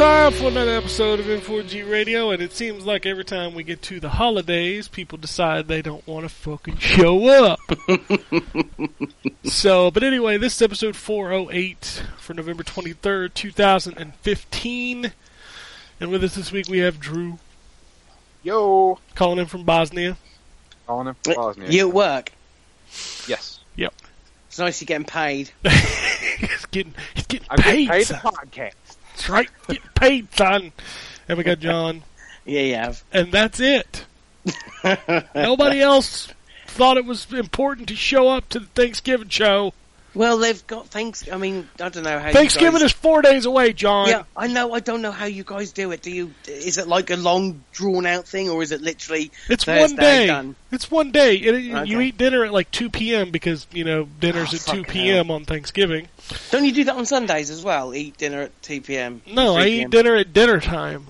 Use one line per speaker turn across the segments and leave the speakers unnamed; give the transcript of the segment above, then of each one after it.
time for another episode of N4G Radio, and it seems like every time we get to the holidays, people decide they don't want to fucking show up. so, but anyway, this is episode 408 for November 23rd, 2015. And with us this week we have Drew,
Yo,
calling in from Bosnia.
calling in from Bosnia.
You at work.
Yes, Yep.
It's nice you're getting paid.
he's getting, he's getting
I'm getting
paid,
paid to podcast.
That's right, getting paid, son. And we got John.
Yeah, yeah.
and that's it. Nobody else thought it was important to show up to the Thanksgiving show.
Well, they've got thanks. I mean, I don't know how.
Thanksgiving
you guys,
is four days away, John.
Yeah, I know. I don't know how you guys do it. Do you? Is it like a long, drawn out thing, or is it literally?
it's
Thursday
one day.
done?
It's one day. It- You eat dinner at like two p.m. because you know dinner's
Oh,
at two p.m. on Thanksgiving.
Don't you do that on Sundays as well? Eat dinner at two p.m.
No, I eat dinner at dinner time.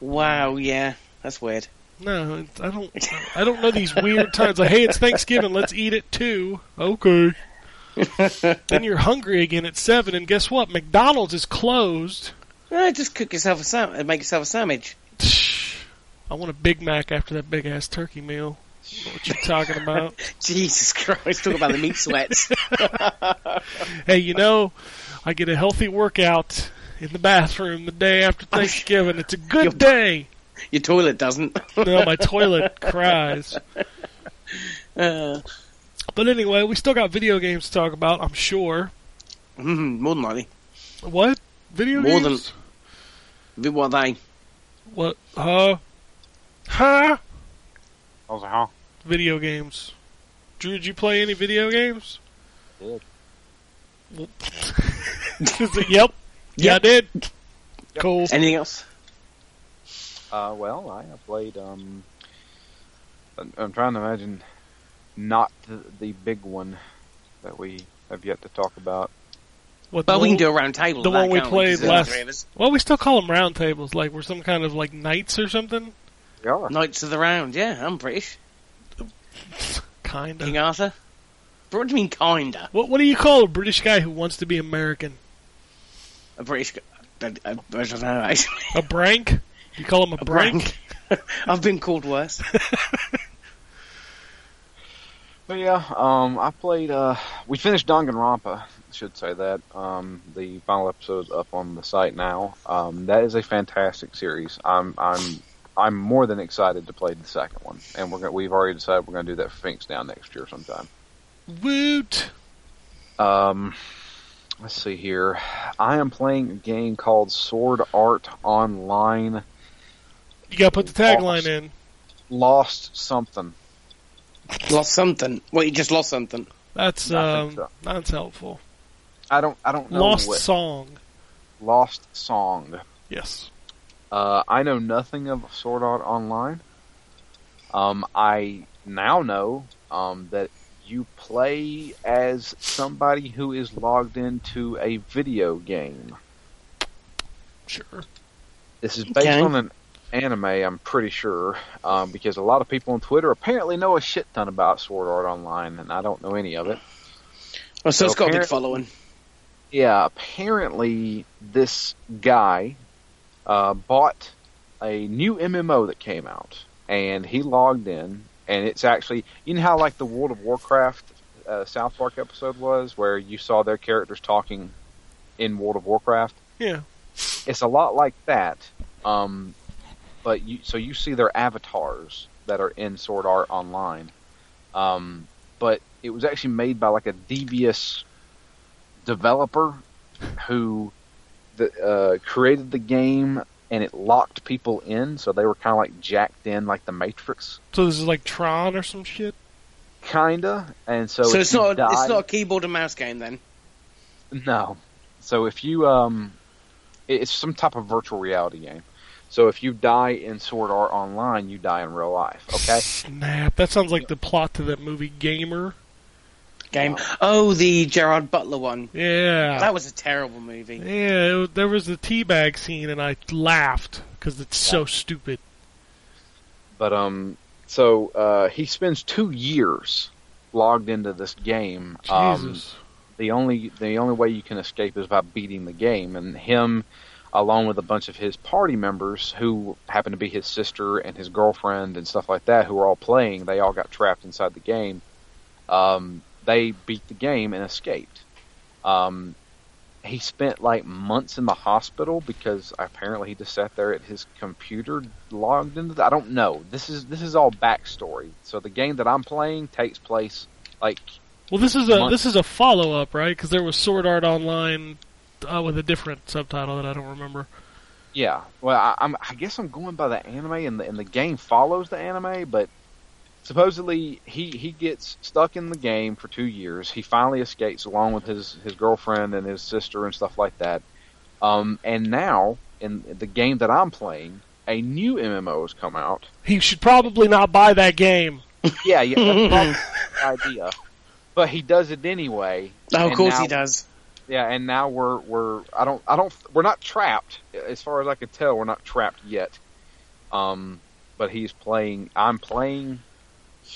Wow, yeah, that's weird.
No, I don't. I don't know these weird times. Like, hey, it's Thanksgiving. Let's eat at two. Okay. then you're hungry again at seven, and guess what? McDonald's is closed.
Eh, just cook yourself a sam- make yourself a sandwich.
I want a Big Mac after that big ass turkey meal. What you talking about?
Jesus Christ! Talk about the meat sweats.
hey, you know, I get a healthy workout in the bathroom the day after Thanksgiving. It's a good
Your-
day.
Your toilet doesn't.
No, my toilet cries.
Uh,
But anyway, we still got video games to talk about. I'm sure.
mm, more than likely.
What video
More than-
games?
What are they?
What? Huh? Huh?
I was like, huh?
Video games. Drew, did you play any video games?
Did.
Well, Is yep. Yeah, I did. Cool.
Anything else?
Uh, well, I have played. Um, I'm- I'm trying to imagine not the, the big one that we have yet to talk about.
What,
Well,
the
we can do a round table.
the one we
can't
played
'Cause there's
last-
three of us.
Well, we still call them round tables. Like we're some kind of like knights or something.
We are.
Knights of the Round. Yeah, I'm British.
Kinda.
King Arthur. But what do you mean, kinda?
What What do you call a British guy who wants to be American?
A British. g- I, I, I don't know. Actually,
A brank? You call him a,
a
brank?
brank. I've been called worse.
But yeah, um, I played. Uh, we finished Danganronpa. I should say that. Um, the final episode's up on the site now. Um, that is a fantastic series. I'm I'm I'm more than excited to play the second one, and we're gonna, we've already decided we're going to do that for Phoenix Down next year sometime.
Woot!
Um, let's see here. I am playing a game called Sword Art Online.
You gotta put the tagline in.
Lost something.
lost something. Well, you just lost something.
That's um,
so.
that's helpful.
I don't I don't know
Lost
what
song.
Lost Song.
Yes.
Uh, I know nothing of Sword Art Online. Um, I now know um, that you play as somebody who is logged into a video game.
Sure.
This is based
Okay.
on an anime, I'm pretty sure, um, because a lot of people on Twitter apparently know a shit ton about Sword Art Online, and I don't know any of it.
Oh, so, it's got a big following.
Yeah, apparently this guy uh, bought a new MMO that came out, and he logged in, and it's actually you know how like the World of Warcraft uh, South Park episode was, where you saw their characters talking in World of Warcraft.
Yeah.
It's a lot like that, um, but you so you see their avatars that are in Sword Art Online. Um, but it was actually made by like a devious developer who the, uh, created the game and it locked people in, so they were kind of like jacked in, like the Matrix,
So this is like Tron or some shit.
kinda. And so,
So it's not a,
died-
it's not a keyboard and mouse game then.
No. So if you um, it's some type of virtual reality game. So if you die in Sword Art Online, you die in real life. Okay.
Snap. That sounds like the plot to that movie Gamer.
Game. Oh, the Gerard Butler one.
Yeah.
That was a terrible movie.
Yeah, it, there was the teabag scene, and I laughed because it's so stupid.
But um, so uh, he spends two years logged into this game. Um, the only the only way you can escape is by beating the game, and him, along with a bunch of his party members who happen to be his sister and his girlfriend and stuff like that, who are all playing. They all got trapped inside the game. Um, they beat the game and escaped. Um, he spent like months in the hospital because apparently he just sat there at his computer logged into. The, I don't know. This is this is all backstory. So the game that I'm playing takes place like
Well, this is a
Month-
this is a follow up, right? Because there was Sword Art Online uh, with a different subtitle that I don't remember.
Yeah, well, I, I'm. I guess I'm going by the anime, and the and the game follows the anime. But supposedly, he he gets stuck in the game for two years. He finally escapes along with his his girlfriend and his sister and stuff like that. Um, and now in the game that I'm playing, a new MMO has come out.
He should probably not buy that game.
Yeah, yeah, that's idea. But he does it anyway.
Oh, of course
now-
he does.
Yeah, and now we're we're I don't I don't we're not trapped as far as I can tell. We're not trapped yet. Um, but he's playing. I'm playing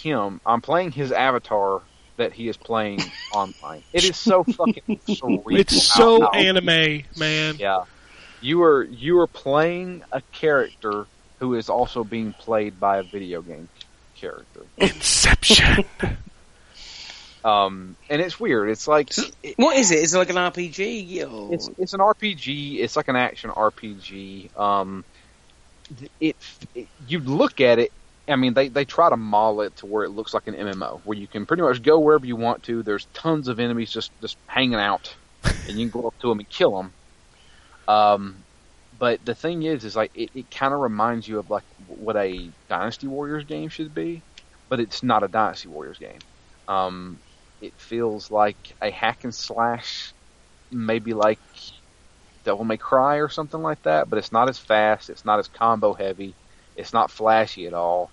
him. I'm playing his avatar that he is playing online. It is so fucking surreal.
It's so
how- how-
anime, man.
Yeah, you are you are playing a character who is also being played by a video game character.
Inception.
Um, and it's weird. It's like it-
What is it? Is it like an RPG? Or...
It's it's an RPG. It's like an action RPG. Um, it, it you look at it. I mean, they they try to model it to where it looks like an MMO, where you can pretty much go wherever you want to. There's tons of enemies just just hanging out, and you can go up to them and kill them. Um, but the thing is, is like it, it kind of reminds you of like what a Dynasty Warriors game should be, but it's not a Dynasty Warriors game. Um, it feels like a hack and slash maybe like Devil May Cry or something like that, but it's not as fast. It's not as combo heavy. It's not flashy at all.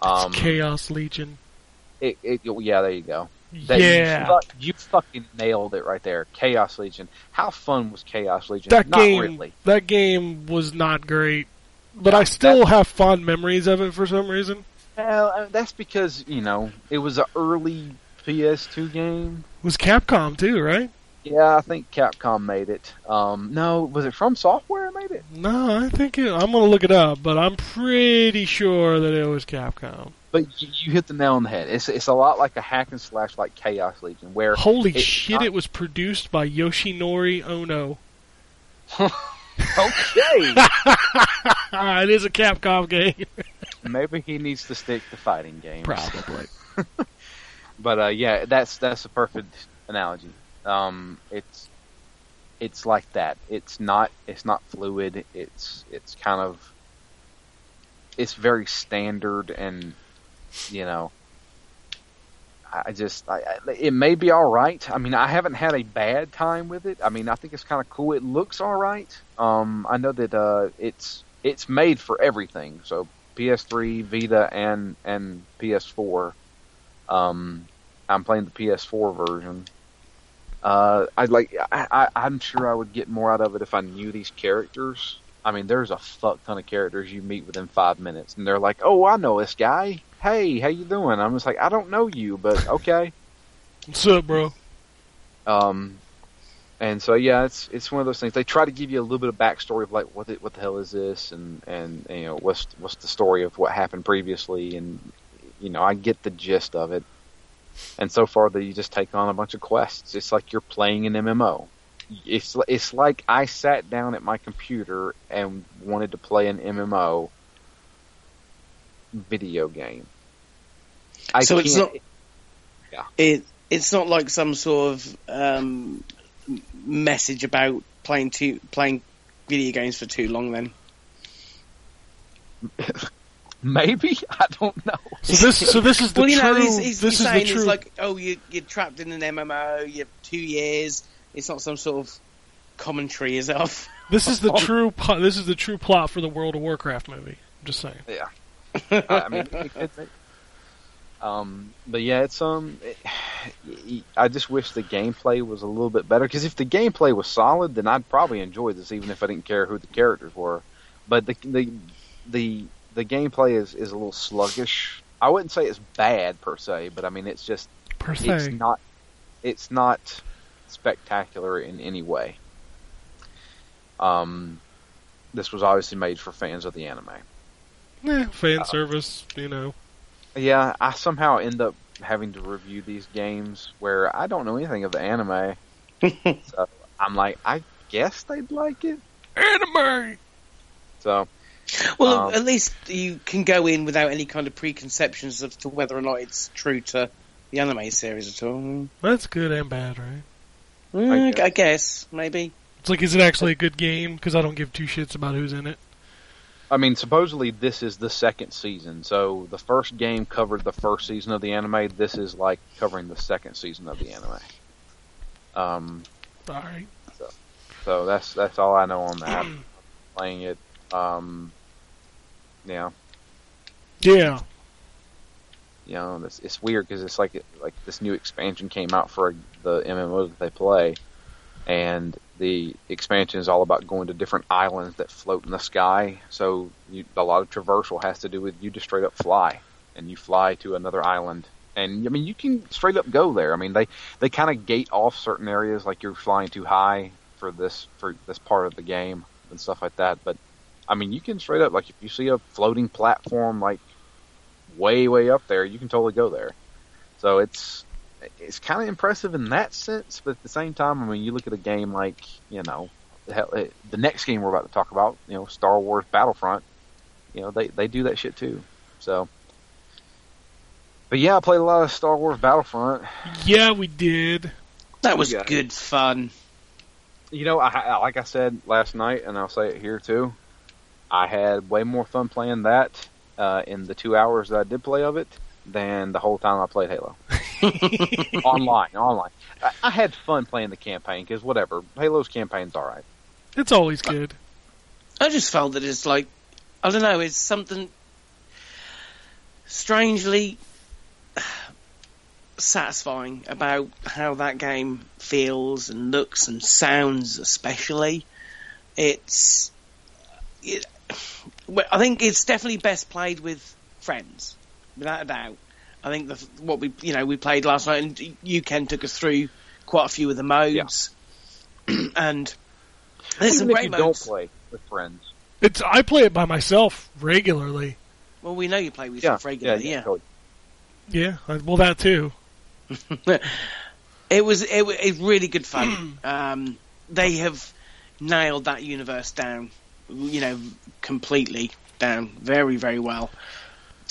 Um,
Chaos Legion.
it, it, yeah, there you go. That-
yeah.
you, you fucking nailed it right there. Chaos Legion. How fun was Chaos Legion?
that
not
game
really.
that game was not great, but I still
that-
have fond memories of it for some reason.
Well, uh, that's because you know it was an early PS2 game.
It was Capcom too, right?
Yeah, I think Capcom made it. Um, no, was it FromSoftware made it?
No, I think it, I'm gonna look it up, but I'm pretty sure that it was Capcom.
But you, you hit the nail on the head. It's it's a lot like a hack and slash like Chaos Legion, where
Holy
It's
shit! It was produced by Yoshinori Ono.
okay,
it is a Capcom game.
maybe he needs to stick to fighting games.
Probably.
But uh, yeah, that's that's a perfect analogy. Um, it's it's like that. It's not it's not fluid. It's it's kind of it's very standard, and you know, I just I, I, it may be all right. I mean, I haven't had a bad time with it. I mean, I think it's kind of cool. It looks all right. Um, I know that uh, it's it's made for everything. So PS3, Vita, and and PS4. Um, I'm playing the PS4 version. Uh, I'd like. I, I, I'm sure I would get more out of it if I knew these characters. I mean, there's a fuck ton of characters you meet within five minutes, and they're like, "Oh, I know this guy. Hey, how you doing?" I'm just like, "I don't know you, but okay."
What's up, bro?
Um, and so yeah, it's it's one of those things. They try to give you a little bit of backstory of like what the, what the hell is this, and and you know what's what's the story of what happened previously, and you know I get the gist of it. And so far, that you just take on a bunch of quests. It's like you're playing an MMO. It's it's like I sat down at my computer and wanted to play an MMO video game. I
So it's
can't- Yeah.
It it's not like some sort of um, message about playing too playing video games for too long. Then
Maybe I don't know.
So this, so this is the
well, you
true.
know, he's, he's,
this
he's
is
saying
the true.
it's like, oh, you, you're trapped in an MMO. You have two years. It's not some sort of commentary, is it?
This is the true. This is the true plot for the World of Warcraft movie. I'm just saying.
Yeah. I I mean, it could be. Um, but yeah, it's um, it, I just wish the gameplay was a little bit better. Because if the gameplay was solid, then I'd probably enjoy this, even if I didn't care who the characters were. But the the the the gameplay is is a little sluggish. I wouldn't say it's bad per se, but I mean it's just
Per
it's not it's not spectacular in any way. Um, this was obviously made for fans of the anime.
Eh, fan service, you know.
Yeah, I somehow end up having to review these games where I don't know anything of the anime. so I'm like, I guess they'd like it.
Anime.
So
Well,
Um,
at least you can go in without any kind of preconceptions as to whether or not it's true to the anime series at all. Mm,
That's good and bad, right?
I,
guess.
guess maybe.
It's like, is it actually a good game? Because I don't give two shits about who's in it.
I mean, supposedly this is the second season. So the first game covered the first season of the anime. This is like covering the second season of the anime. Um,
All right.
so that's that's all I know on that. Playing it, um, yeah,
Yeah.
you know, it's, it's weird because it's like like this new expansion came out for the MMO that they play, and the expansion is all about going to different islands that float in the sky. So you, a lot of traversal has to do with you just straight up fly, and you fly to another island. And I mean, you can straight up go there. I mean, they they kind of gate off certain areas, like you're flying too high for this for this part of the game and stuff like that. But I mean, you can straight up like if you see a floating platform like way way up there, you can totally go there. So it's it's kind of impressive in that sense, but at the same time, I mean, you look at a game like you know eh, the next game we're about to talk about, you know, Star Wars Battlefront. You know, they they do that shit too. So. But yeah, I played a lot of Star Wars Battlefront.
Yeah, we did.
That was
Yeah.
good fun.
You know, I, I like I said last night, and I'll say it here too. I had way more fun playing that uh, in the two hours that I did play of it than the whole time I played Halo. online, online. I, I had fun playing the campaign because whatever, Halo's campaign's all right.
It's always good.
I just found that it's like I don't know, it's something strangely satisfying about how that game feels and looks and sounds, especially. It's, it, well, I think it's definitely best played with friends, without a doubt. I think the, what we, you know, we played last night, and you Ken took us through quite a few of the modes, and there's some
Even if
great
you don't play with friends,
It's I play it by myself regularly.
Well, we know you play with
yeah,
yourself regularly, yeah.
totally.
Yeah, well that too.
It was it, wa- it's really good fun. um, they have nailed that universe down, you know, completely down, very very well.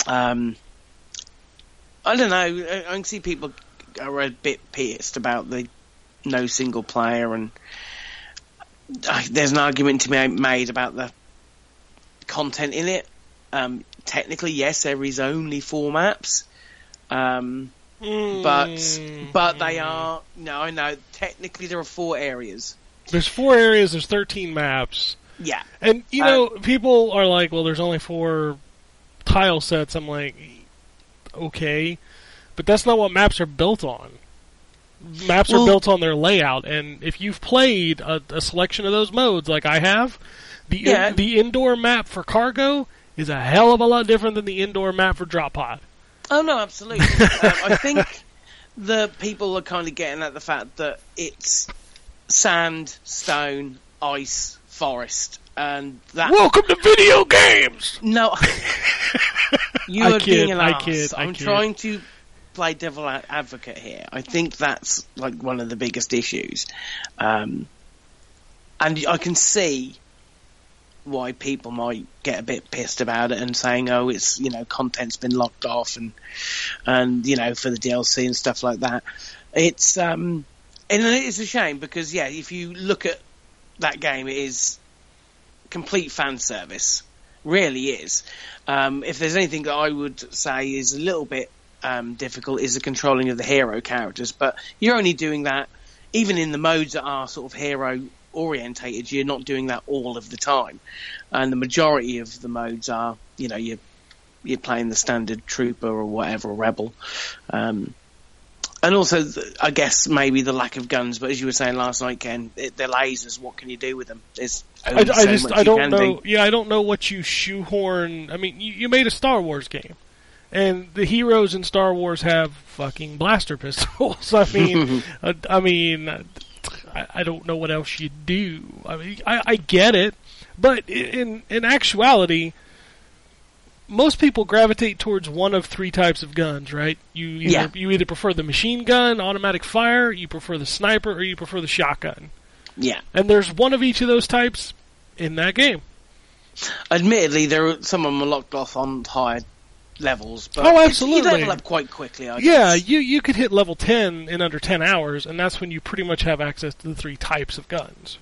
Um, I don't know. I, I can see people are a bit pissed about the no single player, and uh, there's an argument to be made about the content in it. Um, technically, yes, there is only four maps. Um, but
Mm.
but they are no, I know. Technically, there are four areas.
There's four areas. There's 13 maps,
Yeah,
and you
Uh,
know people are like, "Well, there's only four tile sets." I'm like, okay, but that's not what maps are built on. Maps
Well-
are built on their layout, and if you've played a, a selection of those modes, like I have, the in- the indoor map for cargo is a hell of a lot different than the indoor map for drop pod.
Oh no, absolutely. um, I think the people are kind of getting at the fact that it's sand, stone, ice, forest, and that.
Welcome to video games.
No, you
I
are
kid,
being an
I
arse.
kid, I
I'm
kid.
trying to play devil advocate here. I think that's like one of the biggest issues, um, and I can see why people might get a bit pissed about it and saying, "Oh, it's you know content's been locked off and and you know for the DLC and stuff like that." It's um, and it's a shame because yeah, if you look at that game, is complete fan service. Really is. Um, if there's anything that I would say is a little bit um, difficult, is the controlling of the hero characters. But you're only doing that even in the modes that are sort of hero orientated. You're not doing that all of the time, and the majority of the modes are, you know, you're you're playing the standard trooper or whatever, rebel. Um, and also, I guess maybe the lack of guns. But as you were saying last night, Ken, it, they're lasers. What can you do with them? There's
I, I
so
just I don't know.
do.
Yeah, I don't know what you shoehorn. I mean, you, you made a Star Wars game, and the heroes in Star Wars have fucking blaster pistols. I mean, uh, I mean, uh, I, I don't know what else you do. I mean, I, I get it, but in in actuality. Most people gravitate towards one of three types of guns, right? You either,
Yeah.
you either prefer the machine gun, automatic fire, you prefer the sniper, or you prefer the shotgun.
Yeah.
And there's one of each of those types in that game.
Admittedly, there are, some of them are locked off on higher levels, but
Oh, absolutely.
you level up quite quickly. I
Yeah,
guess.
you you could hit level ten in under ten hours, and that's when you pretty much have access to the three types of guns.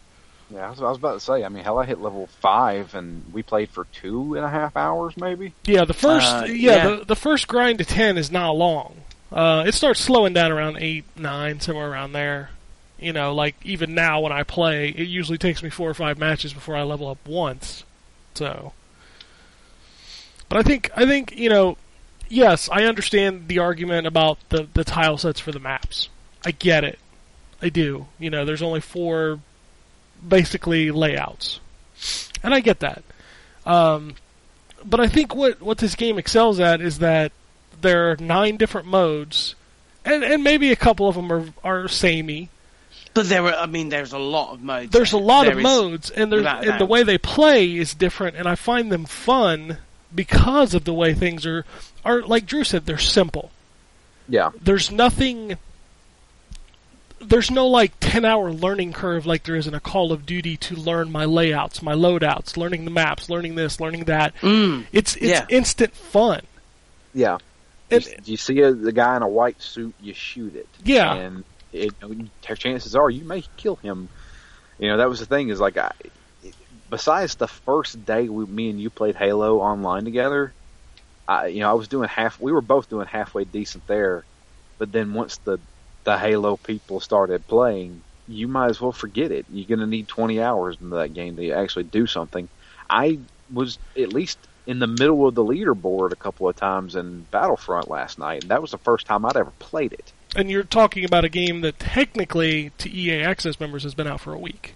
Yeah, I was, I was about to say. I mean, hell, I hit level five, and we played for two and a half hours, maybe.
Yeah, the first
Uh,
yeah,
yeah.
The, the first grind to ten is not long. Uh, it starts slowing down around eight, nine, somewhere around there. You know, like even now when I play, it usually takes me four or five matches before I level up once. So, but I think I think you know, yes, I understand the argument about the the tile sets for the maps. I get it. I do. You know, there's only four basically layouts, and I get that. Um, but I think what what this game excels at is that there are nine different modes, and and maybe a couple of them are are samey.
But there are, I mean, there's a lot of modes.
There's a lot
There
of modes, and there's and the way they play is different, and I find them fun because of the way things are are like Drew said, they're simple.
Yeah,
There's nothing. There's no like ten hour learning curve like there is in a Call of Duty to learn my layouts, my loadouts, learning the maps, learning this, learning that.
Mm.
It's it's
Yeah.
instant fun.
yeah. You,
And-
you see a, the guy in a white suit, you shoot it.
Yeah.
and it, chances are you may kill him. You know that was the thing is like I, besides the first day we, me and you played Halo online together, I you know I was doing half. We were both doing halfway decent there, but then once the the Halo people started playing, you might as well forget it. You're gonna need 20 hours into that game to actually do something. I was at least in the middle of the leaderboard a couple of times in Battlefront last night, and that was the first time I'd ever played it.
And you're talking about a game that technically to EA Access members has been out for a week.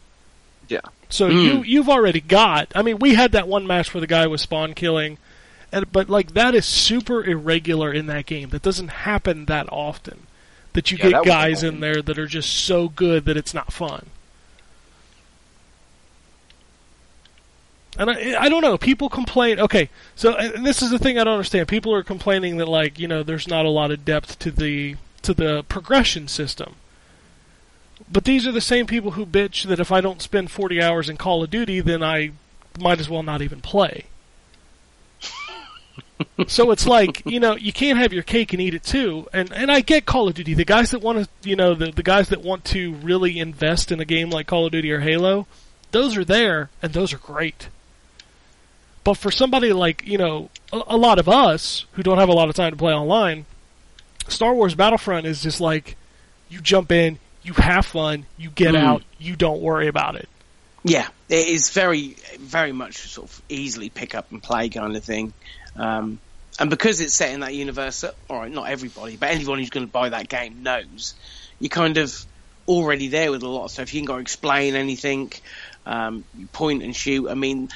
Yeah.
So
Mm.
you you've already got. I mean, we had that one match where the guy was spawn killing, and but like that is super irregular in that game. That doesn't happen that often. That you
Yeah,
get
was
guys in there that are just so good that it's not fun. And I, I don't know. People complain. Okay, so and this is the thing I don't understand. People are complaining that like you know there's not a lot of depth to the to the progression system. But these are the same people who bitch that if I don't spend 40 hours in Call of Duty, then I might as well not even play. So it's like, you know, you can't have your cake and eat it too. And and I get Call of Duty. The guys that want to, you know, the the guys that want to really invest in a game like Call of Duty or Halo, those are there and those are great. But for somebody like, you know, a, a lot of us who don't have a lot of time to play online, Star Wars Battlefront is just like you jump in, you have fun, you get
Mm.
out, you don't worry about it.
Yeah, it is very, very much sort of easily pick up and play kind of thing. Um, and because it's set in that universe, all right, not everybody, but anyone who's going to buy that game knows, you're kind of already there with a lot of stuff. You can go explain anything, um, point and shoot. I mean,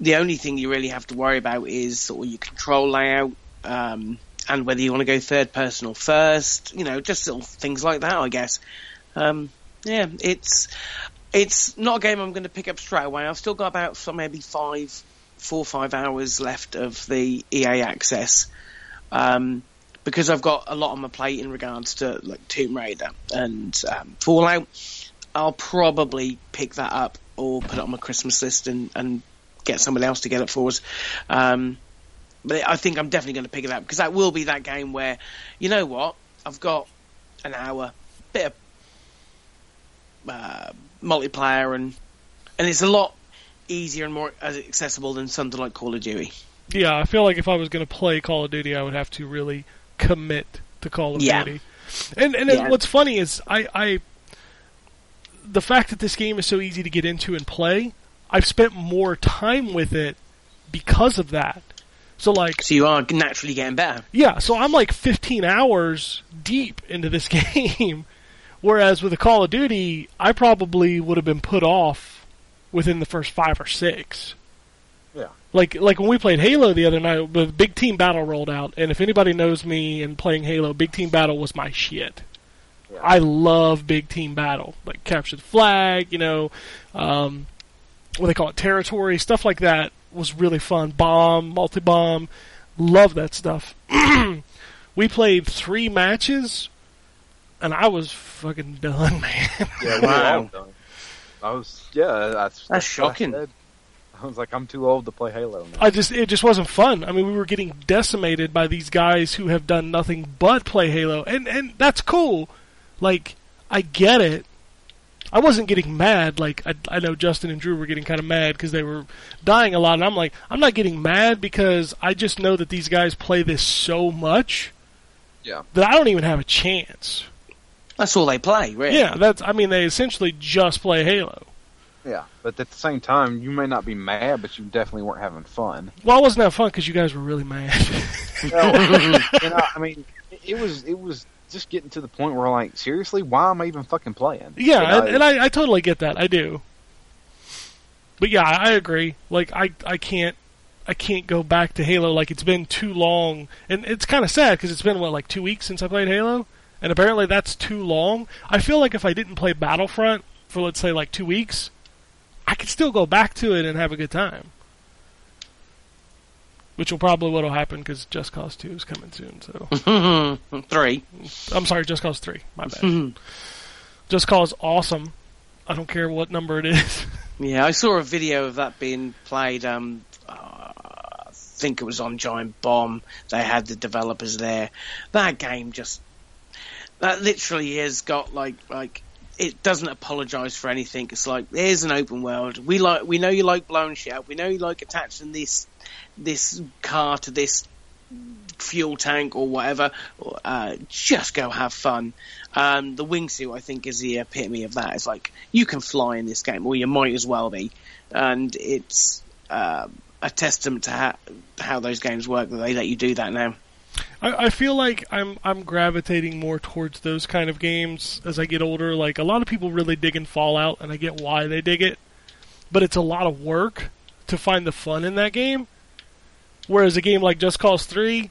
the only thing you really have to worry about is sort of your control layout, um, and whether you want to go third person or first, you know, just little things like that, I guess. Um, yeah, it's it's not a game I'm going to pick up straight away. I've still got about maybe five, four or five hours left of the EA access, um, because I've got a lot on my plate in regards to like Tomb Raider and um, Fallout. I'll probably pick that up or put it on my Christmas list and, and get somebody else to get it for us. Um, but I think I'm definitely going to pick it up because that will be that game where, you know what, I've got an hour, bit of uh, multiplayer, and and it's a lot easier and more uh, accessible than something like Call of Duty.
Yeah, I feel like if I was going to play Call of Duty, I would have to really commit to Call of
Yeah.
Duty. And and
Yeah.
what's funny is I, I the fact that this game is so easy to get into and play, I've spent more time with it because of that. So like
So you are naturally getting better.
yeah, so I'm like 15 hours deep into this game, whereas with a Call of Duty, I probably would have been put off within the first five or six.
Yeah.
Like like when we played Halo the other night, the Big Team Battle rolled out, and if anybody knows me and playing Halo, Big Team Battle was my shit.
Yeah.
I love Big Team Battle, like capture the flag, you know, um, what they call it, territory, stuff like that was really fun. Bomb, multi bomb, love that stuff. we played three matches, and I was fucking done, man.
Yeah, we were
Wow.
All done. I was yeah. That's, what I
shocking.
said. I was like, I'm too old to play Halo now.
I just it just wasn't fun. I mean, we were getting decimated by these guys who have done nothing but play Halo, and and that's cool. Like I get it. I wasn't getting mad. Like I, I know Justin and Drew were getting kind of mad because they were dying a lot, and I'm like, I'm not getting mad because I just know that these guys play this so much
Yeah.
that I don't even have a chance.
That's all they play, really.
Yeah, that's. I mean, they essentially just play Halo.
Yeah, but at the same time, you may not be mad, but you definitely weren't having fun.
Well, it wasn't that fun because you guys were really mad.
Well, you know, I mean, it was it was just getting to the point where like, seriously, why am I even fucking playing?
Yeah,
You know,
and, and I, I totally get that. I do. But yeah, I I agree. Like I, I can't, I can't go back to Halo. Like it's been too long, and it's kind of sad because it's been what like two weeks since I played Halo, and apparently that's too long. I feel like if I didn't play Battlefront for let's say like two weeks, I could still go back to it and have a good time. Which will probably what'll happen because Just Cause Two is coming soon. So
Three.
I'm sorry, Just Cause Three. My bad. Just Cause awesome. I don't care what number it is.
Yeah, I saw a video of that being played. Um, uh, I think it was on Giant Bomb. They had the developers there. That game just that literally has got like like it doesn't apologise for anything. It's like here's an open world. We like we know you like blowing shit up. We know you like attaching this this car to this fuel tank or whatever. Uh, just go have fun. Um, the wingsuit, I think, is the epitome of that. It's like you can fly in this game, or you might as well be, and it's uh, a testament to how, how those games work that they let you do that now.
I, I feel like I'm I'm gravitating more towards those kind of games as I get older. Like a lot of people really dig in Fallout, and I get why they dig it, but it's a lot of work to find the fun in that game. Whereas a game like Just Cause Three,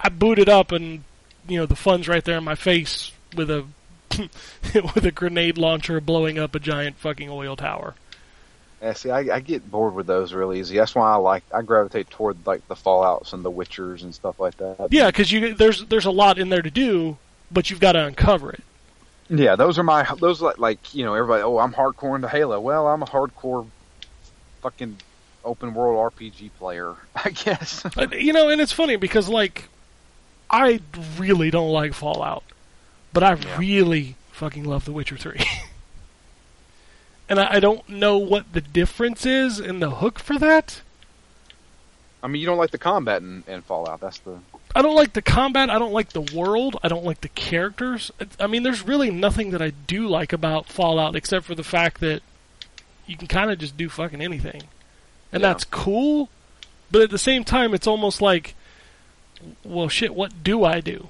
I boot it up and you know the fun's right there in my face with a with a grenade launcher blowing up a giant fucking oil tower.
Yeah, see, I, I get bored with those real easy. That's why I like I gravitate toward like the Fallout's and the Witchers and stuff like that.
Yeah, because you there's there's a lot in there to do, but you've got to uncover it.
yeah. Those are my those like like you know everybody. Oh, I'm hardcore into Halo. Well, I'm a hardcore fucking open world RPG player, I guess.
Uh, You know, and it's funny because like I really don't like Fallout, but I
Yeah.
really fucking love The Witcher Three. and I, I don't know what the difference is in the hook for that.
I mean, you don't like the combat in, in Fallout. That's the
I don't like the combat. I don't like the world. I don't like the characters. I mean, there's really nothing that I do like about Fallout except for the fact that you can kind of just do fucking anything, and
Yeah.
that's cool. But at the same time, it's almost like, well, shit. What do I do?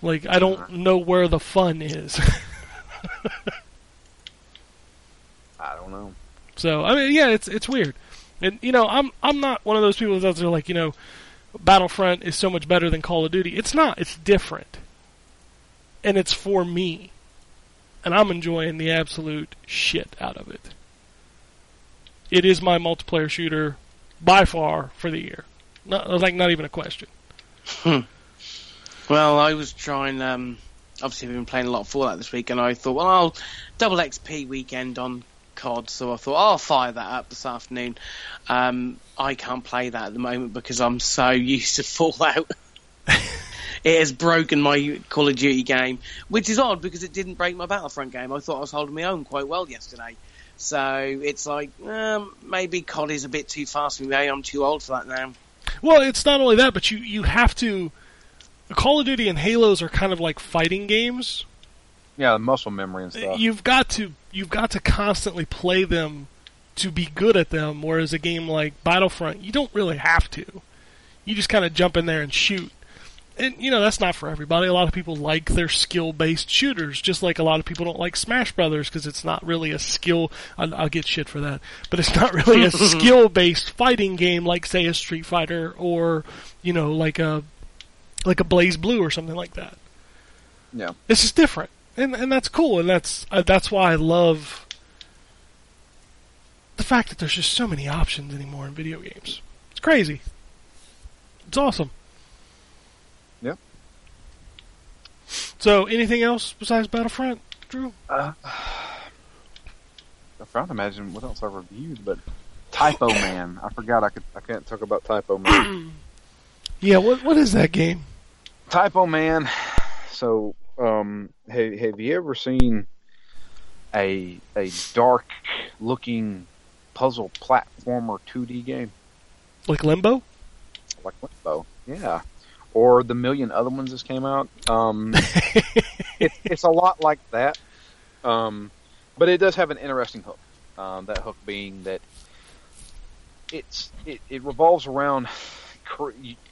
Like, I don't uh-huh. know where the fun is. So I mean, yeah, it's it's weird, and you know, I'm I'm not one of those people that are like, you know, Battlefront is so much better than Call of Duty. It's not. It's different, and it's for me, and I'm enjoying the absolute shit out of it. It is my multiplayer shooter by far for the year. Not like not even a question.
Well, I was trying. Um, obviously, we've been playing a lot of Fallout this week, and I thought, well, I'll double XP weekend on COD, so I thought I'll fire that up this afternoon. Um, I can't play that at the moment because I'm so used to Fallout. it has broken my Call of Duty game, which is odd because it didn't break my Battlefront game. I thought I was holding my own quite well yesterday. So it's like um, maybe COD is a bit too fast for me. I'm too old for that now.
Well, it's not only that, but you you have to. Call of Duty and Halos are kind of like fighting games.
Yeah, the muscle memory and stuff.
You've got to you've got to constantly play them to be good at them. Whereas a game like Battlefront, you don't really have to. You just kind of jump in there and shoot. And you know that's not for everybody. A lot of people like their skill-based shooters, just like a lot of people don't like Smash Brothers because it's not really a skill. I'll, I'll get shit for that, but it's not really a skill-based fighting game like, say, a Street Fighter or you know, like a like a BlazBlue or something like that.
Yeah.
It's just different, and and that's cool, and that's uh, that's why I love the fact that there's just so many options anymore in video games. It's crazy. It's awesome.
Yep.
So, anything else besides Battlefront, Drew?
Uh, I'm trying to imagine what else I reviewed, but Typo Man. I forgot I could. I can't talk about Typoman.
Yeah, what what is that game?
Typoman. So, um, have, have you ever seen a a dark looking puzzle platformer 2D game
Like Limbo?
like Limbo? Yeah. Or the million other ones that came out. Um, it, it's a lot like that. Um, but it does have an interesting hook. Um, that hook being that it's it, it revolves around.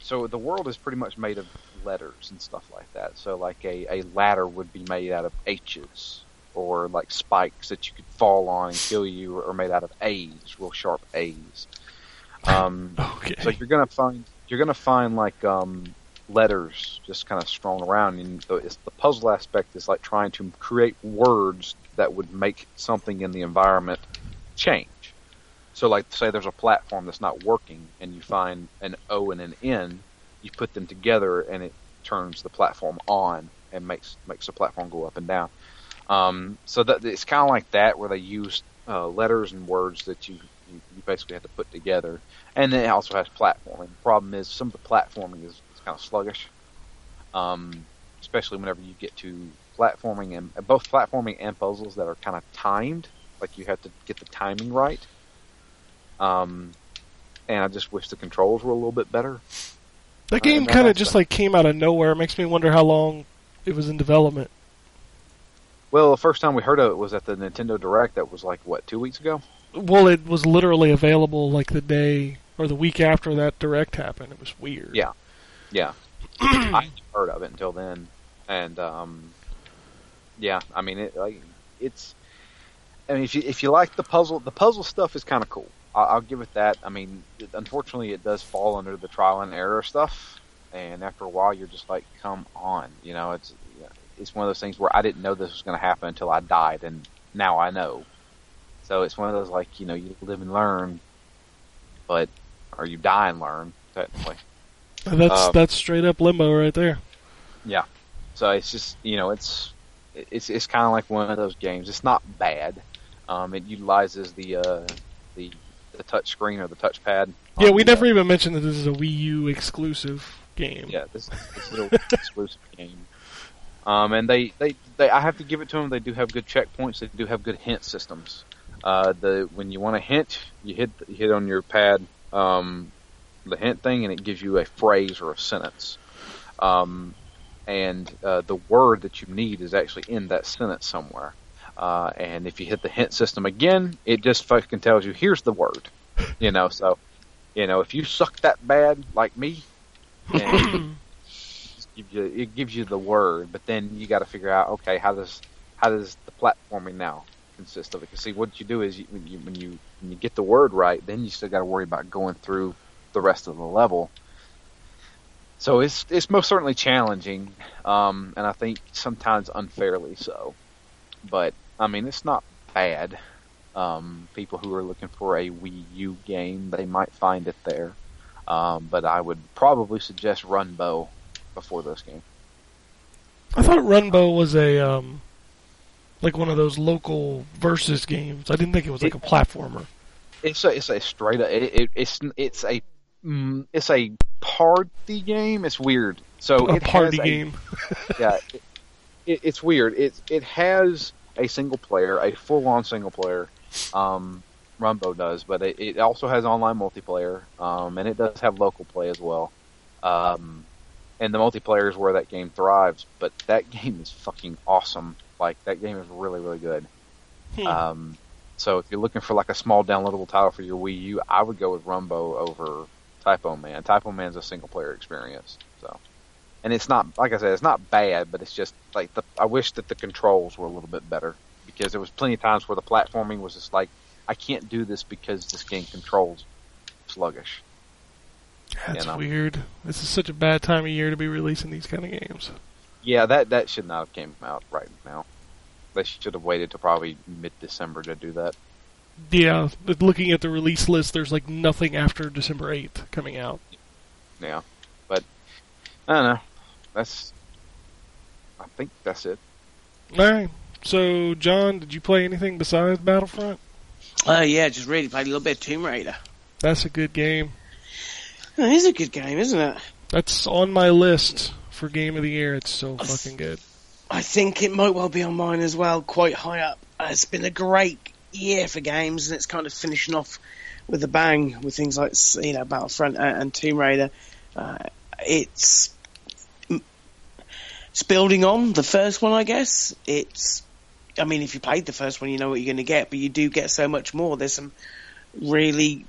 So the world is pretty much made of letters and stuff like that. So like a, a ladder would be made out of H's, or like spikes that you could fall on and kill you, or made out of A's, real sharp A's. Um,
Okay.
so you're gonna find you're gonna find like um, letters just kind of strewn around, and the, it's, the puzzle aspect is like trying to create words that would make something in the environment change. So, like, say there's a platform that's not working, and you find an O and an N, you put them together, and it turns the platform on and makes makes the platform go up and down. Um, so that it's kind of like that, where they use uh, letters and words that you, you you basically have to put together, and then it also has platforming. The problem is some of the platforming is, is kind of sluggish, um, especially whenever you get to platforming and both platforming and puzzles that are kind of timed. Like you have to get the timing right. Um, and I just wish the controls were a little bit better.
That game kind of just like came out of nowhere. It makes me wonder how long it was in development.
Well, the first time we heard of it was at the Nintendo Direct. That was like what two weeks ago.
Well, it was literally available like the day or the week after that direct happened. It was weird.
Yeah. Yeah, I hadn't heard of it until then, and um, yeah, I mean it like it's. I mean, if you if you like the puzzle, the puzzle stuff is kind of cool. I'll, I'll give it that. I mean, unfortunately, it does fall under the trial and error stuff, and after a while, you're just like, come on, you know, it's it's one of those things where I didn't know this was going to happen until I died, and now I know. So it's one of those like you know you live and learn, but or you die and learn technically.
And That's
Um,
that's straight up limbo right there.
Yeah. So it's just you know it's it's it's kind of like one of those games. It's not bad. Um, it utilizes the uh, the touch screen or the touchpad.
Yeah, we
the,
never even mentioned that this is a Wii U exclusive game.
Yeah, this is this little exclusive game. Um, and they, they, they, I have to give it to them. They do have good checkpoints. They do have good hint systems. Uh, the when you want a hint, you hit you hit on your pad um, the hint thing, and it gives you a phrase or a sentence. Um, and uh, the word that you need is actually in that sentence somewhere. Uh, and if you hit the hint system again, it just fucking tells you here's the word. You know, so you know if you suck that bad like me, and just give you it gives you the word, but then you got to figure out okay how does how does the platforming now consist of it? Because see, what you do is you, when you when you when you get the word right, then you still got to worry about going through the rest of the level. So it's it's most certainly challenging, um, and I think sometimes unfairly so. But I mean, it's not bad. Um, people who are looking for a Wii U game, they might find it there. Um, but I would probably suggest Runbow before this game.
I thought Runbow was a um, like one of those local versus games. I didn't think it was like a platformer.
It's a it's a straight up it, it, it's it's a mm, it's a party game. It's weird. So
A
it
party
has a-
game.
yeah, it, it, it's weird. It it has a single player, a full on single player. Um, Runbow does, but it, it also has online multiplayer, um, and it does have local play as well. Um, and the multiplayer is where that game thrives. But that game is fucking awesome. Like that game is really really good.
Hmm.
Um, so if you're looking for like a small downloadable title for your Wii U, I would go with Runbow over Typoman. Typo Man's a single player experience. And it's not like I said, it's not bad, but it's just like the. I wish that the controls were a little bit better because there was plenty of times where the platforming was just like, I can't do this because this game controls sluggish.
That's
you know.
weird. This is such a bad time of year to be releasing these kind of games.
Yeah, that that should not have came out right now. They should have waited till probably mid December to do that.
Yeah, but looking at the release list, there's like nothing after December 8th coming out.
Yeah, but I don't know. That's. I think that's it.
Alright. So, John, did you play anything besides Battlefront?
Uh, yeah, just really played a little bit of Tomb Raider.
That's a good game.
It is a good game, isn't it?
That's on my list for Game of the Year. It's so fucking good.
I think it might well be on mine as well, quite high up. Uh, it's been a great year for games, and it's kind of finishing off with a bang with things like you know Battlefront and, and Tomb Raider. Uh, it's it's building on the first one, I guess. It's, I mean, if you played the first one, you know what you're going to get, but you do get so much more. There's some really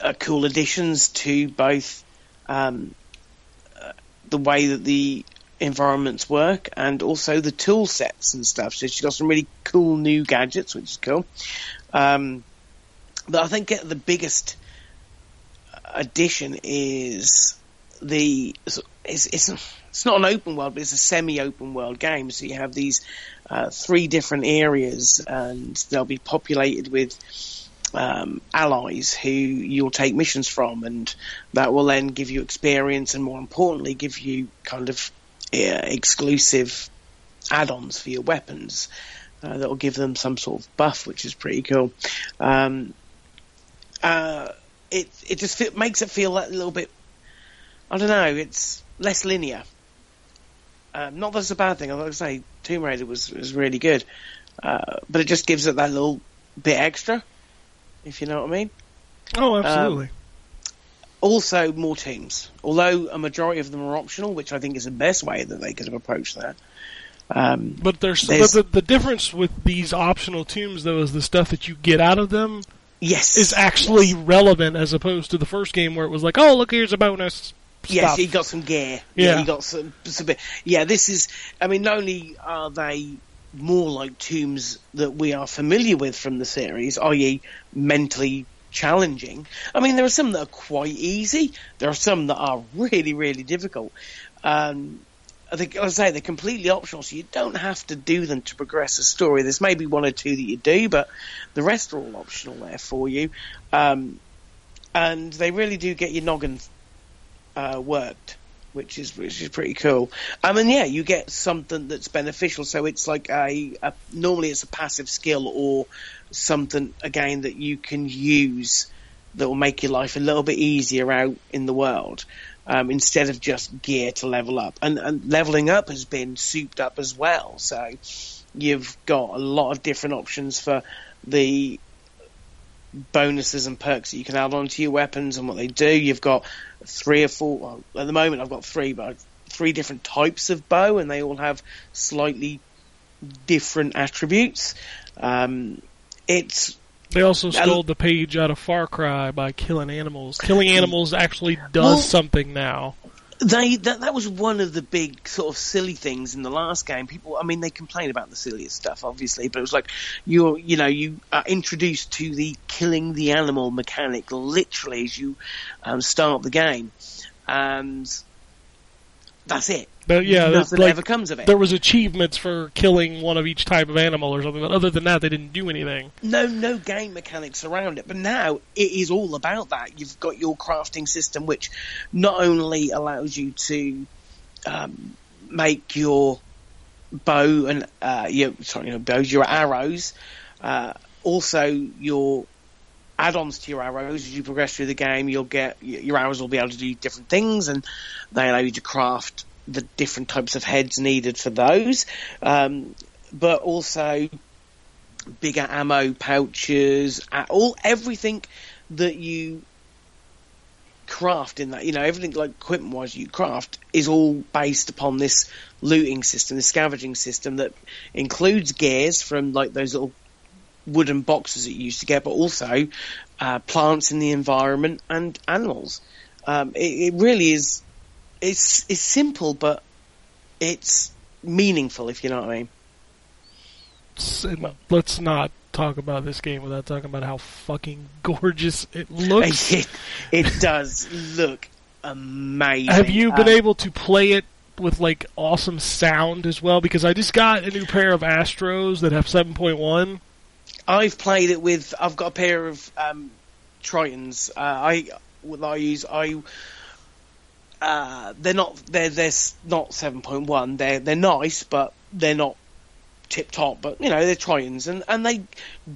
uh, cool additions to both um, uh, the way that the environments work and also the tool sets and stuff. So she's got some really cool new gadgets, which is cool. Um, but I think the biggest addition is the it's, it's it's not an open world, but it's a semi-open world game. So you have these uh, three different areas, and they'll be populated with um, allies who you'll take missions from, and that will then give you experience, and more importantly, give you kind of uh, exclusive add-ons for your weapons uh, that will give them some sort of buff, which is pretty cool. Um, uh, it it just makes it feel a little bit. I don't know. It's less linear. Um, not that it's a bad thing. I was like to say Tomb Raider was was really good, uh, but it just gives it that little bit extra, if you know what I mean.
Oh, absolutely.
Also, more teams. Although a majority of them are optional, which I think is the best way that they could have approached that. Um,
but there's,
there's-
but the, the difference with these optional tombs, though, is the stuff that you get out of them
yes,
is actually relevant as opposed to the first game where it was like, oh, look, here's a bonus.
Yes,
stuff.
he got some gear.
Yeah.
he got some, some. bit- Yeah, this is. I mean, not only are they more like tombs that we are familiar with from the series, i.e., mentally challenging. I mean, there are some that are quite easy. There are some that are really, really difficult. Um, I think, as I say, they're completely optional, so you don't have to do them to progress a story. There's maybe one or two that you do, but the rest are all optional there for you. Um, and they really do get your noggin uh, worked, which is which is pretty cool. Um, and yeah, you get something that's beneficial. So it's like a, a normally it's a passive skill or something again that you can use that will make your life a little bit easier out in the world. Um, instead of just gear to level up, and, and leveling up has been souped up as well. So you've got a lot of different options for the bonuses and perks that you can add onto your weapons and what they do. You've got three or four. Well, at the moment, I've got three, but three different types of bow, and they all have slightly different attributes. Um, it's
They also stole the page out of Far Cry by killing animals. Killing animals actually does
Well-
something now.
They that that was one of the big sort of silly things in the last game. People, I mean, they complain about the silliest stuff, obviously, but it was like you're, you know, you are introduced to the killing the animal mechanic literally as you um, start the game, and that's it.
But yeah,
nothing
like,
ever comes of it.
there was achievements for killing one of each type of animal or something, but other than that, they didn't do anything.
no no game mechanics around it. But now it is all about that. You've got your crafting system, which not only allows you to um, make your bow and uh, your sorry, your bows, your arrows. Uh, also, your add-ons to your arrows as you progress through the game. You'll get your arrows will be able to do different things, and they allow you to craft the different types of heads needed for those. Um, but also bigger ammo pouches, all everything that you craft in that, you know, everything like equipment wise you craft is all based upon this looting system, this scavenging system that includes gears from like those little wooden boxes that you used to get, but also uh, plants in the environment and animals. Um, it, it really is. It's it's simple, but it's meaningful. If you know what I mean.
Let's not talk about this game without talking about how fucking gorgeous it looks.
It, it does look amazing.
Have you been
Um,
able to play it with like awesome sound as well? Because I just got a new pair of Astros that have 7.1.
I've played it with. I've got a pair of um, Tritons. Uh, I what I use. I uh, they're not. They're they're not seven point one. They're they're nice, but they're not tip top. But you know they're Tritons, and and they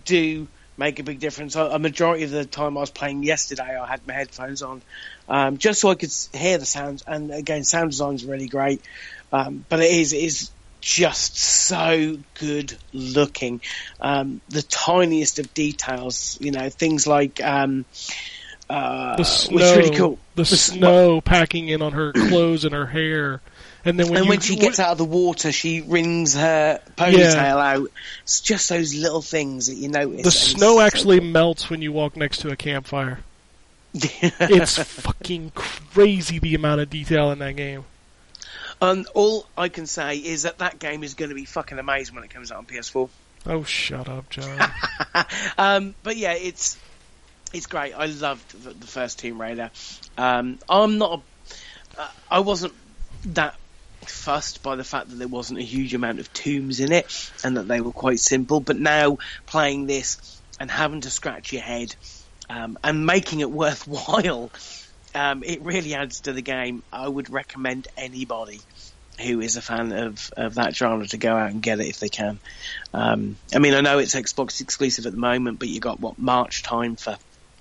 do make a big difference. A, majority of the time I was playing yesterday, I had my headphones on, um, just so I could hear the sounds. And again, sound design's really great. Um, but it is it is just so good looking. Um, the tiniest of details, you know, things like um, uh,
The snow,
is really cool.
the
s-
snow packing in on her clothes and her hair, and then when
and
you,
when she gets out of the water, she wrings her ponytail out. It's just those little things that you notice.
the snow
so
actually melts when you walk next to a campfire. It's fucking crazy the amount of detail in that game.
And all I can say is that that game is going to be fucking amazing when it comes out on PS4.
Oh, shut up, John.
um, but yeah, it's it's great. I loved the, the first Tomb Raider. Um, I'm not. A, uh, I wasn't that fussed by the fact that there wasn't a huge amount of tombs in it and that they were quite simple. But now playing this and having to scratch your head um, and making it worthwhile, um, it really adds to the game. I would recommend anybody who is a fan of, of that genre to go out and get it if they can. Um, I mean, I know it's Xbox exclusive at the moment, but you got what March time for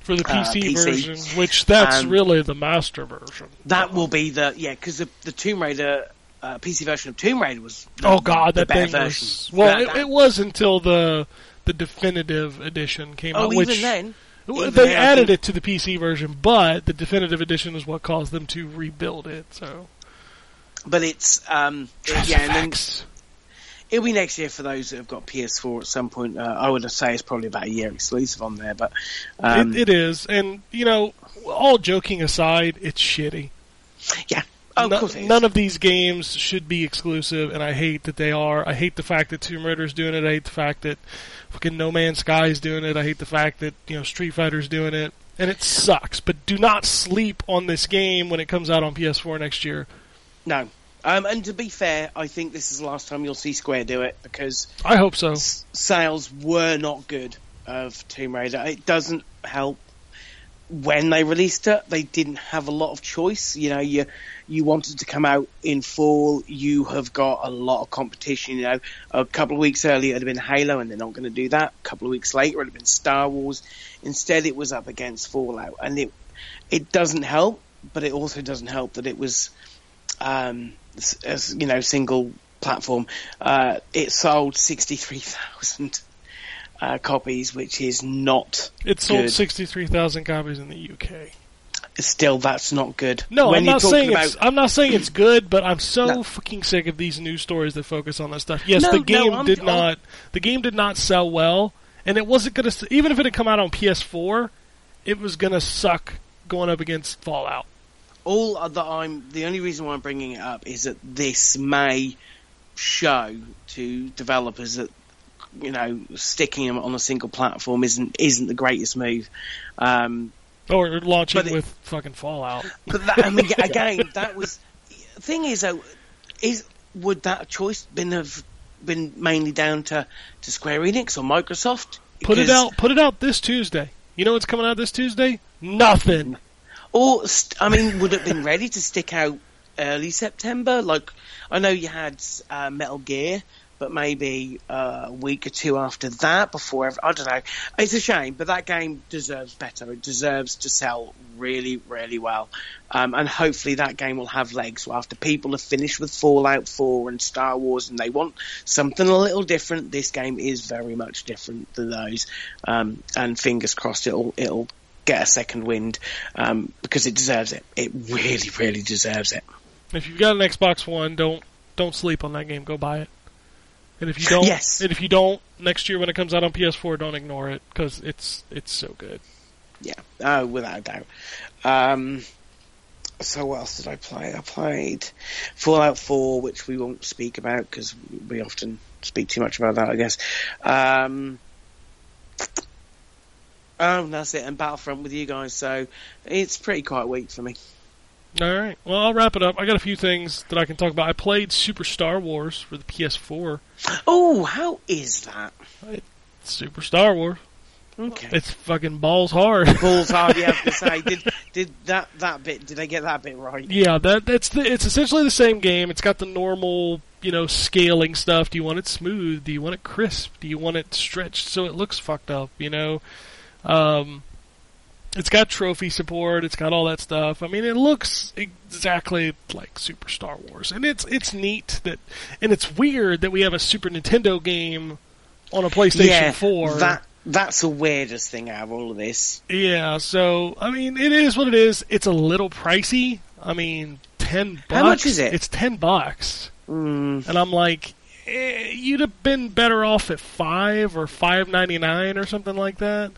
For the
Uh,
PC,
PC.
version, which that's
Um,
really the master version.
that. Will be the yeah, because the, the Tomb Raider uh, PC version of Tomb Raider was the,
Oh god,
the
that thing
version.
was. Well,
That-
it,
that-
it was until the the definitive edition came
oh,
out,
even
which
then, even
they
then,
added
think-
it to the PC version, but the definitive edition is what caused them to rebuild it. So
but it's um, yeah, and then. It'll be next year for those that have got PS4 at some point. Uh, I would say it's probably about a year exclusive on there, but um,
it, it is, and you know, all joking aside, it's shitty.
yeah, oh,
No-
of
none of these games should be exclusive, and I hate that they are. I hate the fact that Tomb Raider's doing it. I hate the fact that fucking No Man's Sky is doing it. I hate the fact that you know Street Fighter's doing it, and it sucks. But do not sleep on this game when it comes out on PS4 next year.
no. Um, and to be fair, I think this is the last time you'll see Square do it because
I hope so.
s- sales were not good of Tomb Raider. It doesn't help when they released it. They didn't have a lot of choice. You know, you you wanted to come out in fall. You have got a lot of competition. You know, a couple of weeks earlier it'd have been Halo, and they're not going to do that. A couple of weeks later it'd have been Star Wars. Instead, it was up against Fallout, and it it doesn't help. But it also doesn't help that it was, um, as you know, single platform. Uh, it sold sixty three thousand uh, copies, which is not
It sold 63,000 copies in the UK.
still that's not good.
No,
when
I'm not saying
about
it's. I'm not saying it's good, but I'm so
No.
fucking sick of these news stories that focus on this stuff. Yes,
No,
the game
I'm-
did
I'm-
not. The game did not sell well, and it wasn't gonna. Even if it had come out on PS4, it was gonna suck going up against Fallout.
All that I'm the only reason why I'm bringing it up is that this may show to developers that you know sticking them on a single platform isn't isn't the greatest move. Um,
Or launching
it-
with fucking Fallout.
but that, I mean, again, that was the thing is though, is would that choice been have been mainly down to, to Square Enix or Microsoft?
Put it out. Put it out this Tuesday. You know what's coming out this Tuesday? Nothing.
Or, st- I mean, would it have been ready to stick out early September. Like I know you had uh, Metal Gear, but maybe uh, a week or two after that. Before I don't know. It's a shame, but that game deserves better. It deserves to sell really, really well, um, and hopefully that game will have legs. So after people have finished with Fallout 4 and Star Wars, and they want something a little different, this game is very much different than those. Um, and fingers crossed, it'll it'll get a second wind um, because it deserves it. It really, really deserves it.
If you've got an Xbox One, don't don't sleep on that game. Go buy it. And if you don't,
Yes.
and if you don't next year when it comes out on PS4, don't ignore it because it's it's so good.
Yeah, oh, without a doubt. Um, so what else did I play? I played Fallout 4, which we won't speak about because we often speak too much about that, I guess. Um, oh, that's it. And Battlefront with you guys, so it's pretty quite weak for me.
All right. Well, I'll wrap it up. I got a few things that I can talk about. I played Super Star Wars for the PS4.
Oh, how is that?
Super Star Wars.
Okay.
It's fucking balls hard.
Balls hard, you have to say. Did did that that bit? Did I get that bit right?
Yeah, that that's the, it's essentially the same game. It's got the normal, you know, scaling stuff. Do you want it smooth? Do you want it crisp? Do you want it stretched so it looks fucked up? You know, um, it's got trophy support. It's got all that stuff. I mean, it looks exactly like Super Star Wars, and it's it's neat that, and it's weird that we have a Super Nintendo game on a PlayStation
yeah,
Four.
That that's the weirdest thing out of all of this.
Yeah, so I mean, it is what it is. It's a little pricey. I mean, ten bucks.
How much is it?
It's ten bucks,
Mm,
and I'm like, eh, you'd have been better off at five or five ninety nine or something like that,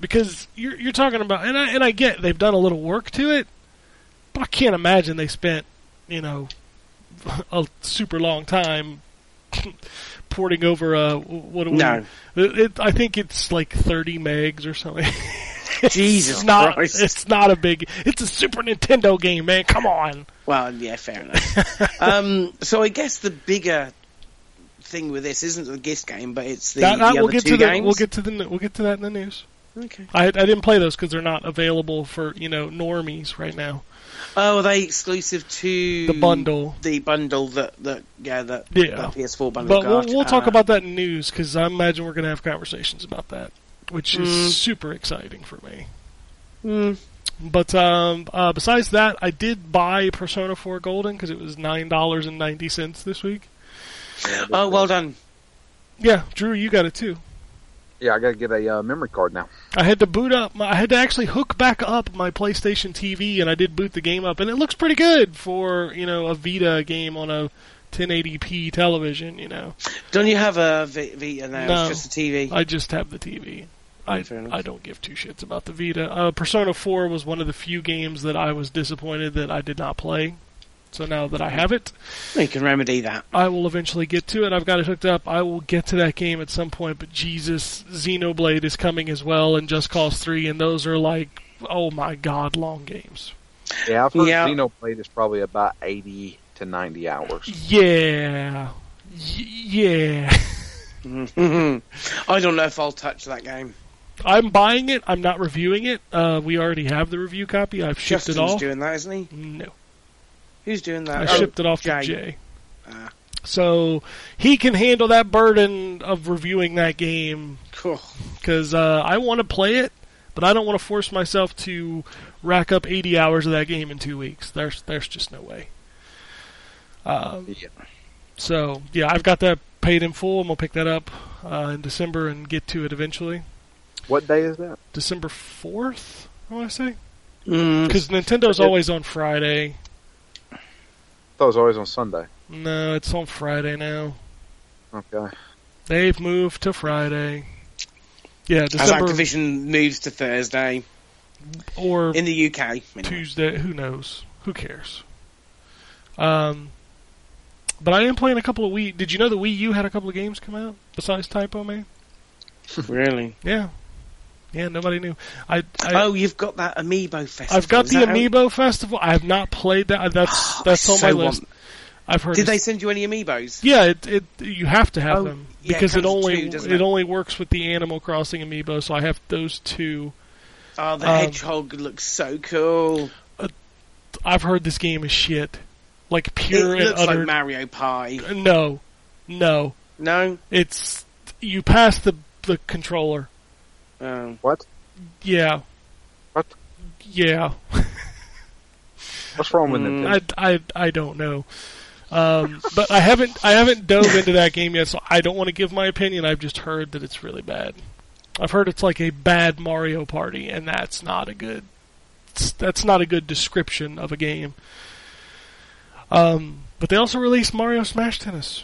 because you're you're talking about, and I and I get they've done a little work to it, but I can't imagine they spent, you know, a super long time porting over a what do we?
No.
It, it, I think it's like 30 megs or something.
Jesus
it's not.
Christ.
It's not a big. It's a Super Nintendo game, man. Come on.
Well, yeah, fair enough. um, so I guess the bigger thing with this isn't the GIS game, but it's the,
That- that-
the
we'll
other
get
two
to the.
games.
We'll get to the. We'll get to that in the news.
Okay.
I I didn't play those because they're not available for you know normies right now.
Oh, are they exclusive to
The bundle.
The bundle that that yeah that,
Yeah.
that PS4 bundle.
But we'll, we'll talk
Uh,
about that in news because I imagine we're going to have conversations about that, which is
Mm.
super exciting for me.
mm,
But um, uh, besides that, I did buy Persona 4 Golden because it was nine dollars and ninety cents this week.
Oh, well done.
Yeah, Drew, you got it too.
Yeah, I got to get a uh, memory card now.
I had to boot up. My, I had to actually hook back up my PlayStation TV, and I did boot the game up, and it looks pretty good for you know a Vita game on a 1080p television. You know,
Don't you have a V- Vita now?
No.
It's just a TV.
I just have the TV. I I don't give two shits about the Vita. Uh, Persona 4 was one of the few games that I was disappointed that I did not play. So now that I have it,
you can remedy that.
I will eventually get to it. I've got it hooked up. I will get to that game at some point. But Jesus, Xenoblade is coming as well, and Just Cause 3, and those are like, oh my god, long games.
Yeah, I've heard
Yeah.
Xenoblade is probably about 80 to 90 hours.
Yeah. Y- yeah.
I don't know if I'll touch that game.
I'm buying it. I'm not reviewing it. Uh, we already have the review copy. I've shipped
Justin's
it off.
doing that, isn't he?
No.
Who's doing
I
that? Oh,
shipped it off
Jay.
to Jay.
Ah.
So he can handle that burden of reviewing that game
Cool.
because uh, I want to play it, but I don't want to force myself to rack up 80 hours of that game in two weeks. There's there's just no way. Um,
Yeah.
so yeah, I've got that paid in full. I'm gonna pick that up uh, in December and get to it eventually.
What day is that?
December 4th, I want to say,
Mm,
because Nintendo's always on Friday.
I thought it was always on Sunday.
No, it's on Friday now.
Okay.
They've moved to Friday. Yeah,
as
December
Activision moves to Thursday
or
in the UK. anyway.
Tuesday. Who knows? Who cares? Um, but I am playing a couple of Wii. Did you know the Wii U had a couple of games come out besides Typoman?
Really?
Yeah, yeah. Nobody knew. I, I
oh, you've got that Amiibo festival.
I've got
Is
the? Amiibo Festival. I have not played that. That's that's
I
on my list.
want-
I've heard.
Did they send you any Amiibos?
Yeah, it, it you have to have
Oh,
them
yeah, it
because it,
comes
only
two,
it
it?
only works with the Animal Crossing amiibo. So I have those two.
Oh, the
Um,
hedgehog looks so cool.
I've heard this game is shit. like pure
it
and
looks
utter.
like Mario Party.
no, no,
No.
it's you pass the the controller.
Oh.
What?
Yeah.
What?
Yeah.
What's wrong with
Mm.
Nintendo?
I, I, I don't know. Um, but I haven't I haven't dove into that game yet, so I don't want to give my opinion. I've just heard that it's really bad. I've heard it's like a bad Mario Party, and that's not a good that's not a good description of a game. Um, but they also released Mario Smash Tennis.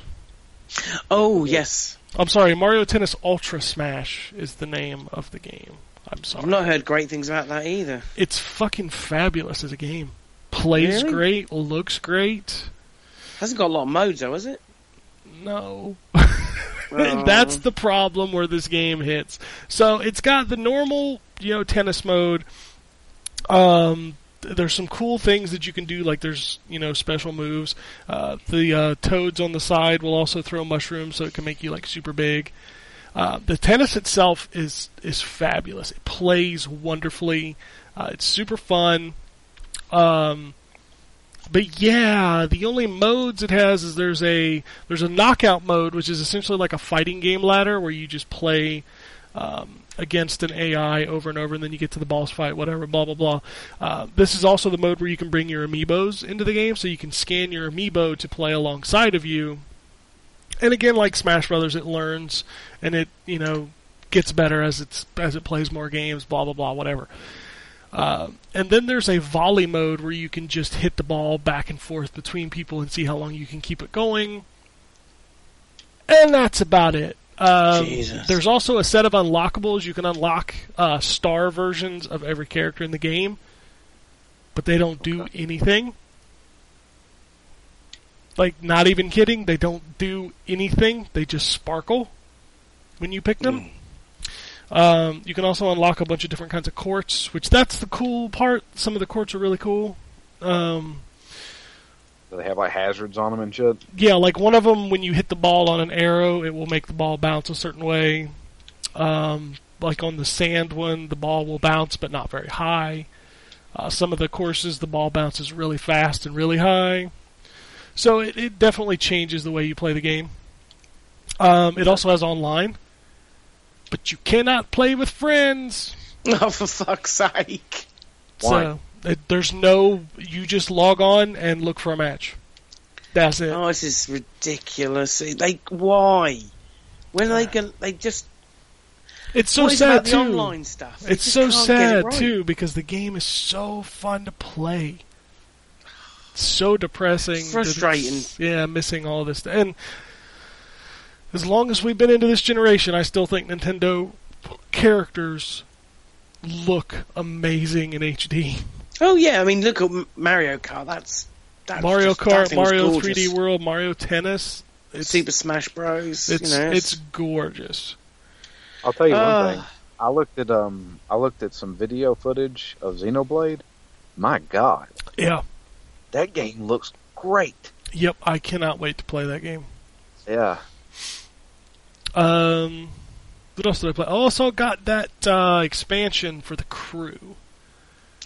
Oh yes.
I'm sorry, Mario Tennis Ultra Smash is the name of the game. I'm sorry.
I've not heard great things about that either.
It's fucking fabulous as a game. Plays
Really?
great, looks great.
Hasn't got a lot of modes though, has it?
No.
Oh.
That's the problem where this game hits. So it's got the normal, you know, tennis mode. Um, there's some cool things that you can do, like there's, you know, special moves. Uh, the uh, toads on the side will also throw mushrooms, so it can make you like super big. Uh, the tennis itself is is fabulous. It plays wonderfully. Uh, it's super fun. Um, but yeah, the only modes it has is there's a there's a knockout mode, which is essentially like a fighting game ladder where you just play um, against an AI over and over, and then you get to the boss fight, whatever, blah blah blah. Uh, this is also the mode where you can bring your amiibos into the game, so you can scan your amiibo to play alongside of you. And again, like Smash Brothers, it learns and it you know gets better as it's as it plays more games, blah blah blah, whatever. Uh, and then there's a volley mode where you can just hit the ball back and forth between people and see how long you can keep it going. And that's about it. Um,
Jesus.
there's also a set of unlockables. You can unlock uh, star versions of every character in the game, but they don't do anything. Like, not even kidding, they don't do anything. They just sparkle when you pick them. Um, you can also unlock a bunch of different kinds of courts, which that's the cool part. Some of the courts are really cool. Um,
Do they have like hazards on them and shit?
yeah, like one of them, when you hit the ball on an arrow, it will make the ball bounce a certain way. Um, like on the sand one, the ball will bounce, but not very high. Uh, some of the courses, the ball bounces really fast and really high. So it, it definitely changes the way you play the game. Um, it also has online, but you cannot play with friends.
Oh, for fuck's sake!
Why?
So it, there's no. You just log on and look for a match. That's it.
Oh, this is ridiculous. Like, why? When are they going? They just.
It's so sad too.
online stuff? They
It's so
can't it
sad
right.
too because the game is so fun to play. It's so depressing. that
Frustrating.
it's- Yeah, missing all this. And as long as we've been into this generation, I still think Nintendo characters look amazing in HD.
Oh yeah, I mean, look at Mario Kart. That's, that's
Mario
just-
Kart,
thing was
Mario
gorgeous.
3D World, Mario Tennis. It's
Super Smash Bros.
it's
you know,
it's gorgeous.
I'll tell you one
Uh.
thing. I looked at um I looked at some video footage of Xenoblade. My God,
Yeah.
that game looks great.
Yep. I cannot wait to play that game.
Yeah.
Um, what else did I play? I also got that uh, expansion for the crew,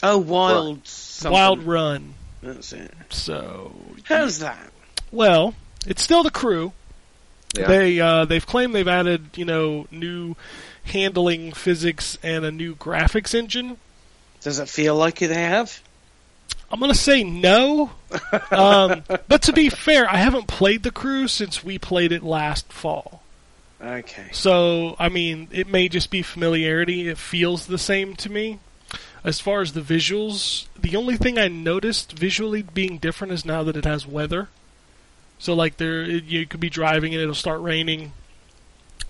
oh Wild something.
Wild Run.
That's it.
So,
How's that?
well, it's still the crew.
Yeah.
They uh, they've claimed they've added you know new handling physics and a new graphics engine.
Does it feel like they have?
I'm gonna say no, um, but to be fair, I haven't played the crew since we played it last fall.
Okay.
So, I mean, it may just be familiarity. It feels the same to me. As far as the visuals, the only thing I noticed visually being different is now that it has weather. So, like, there it, you could be driving and it'll start raining,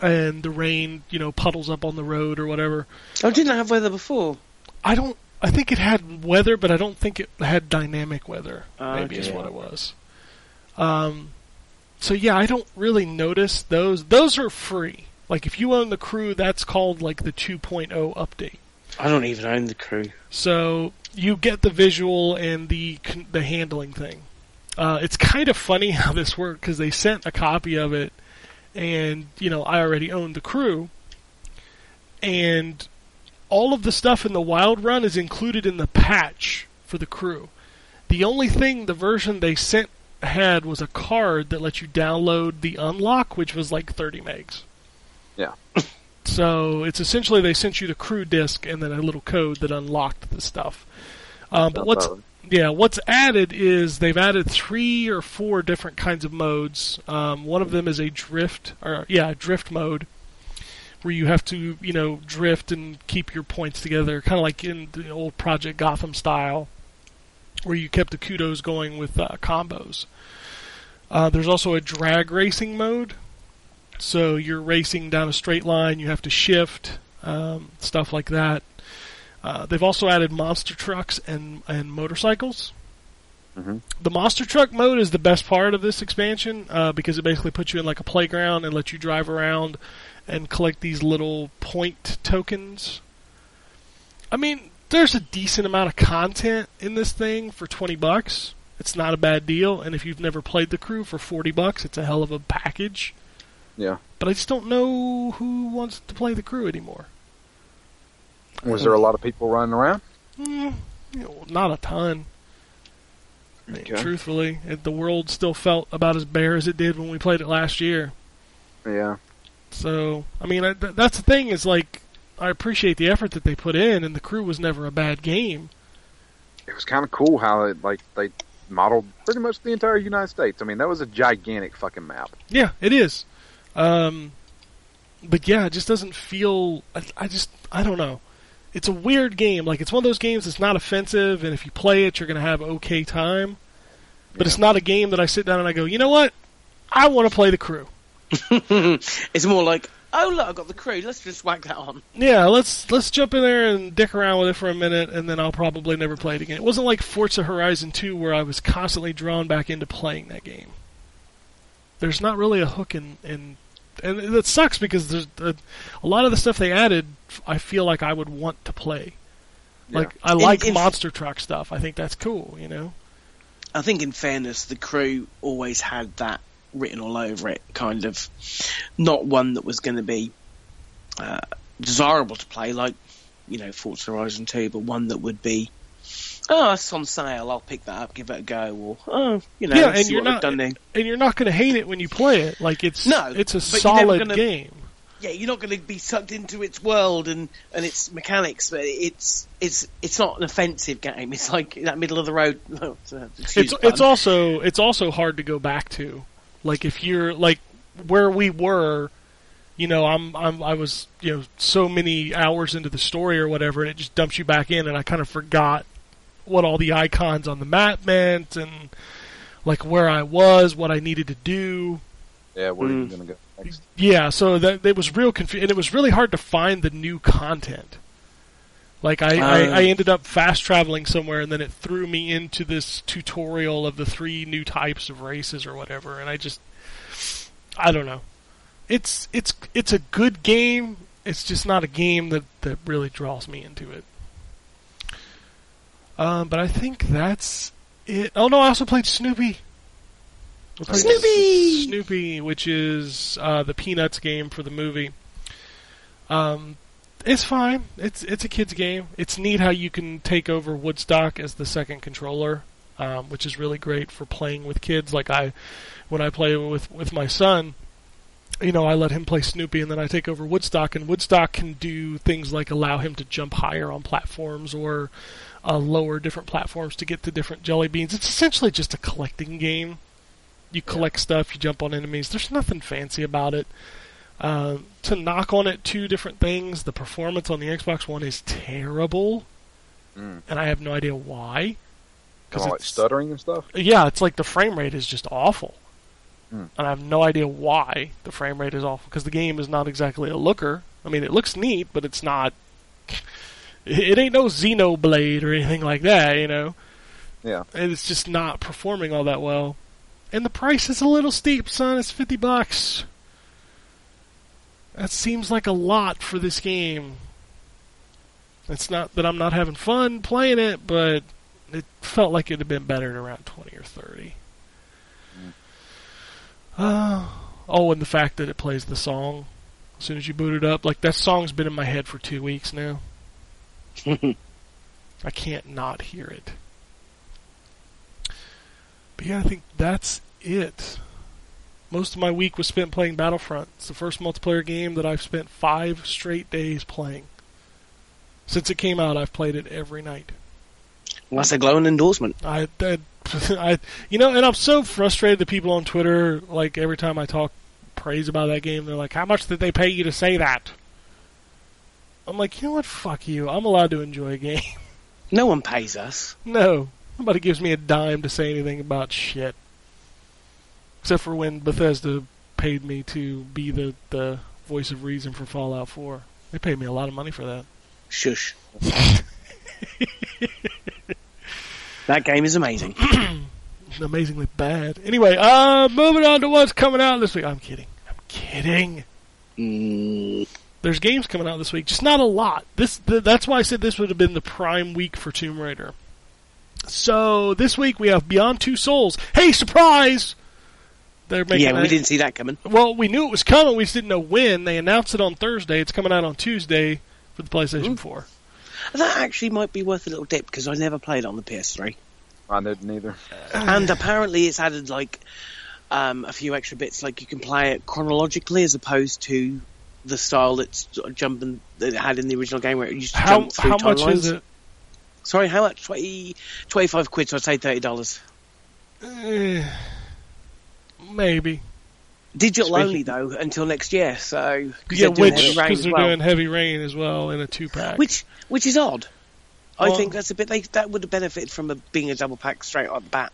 and the rain, you know, puddles up on the road or whatever.
Oh, didn't I have weather before?
I don't. I think it had weather, but I don't think it had dynamic weather.
Ah,
maybe is what it was. Um, so yeah, I don't really notice those. Those are free. Like if you own the crew, that's called like the 2.0 update.
I don't even own the crew.
So you get the visual and the the handling thing. Uh, it's kind of funny how this worked because they sent a copy of it, and you know I already owned the crew, and all of the stuff in the Wild Run is included in the patch for the crew. The only thing, the version they sent had was a card that let you download the unlock, which was like 30 megs.
Yeah.
So it's essentially they sent you the crew disk and then a little code that unlocked the stuff. Um, but what's yeah, what's added is they've added three or four different kinds of modes. Um, one of them is a drift, or yeah, drift mode, where you have to you know drift and keep your points together, kind of like in the old Project Gotham style, where you kept the kudos going with uh, combos. Uh, there's also a drag racing mode, so you're racing down a straight line, you have to shift, um, stuff like that. Uh, they've also added monster trucks and and motorcycles.
Mhm.
The monster truck mode is the best part of this expansion uh, because it basically puts you in like a playground and lets you drive around and collect these little point tokens. I mean, there's a decent amount of content in this thing for twenty bucks. It's not a bad deal, and if you've never played the crew for forty bucks, it's a hell of a package.
Yeah.
But I just don't know who wants to play the crew anymore.
Was there a lot of people running around?
Mm, you know, not a ton. I mean, Truthfully, it, the world still felt about as bare as it did when we played it last year.
Yeah.
So, I mean, I, th- that's the thing is like, I appreciate the effort that they put in, and the crew was never a bad game.
It was kind of cool how it, like they modeled pretty much the entire United States. I mean, that was a gigantic fucking map.
Yeah, it is. Um, but yeah, it just doesn't feel. I, I just, I don't know. It's a weird game. Like it's one of those games that's not offensive, and if you play it, you're gonna have okay time. But it's not a game that I sit down and I go, you know what? I want to play the crew.
it's more like, oh look, I've got the crew. Let's just whack that on.
Yeah, let's let's jump in there and dick around with it for a minute, and then I'll probably never play it again. It wasn't like Forza Horizon 2 where I was constantly drawn back into playing that game. There's not really a hook in, in and that sucks because there's a, a lot of the stuff they added. I feel like I would want to play. Like I like
in-
monster truck stuff. I think that's cool. You know.
I think, in fairness, the crew always had that written all over it, kind of. Not one that was going to be uh, desirable to play, like you know Forza Horizon 2, but one that would be. Oh, it's on sale. I'll pick that up, give it a go, or oh, you know,
Yeah, and you're not-
done there.
And you're not going to hate it when you play it. Like it's
No,
it's a
but you're never
solid
gonna-
game.
yeah, you're not going to be sucked into its world and, and its mechanics, but it's it's it's not an offensive game. It's like that middle of the road. excuse oh,
it's
the
it's also it's also hard to go back to. Like if you're like where we were, you know, I'm I'm I was you know so many hours into the story or whatever, and it just dumps you back in, and I kind of forgot what all the icons on the map meant and like where I was, what I needed to do.
Yeah, where are you
Mm.
gonna go next?
Yeah, so that it was real confusing, and it was really hard to find the new content. Like I, I,
Uh.
I ended up fast traveling somewhere, and then it threw me into this tutorial of the three new types of races or whatever, and I just, I don't know. It's it's it's a good game. It's just not a game that that really draws me into it. Um, but I think that's it. Oh no, I also played Snoopy. Played
Snoopy!
Snoopy, which is uh, the Peanuts game for the movie. Um, it's fine. It's it's a kids game. It's neat how you can take over Woodstock as the second controller, um, which is really great for playing with kids. Like I, when I play with with my son, you know, I let him play Snoopy, and then I take over Woodstock, and Woodstock can do things like allow him to jump higher on platforms or uh, lower different platforms to get to different jelly beans. It's essentially just a collecting game. You collect stuff, you jump on enemies. There's nothing fancy about it. Uh, to knock on it two different things, the performance on the Xbox One is terrible,
Mm.
and I have no idea why.
Of like
it's-
stuttering and stuff.
yeah, it's like the frame rate is just awful.
Hmm.
And I have no idea why the frame rate is awful because the game is not exactly a looker. I mean, it looks neat, but it's not. It ain't no Xenoblade or anything like that, you know.
Yeah.
And it's just not performing all that well. And the price is a little steep, son. It's fifty bucks. That seems like a lot for this game. It's not that I'm not having fun playing it, but it felt like it'd have been better at around 20 or 30. Uh, oh, and the fact that it plays the song as soon as you boot it up. Like, that song's been in my head for two weeks now. I can't not hear it. But yeah, I think that's it. Most of my week was spent playing Battlefront. It's the first multiplayer game that I've spent five straight days playing. Since it came out, I've played it every night.
Well, that's a glowing endorsement.
I, I, I, you know, and I'm so frustrated that people on Twitter, like every time I talk praise about that game, they're like, "How much did they pay you to say that?" I'm like, you know what? Fuck you. I'm allowed to enjoy a game.
No one pays us.
no, nobody gives me a dime to say anything about shit, except for when Bethesda paid me to be the the voice of reason for Fallout 4. They paid me a lot of money for that.
Shush. that game is amazing.
amazingly bad. Anyway, uh, moving on to what's coming out this week. I'm kidding. I'm kidding.
Mm,
There's games coming out this week, just not a lot. This th- that's why I said this would have been the prime week for Tomb Raider. So this week we have Beyond Two Souls. Hey, surprise! They're making
yeah, we
that-
didn't see that coming.
Well, we knew it was coming. We just didn't know when. They announced it on Thursday. It's coming out on Tuesday for the PlayStation
Ooh.
4.
That actually might be worth a little dip because I never played on the PS3.
I didn't either.
and apparently it's added like um, a few extra bits, like you can play it chronologically as opposed to the style that's sort of jumping that it had in the original game where it used to
How
jump through
how much
timelines.
is it?
Sorry, how much? 20, 25 quid, so I'd say thirty dollars.
Eh, maybe.
Digital
Speaking-
only though until next year. So 'cause
Yeah, which because they're
well.
doing Heavy Rain as well in a two pack.
which which is odd. I think that's a bit like that would have benefited from a, being a double pack straight off the bat.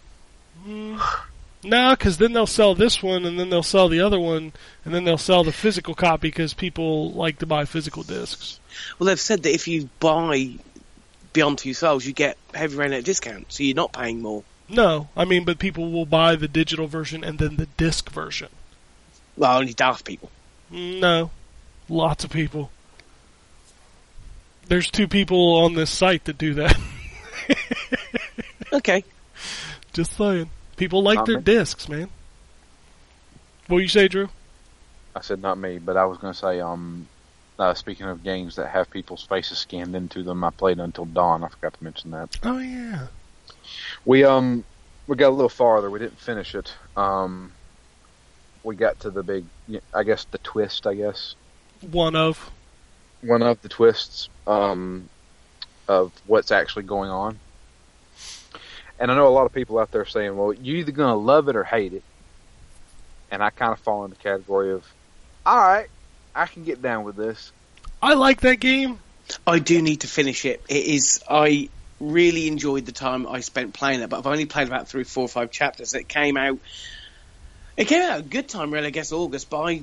No, because then they'll sell this one, and then they'll sell the other one, and then they'll sell the physical copy because people like to buy physical discs.
Well, they've said that if you buy Beyond Two Souls, you get Heavy Rain at a discount, so you're not paying more.
No, I mean, but people will buy the digital version and then the disc version.
Well, only daft people.
No, lots of people. There's two people on this site that do that.
Okay.
Just saying, people like
Not
their
me.
discs, man. What you say, Drew?
I said not me, but I was going to say, um, uh, speaking of games that have people's faces scanned into them, I played Until Dawn. I forgot to mention that.
Oh yeah,
We um we got a little farther. We didn't finish it. Um, we got to the big, I guess the twist. I guess
one of.
one of the twists um, of what's actually going on. And I know a lot of people out there saying, "Well, you're either going to love it or hate it." And I kind of fall in the category of, "All right, I can get down with this."
I like that game.
I do need to finish it. It is. I really enjoyed the time I spent playing it, but I've only played about three, four, or five chapters. It came out. It came out a good time, really. I guess August, but I,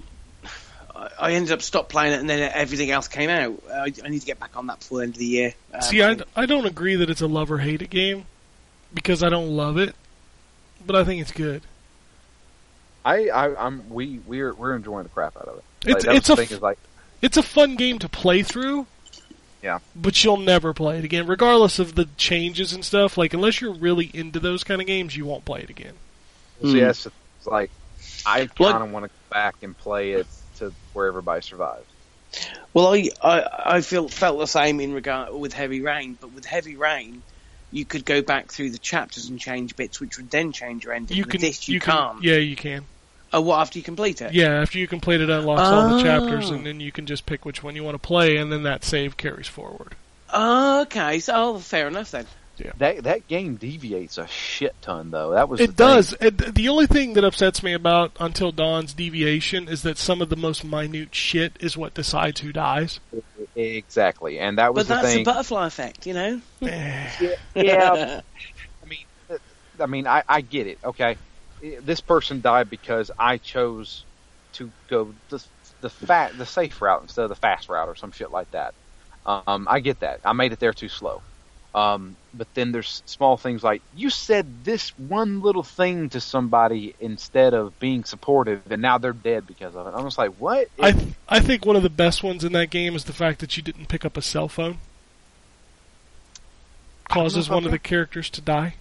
I ended up stopped playing it, and then everything else came out. I, I need to get back on that before the end of the year. Um,
See, I, I don't agree that it's a love or hate it game because I don't love it, but I think it's good.
I, I I'm we we're we're enjoying the crap out of it.
It's
like,
it's a
thing is like
it's a fun game to play through.
Yeah.
But you'll never play it again, regardless of the changes and stuff. Like unless you're really into those kind of games, you won't play it again.
See,
Hmm.
that's the- it's like I
What-
kind of want to go back and play it to where everybody survives.
Well, I, I I feel felt the same in regard with Heavy Rain, but with Heavy Rain, you could go back through the chapters and change bits, which would then change your ending.
You can
this, you,
can
can't.
yeah, you can.
Oh, what after you complete it?
Yeah, after you complete it, it unlocks all the chapters,
Oh.
and then you can just pick which one you want to play, and then that save carries forward.
Oh, okay, so oh, fair enough then.
That that game deviates a shit ton though. That was
It does. It, the only thing that upsets me about Until Dawn's deviation is that some of the most minute shit is what decides who dies.
exactly, and that was
But
the
that's
thing.
the butterfly effect, you know.
Eh.
yeah, I mean, I mean, I, I get it. Okay, this person died because I chose to go the the fat the safe route instead of the fast route or some shit like that. Um, I get that. I made it there too slow. Um, but then there's small things like you said this one little thing to somebody instead of being supportive, and now they're dead because of it. I'm just like, what?
I th- I think one of the best ones in that game is the fact that you didn't pick up a cell phone. Causes one of the characters to die.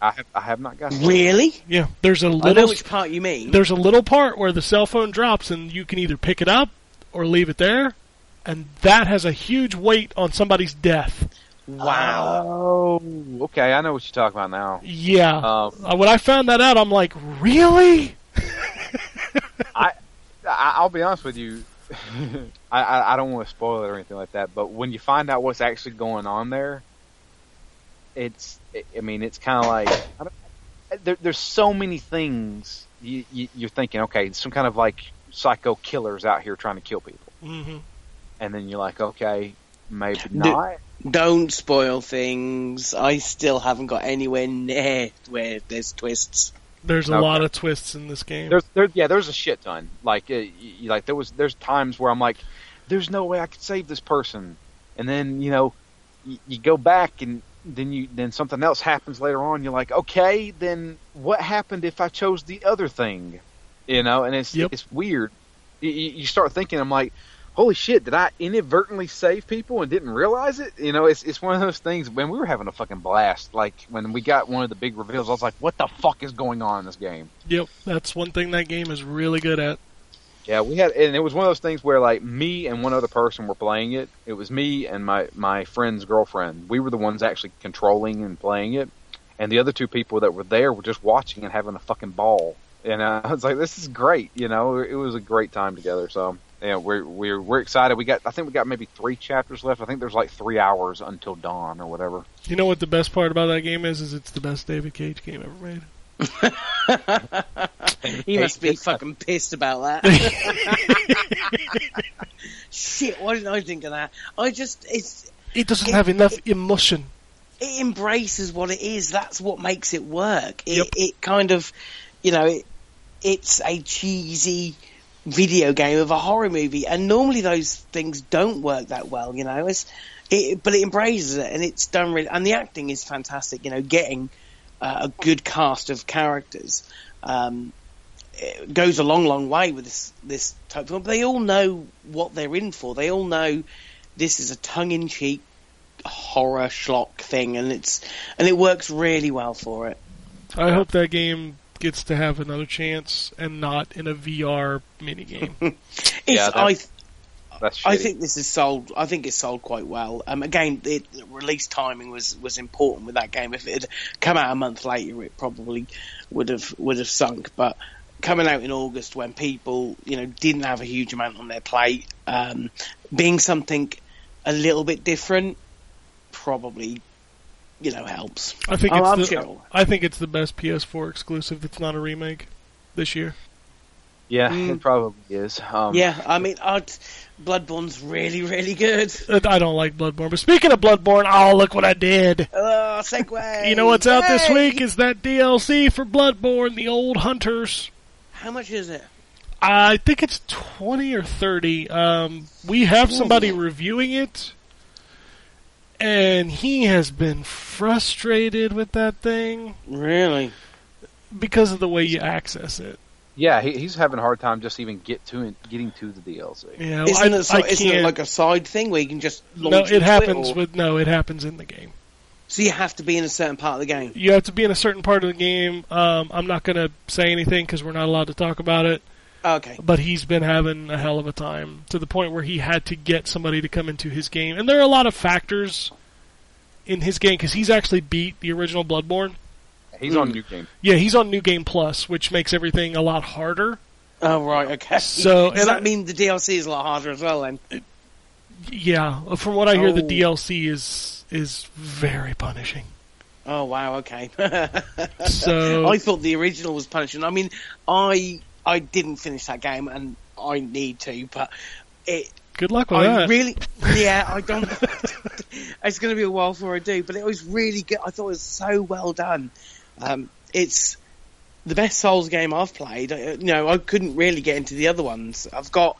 I have I have not got.
Really?
Yeah, there's a
I know
little
which part you mean.
there's a little part where the cell phone drops and you can either pick it up or leave it there, and that has a huge weight on somebody's death.
Wow.
Oh, okay. I know what you're talking about now.
Yeah.
Um,
Uh, when I found that out, I'm like, really?
I, I'll be honest with you. I, I, I don't want to spoil it or anything like that, but when you find out what's actually going on there, it's. I mean, it's kind of like I don't, there, there's so many things you, you, you're thinking. Okay, some kind of like psycho killers out here trying to kill people,
hmm
and then you're like, okay, maybe
Do-
not.
Don't spoil things. I still haven't got anywhere near where there's twists.
There's a
Okay.
lot of twists in this game.
There's, there, yeah, there's a shit ton. Like, uh, y- y- like there was, there's times where I'm like, there's no way I could save this person, and then you know, you, you go back and then you, then something else happens later on. You're like, okay, then what happened if I chose the other thing? You know, and it's
Yep.
it's weird. You, you you start thinking, I'm like, holy shit, did I inadvertently save people and didn't realize it? You know, it's it's one of those things. When we were having a fucking blast, like when we got one of the big reveals, I was like, what the fuck is going on in this game?
Yep, that's one thing that game is really good at.
Yeah, we had, and it was one of those things where like me and one other person were playing it. It was me and my my friend's girlfriend. We were the ones actually controlling and playing it, and the other two people that were there were just watching and having a fucking ball. And I was like, "This is great," you know. It was a great time together. So yeah, we're we're we're excited. We got, I think we got maybe three chapters left. I think there's like three hours until dawn or whatever.
You know what the best part about that game is? Is it's the best David Cage game ever made.
He must be fucking pissed about that. Shit, why didn't I think of that? I just, it's,
It doesn't have enough emotion.
it embraces what it is. That's what makes it work. It,
Yep.
it kind of, you know, it, it's a cheesy video game of a horror movie, and normally those things don't work that well. You know, it's, it, but it embraces it, and it's done really. And the acting is fantastic. You know, getting uh, a good cast of characters. Um, it goes a long, long way with this this type of film. But they all know what they're in for. They all know this is a tongue-in-cheek horror schlock thing, and it's and it works really well for it.
I hope that game gets to have another chance and not in a VR minigame.
It's,
Yeah,
I
That's
I think this is sold. I think it's sold quite well. Um, again, the the release timing was was important with that game. If it had come out a month later, it probably would have would have sunk. But coming out in August, when people you know didn't have a huge amount on their plate, um, being something a little bit different, probably you know helps.
I think
Oh,
it's
I'm
the,
sure.
I think it's the best PS4 exclusive that's not a remake this year.
yeah,
Mm.
it probably is. Um,
Yeah, I mean, I'd, Bloodborne's really really good.
I don't like Bloodborne, but speaking of Bloodborne, oh look what I did!
Oh, segue.
You know what's out this week is that DLC for Bloodborne, The Old Hunters.
How much is it?
I think it's twenty or thirty. Um, we have somebody reviewing it, and he has been frustrated with that thing
Really?
because of the way you access it.
yeah, he, he's having a hard time just even get to it, getting to the DLC.
You know,
Isn't,
I,
it, so,
I
isn't it
can't-
like a side thing where you can just launch
no,
into
it happens
or-
with no, it happens in the game.
So you have to be in a certain part of the game.
You have to be in a certain part of the game. Um, I'm not going to say anything because we're not allowed to talk about it.
Okay.
but he's been having a hell of a time to the point where he had to get somebody to come into his game. And there are a lot of factors in his game because he's actually beat the original Bloodborne.
He's
Mm.
on New Game.
Yeah, he's on New Game Plus, which makes everything a lot harder.
Oh right. Okay.
So,
does
and
that
I-
mean the DLC is a lot harder as well? Then.
Yeah, from what I hear, the
Oh.
DLC is is very punishing.
Oh wow. Okay.
So
I thought the original was punishing. I mean, I I didn't finish that game, and I need to, but it.
good luck with
I
that.
really, yeah, I don't. it's going to be a while before I do, but it was really good. I thought it was so well done. Um, it's the best Souls game I've played. I, you know, I couldn't really get into the other ones. I've got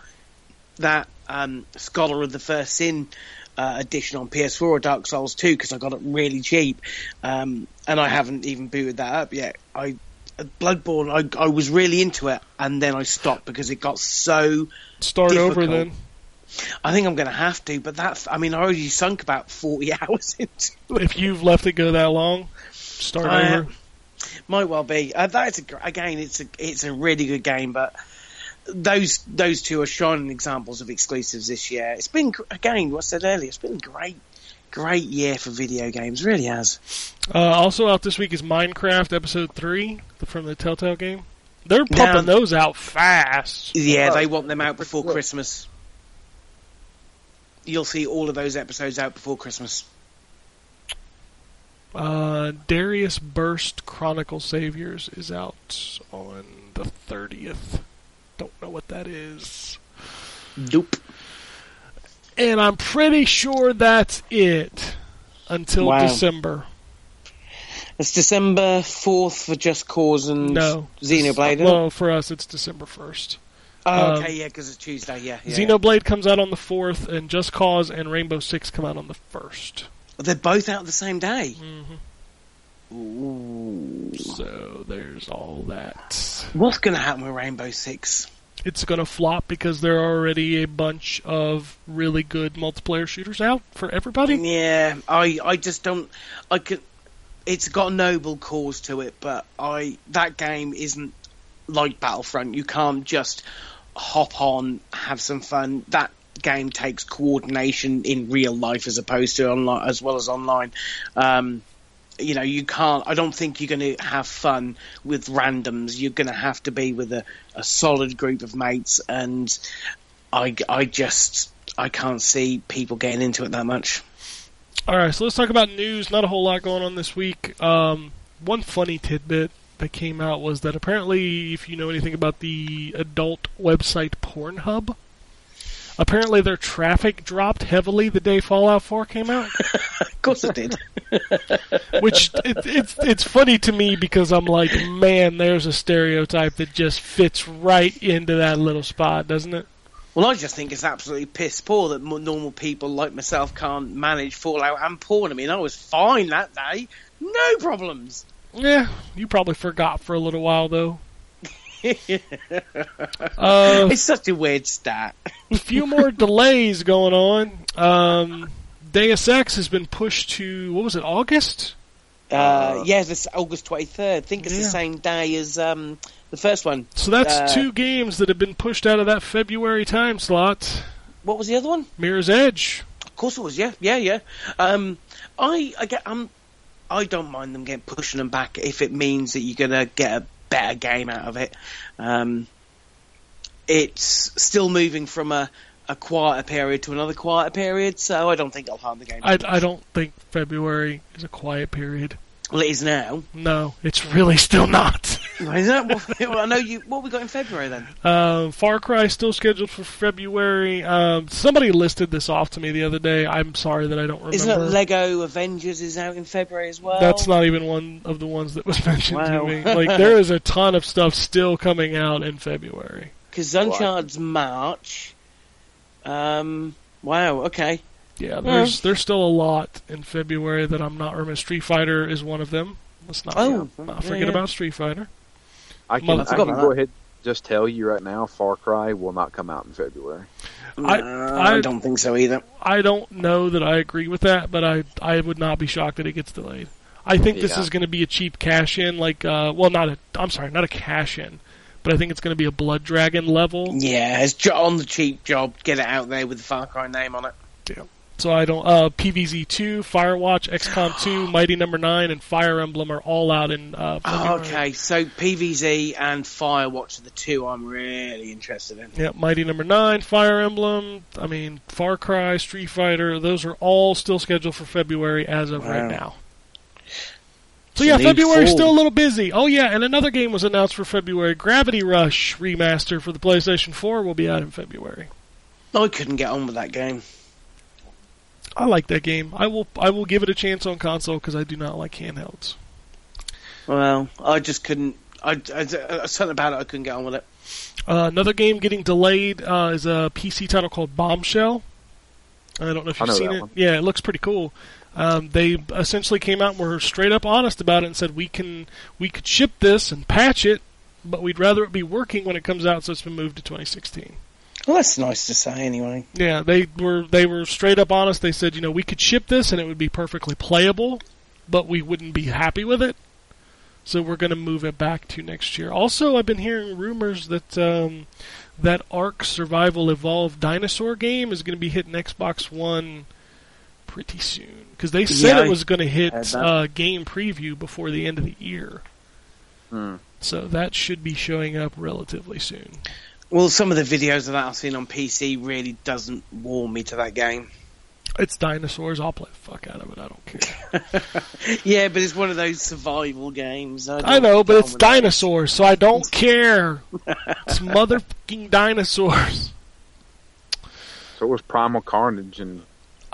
that um, Scholar of the First Sin uh, edition on PS4 or Dark Souls 2 because I got it really cheap, um, and I haven't even booted that up yet. I Bloodborne, I, I was really into it, and then I stopped because it got so
Start over then.
I think I'm going to have to, but that, I mean, I already sunk about 40 hours into it.
If you've left it go that long, start
I-
over.
Might well be. Uh, that is a, again, it's a, it's a really good game, but those, those two are shining examples of exclusives this year. It's been, again, what I said earlier, it's been great. Great year for video games. Really has.
Uh, also out this week is Minecraft Episode Three from the Telltale game. They're pumping
Now-
those out fast.
Yeah,
Oh,
they want them out before
look.
Christmas. You'll see all of those episodes out before Christmas.
Uh, Darius Burst Chronicle Saviors is out on the 30th. Don't know what that is.
Nope.
And I'm pretty sure that's it until
Wow.
December.
It's December 4th for Just Cause and
No.
Xenoblade.
Well, for us, it's December 1st.
oh,
um,
okay, yeah, because it's Tuesday, yeah. yeah.
Xenoblade comes out on the 4th, and Just Cause and Rainbow Six come out on the 1st.
They're both out the same day.
hmm
Ooh.
So there's all that.
What's going to happen with Rainbow Six?
It's going to flop because there are already a bunch of really good multiplayer shooters out for everybody.
Yeah, I, I just don't. I could. It's got a noble cause to it, but I that game isn't like Battlefront. You can't just hop on, have some fun. That game takes coordination in real life as opposed to online, as well as online. Um, you know, you can't. I don't think you're going to have fun with randoms. You're going to have to be with a, a solid group of mates, and I, I just, I can't see people getting into it that much.
All right, so let's talk about news. Not a whole lot going on this week. Um, one funny tidbit that came out was that apparently, if you know anything about the adult website Pornhub, apparently their traffic dropped heavily the day Fallout 4 came out.
Of course it did.
Which it, it's it's funny to me because I'm like, man, there's a stereotype that just fits right into that little spot, doesn't it?
Well, I just think it's absolutely piss poor that normal people like myself can't manage Fallout and porn. I mean, I was fine that day, no problems.
Yeah, you probably forgot for a little while though. Uh,
It's such a weird stat.
a few more delays going on. Um, Deus Ex has been pushed to what was it, August?
Uh, yeah, this August twenty third. I think it's
Yeah.
the same day as um, the first one.
So that's
Uh,
two games that have been pushed out of that February time slot.
What was the other one?
Mirror's Edge.
Of course it was. Yeah, yeah, yeah. Um, I, I get, um, I don't mind them getting pushing them back if it means that you're gonna get a better game out of it. Um, it's still moving from a, a quieter period to another quieter period, so I don't think it'll harm the game.
I, I don't think February is a quiet period.
Well, it is now.
No, it's really still not.
Is that what, well, I know you. What we got in February then?
Um, Far Cry still scheduled for February. Um, somebody listed this off to me the other day. I'm sorry that I don't remember.
Isn't it Lego Avengers is out in February as well?
That's not even one of the ones that was mentioned
Wow.
to me. Like there is a ton of stuff still coming out in February.
because Uncharted's March. Um. Wow. Okay.
Yeah, there's there's still a lot in February that I'm not remembering. Street Fighter is one of them. Let's not,
Oh,
not
yeah,
forget
yeah.
about Street Fighter.
I can,
Mother-
I can go ahead and just tell you right now, Far Cry will not come out in February.
I-
No,
I-
I don't think so either.
I don't know that I agree with that, but I I would not be shocked that it gets delayed. I think this is going to be a cheap cash in, like uh, well, not a I'm sorry, not a cash in, but I think it's going to be a Blood Dragon level.
Yeah, it's on the cheap job. Get it out there with the Far Cry name on it.
So I don't. Uh, PVZ two, Firewatch, XCOM two, Mighty Number nine, and Fire Emblem are all out in. Uh,
Oh,
February.
okay, so PVZ and Firewatch are the two I'm really interested in.
Yeah, Mighty Number Nine, Fire Emblem. I mean, Far Cry, Street Fighter. Those are all still scheduled for February as of right now. So yeah, February's
fall.
still a little busy. Oh yeah, and another game was announced for February. Gravity Rush remaster for the PlayStation 4 will be out in February.
I couldn't get on with that game.
I like that game. I will. I will give it a chance on console because I do not like handhelds.
Well, I just couldn't. I, I, I something about it. I couldn't get on with it.
Uh, another game getting delayed uh, is a PC title called Bombshell. I don't know if you've
know
seen it.
one.
Yeah, it looks pretty cool. Um, they essentially came out and were straight up honest about it and said we can we could ship this and patch it, but we'd rather it be working when it comes out, so it's been moved to 2016.
Well, that's nice to say, anyway.
Yeah, they were they were straight up honest. They said, you know, we could ship this and it would be perfectly playable, but we wouldn't be happy with it. So we're going to move it back to next year. Also, I've been hearing rumors that um, that Ark Survival Evolved dinosaur game is going to be hitting Xbox One pretty soon because they said
Yeah,
it was going to hit uh, game preview before the end of the year.
Hmm.
So that should be showing up relatively soon.
Well, some of the videos of that I've seen on PC really doesn't warm me to that game.
It's dinosaurs. I'll play the fuck out of it. I don't care.
Yeah, but it's one of those survival games. I,
I know, but it's
on with that.
dinosaurs, so I don't care. it's motherfucking dinosaurs.
So it was Primal Carnage, and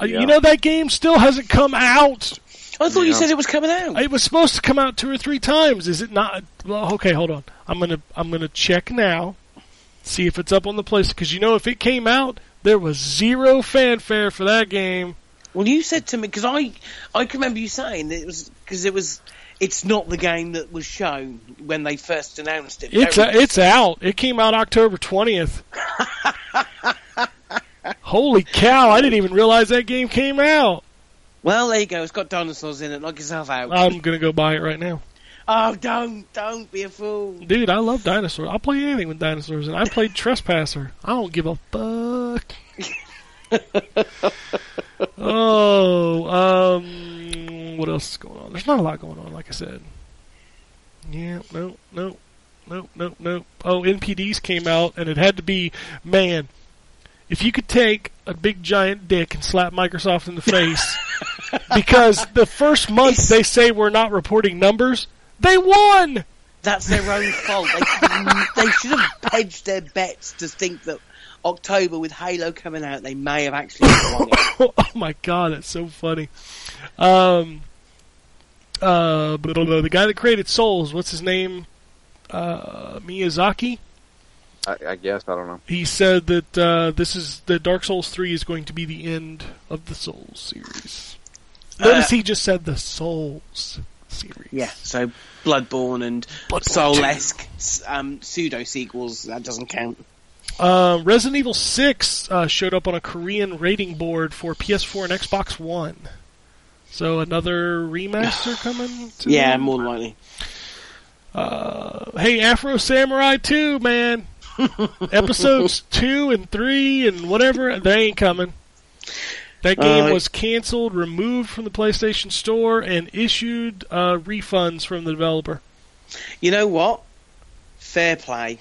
Uh,
Yeah.
You know that game still hasn't come out.
I thought you said it was coming out.
It was supposed to come out two or three times. Is it not? Well, okay, hold on. I'm gonna I'm gonna check now, see if it's up on the place. Because you know, if it came out, there was zero fanfare for that game.
Well, you said to me because I I can remember you saying that it was because it was it's not the game that was shown when they first announced it.
It's uh, it's out. It came out October twentieth. Holy cow! I didn't even realize that game came out.
well, there you go. It's got dinosaurs in it. Knock yourself out.
I'm gonna go buy it right now,
oh, don't don't be a fool.
dude. I love dinosaurs. I'll play anything with dinosaurs, and I played Trespasser. I don't give a fuck. oh, um, what else is going on? There's not a lot going on, like I said. Yeah, no, no, no, no, no. Oh, NPDs came out, and it had to be, man, if you could take a big giant dick and slap Microsoft in the face, because the first month they say we're not reporting numbers, they won!
That's their own fault. They, they should have hedged their bets to think that October with Halo coming out, they may have actually won it.
oh my god, that's so funny. Um, uh, blah, blah, blah, the guy that created Souls, what's his name? Uh, Miyazaki.
I, I guess I don't know.
He said that uh, this is the Dark Souls three is going to be the end of the Souls series. Notice he just said the Souls series.
Yeah, so Bloodborne and
Bloodborne
Soul-esque um, pseudo sequels that doesn't count.
Uh, Resident Evil 6 uh, showed up on a Korean rating board for PS4 and Xbox One. So another remaster coming. To
Yeah,
them?
more than likely.
Uh, hey, Afro Samurai 2, man. Episodes 2 and 3 and whatever, they ain't coming. That game
Uh,
was canceled, removed from the PlayStation Store, and issued uh, refunds from the developer.
You know what? Fair play.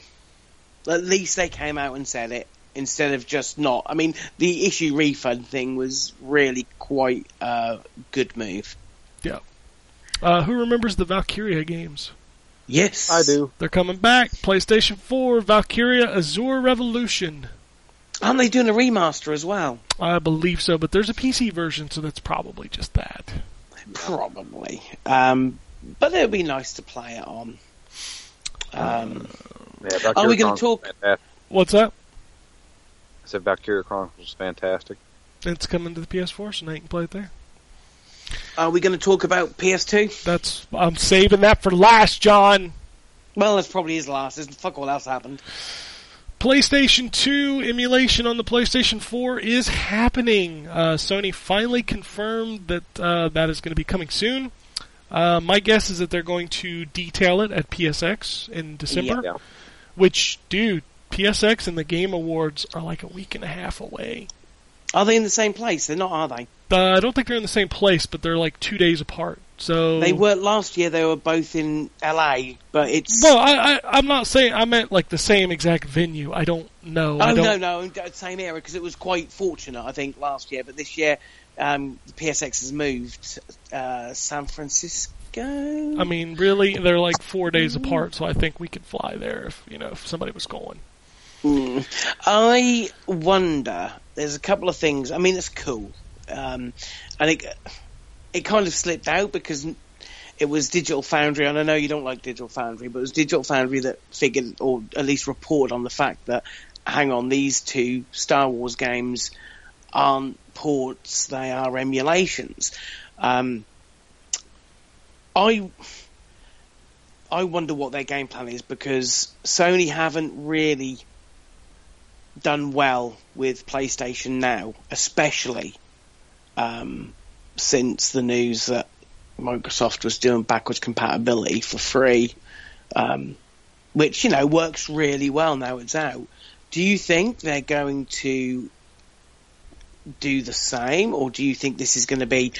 At least they came out and said it instead of just not. I mean, the issue refund thing was really quite a good move.
Uh, who remembers the Valkyria games?
Yes,
I do.
They're coming back. PlayStation 4, Valkyria Azure Revolution.
Aren't they doing a remaster as well?
I believe so, but there's a PC version, so that's probably just that.
Probably. Um, but it would be nice to play it on. Um,
Yeah,
Are we gonna talk-
Fantastic.
What's that?
I said Valkyria Chronicles was fantastic.
It's coming to the PS4, so now you can play it there.
are we going to talk about PS2?
That's I'm saving that for last, John.
Well, that's probably his last. There's fuck all else happened.
PlayStation 2 emulation on the PlayStation 4 is happening. Uh, Sony finally confirmed that uh, that is going to be coming soon. Uh, my guess is that they're going to detail it at PSX in December.
Yeah.
Which, dude, PSX and the Game Awards are like a week and a half away.
Are they in the same place? They're not, are they?
Uh, I don't think they're in the same place, but they're like two days apart. So
They were last year. They were both in LA, but it's
Well, I, I, I'm not saying I meant like the same exact venue. I don't know. I
Oh
don't,
no, no, same era because it was quite fortunate, I think, last year. But this year, um, the PSX has moved uh, San Francisco.
I mean, really, they're like four days apart, so I think we could fly there if you know if somebody was going.
Mm. I wonder. There's a couple of things. I mean, it's cool. Um, I think it kind of slipped out because it was Digital Foundry, and I know you don't like Digital Foundry, but it was Digital Foundry that figured, or at least reported on the fact that, hang on, these two Star Wars games aren't ports; they are emulations. Um, I I wonder what their game plan is because Sony haven't really done well with PlayStation now, especially um, since the news that Microsoft was doing backwards compatibility for free, um, which you know works really well now it's out. Do you think they're going to do the same, or do you think this is going to be,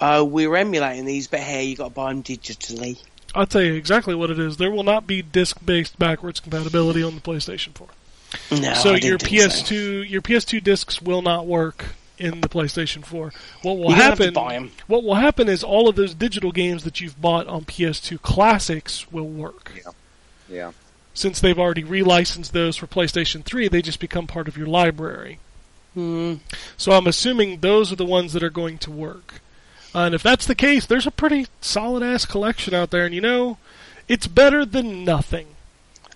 uh, we're emulating these, but hey, you got to buy them digitally?
I'll tell you exactly what it is. There will not be disc-based backwards compatibility on the PlayStation 4.
No,
so your
think.
PS2 your PS2 discs will not work in the PlayStation 4. What will
You're have to
happen?
buy 'em.
What will happen is all of those digital games that you've bought on PS2 classics will work.
Yeah.
Since they've already relicensed those for PlayStation 3, they just become part of your library.
Hmm.
So I'm assuming those are the ones that are going to work. Uh, and if that's the case, there's a pretty solid ass collection out there, and you know, it's better than nothing.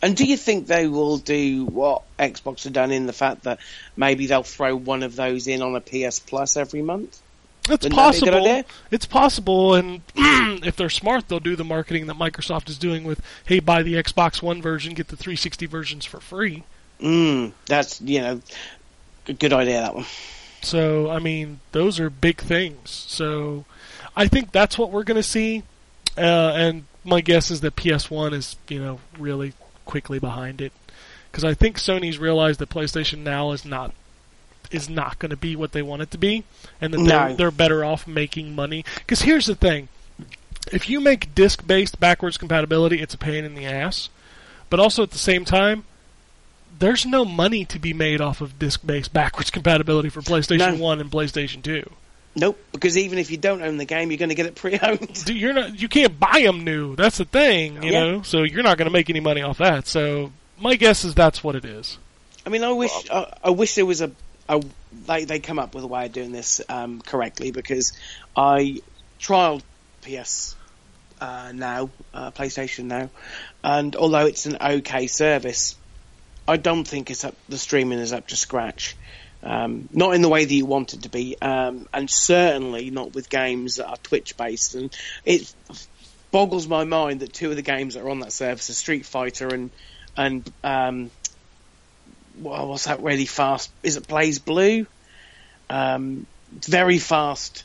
And do you think they will do what Xbox have done in the fact that maybe they'll throw one of those in on a PS Plus every month?
It's
Wouldn't that be a good
possible. It's possible, and if they're smart, they'll do the marketing that Microsoft is doing with, "Hey, buy the Xbox One version, get the 360 versions for free."
Mm, that's you know, a good idea that one.
So, I mean, those are big things. So, I think that's what we're going to see. Uh, and my guess is that PS1 is, you know, really quickly behind it, because I think Sony's realized that PlayStation Now is not is not going to be what they want it to be, and that they're, they're better off making money. Because here's the thing: if you make disc-based backwards compatibility, it's a pain in the ass. But also at the same time, there's no money to be made off of disc-based backwards compatibility for PlayStation
No.
1 and PlayStation 2.
Nope, because even if you don't own the game, you're going to get it pre-owned.
Dude, you're not you can't buy them new. That's the thing, you
Yeah.
know. So you're not going to make any money off that. So my guess is that's what it is.
I mean, I wish I, I wish there was a, a they they come up with a way of doing this um, correctly because I trialed PS uh, now, uh, PlayStation now, and although it's an okay service, I don't think it's up. The streaming is up to scratch. Um, not in the way that you want it to be, um, and certainly not with games that are Twitch based. And it boggles my mind that two of the games that are on that service are Street Fighter and and um, well, what's that really fast? Is it BlazBlue? Um, very fast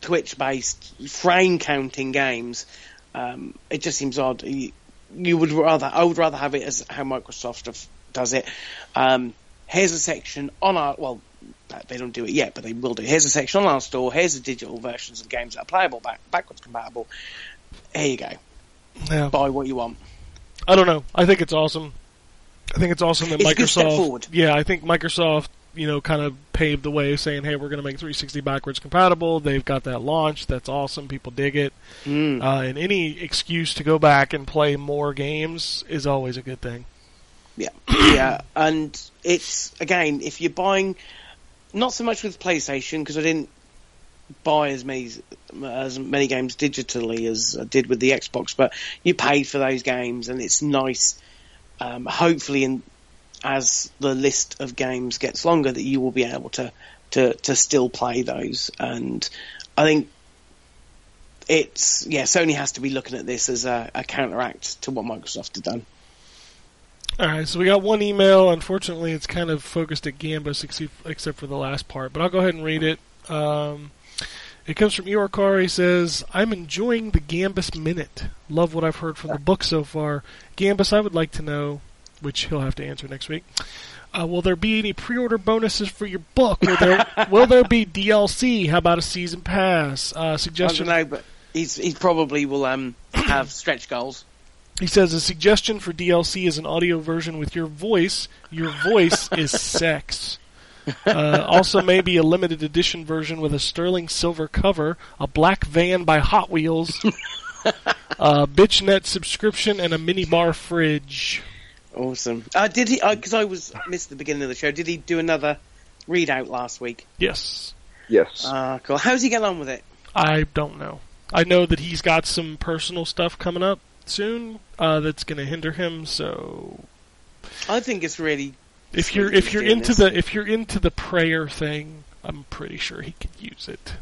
Twitch based frame counting games. Um, it just seems odd. You, you would rather, I would rather have it as how Microsoft does it. Um, here's a section on our, well, they don't do it yet, but they will do. Here's a section on our store. Here's the digital versions of games that are playable, back, backwards compatible. Here you go.
Yeah.
Buy what you want.
I don't know. I think it's awesome. I think it's awesome that
It's
Microsoft.
good step forward.
Yeah, I think Microsoft, you know, kind of paved the way, saying, "Hey, we're going to make 360 backwards compatible." They've got that launched. That's awesome. People dig it.
Mm.
Uh, and any excuse to go back and play more games is always a good thing.
Yeah, yeah, and it's again if you're buying, not so much with PlayStation because I didn't buy as many as many games digitally as I did with the Xbox, but you paid for those games and it's nice. Um, hopefully, in as the list of games gets longer, that you will be able to to to still play those, and I think. It's yeah. Sony has to be looking at this as a, a counteract to what Microsoft have done.
All right, so we got one email. Unfortunately, it's kind of focused at Gambus, except, except for the last part. But I'll go ahead and read it. Um, it comes from Iorkar. He says, "I'm enjoying the Gambus minute. Love what I've heard from the book so far. Gambus, I would like to know, which he'll have to answer next week. Uh, will there be any pre-order bonuses for your book? Will there will there be DLC? How about a season pass? Uh,
I
suggestion
don't know, but he's he probably will um have stretch goals.
He says a suggestion for DLC is an audio version with your voice. Your voice is sex. Uh, also, maybe a limited edition version with a sterling silver cover, a black van by Hot Wheels, a BitchNet subscription, and a minibar fridge.
Awesome. Uh, did he? Because I was missed the beginning of the show. Did he do another readout last week?
Yes,
Yes.
Ah, cool. How's he getting on with it?
I don't know. I know that he's got some personal stuff coming up soon uh, that's going to hinder him. So
I think it's really.
if you're if you're into
this.
the if you're into the prayer thing, I'm pretty sure he could use it.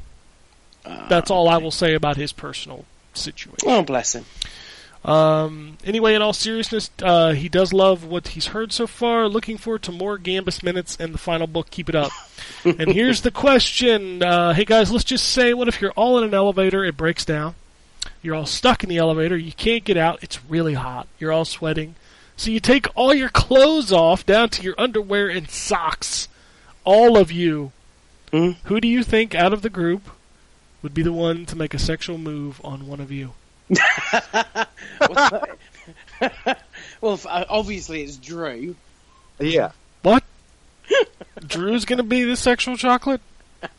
Ah,
That's all I will say about his personal situation.
Oh, bless him.
Um, anyway, in all seriousness, uh, he does love what he's heard so far. Looking forward to more Gambus minutes and the final book. Keep it up. and here's the question: uh, Hey guys, let's just say, what if you're all in an elevator? It breaks down. You're all stuck in the elevator. You can't get out. It's really hot. You're all sweating. So you take all your clothes off, down to your underwear and socks. All of you.
Mm.
Who do you think out of the group would be the one to make a sexual move on one of you?
well, f- uh, obviously it's Drew.
Yeah.
What? Drew's gonna be the sexual chocolate.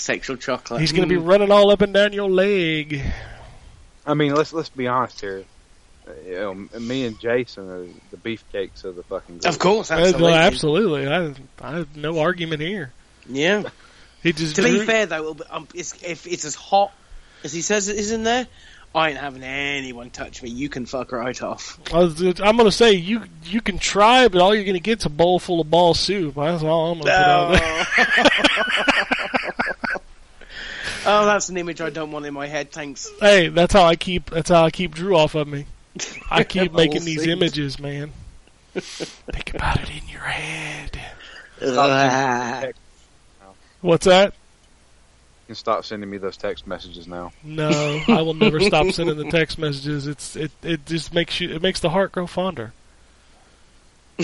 Sexual chocolate.
He's gonna be
Mm.
running all up and down your leg.
I mean, let's let's be honest here. Uh, You know, me and Jason are the beefcakes of the fucking. Group.
Of course,
Uh,
absolutely.
absolutely. I, I have no argument here.
Yeah.
He just
To be fair, though, um, it's, if it's as hot as he says it is in there, I ain't having anyone touch me. You can fuck right off.
I was, I'm gonna say you you can try, but all you're gonna get's a bowl full of ball soup. That's all I'm gonna put out there.
oh, that's an image I don't want in my head. Thanks.
Hey, that's how I keep that's how I keep Drew off of me. I keep making these
soup.
images, man. Think about it in your head.
Ugh.
What's that?
You can stop sending me those text messages now.
No, I will never stop sending the text messages. It's it it just makes you it makes the heart grow fonder.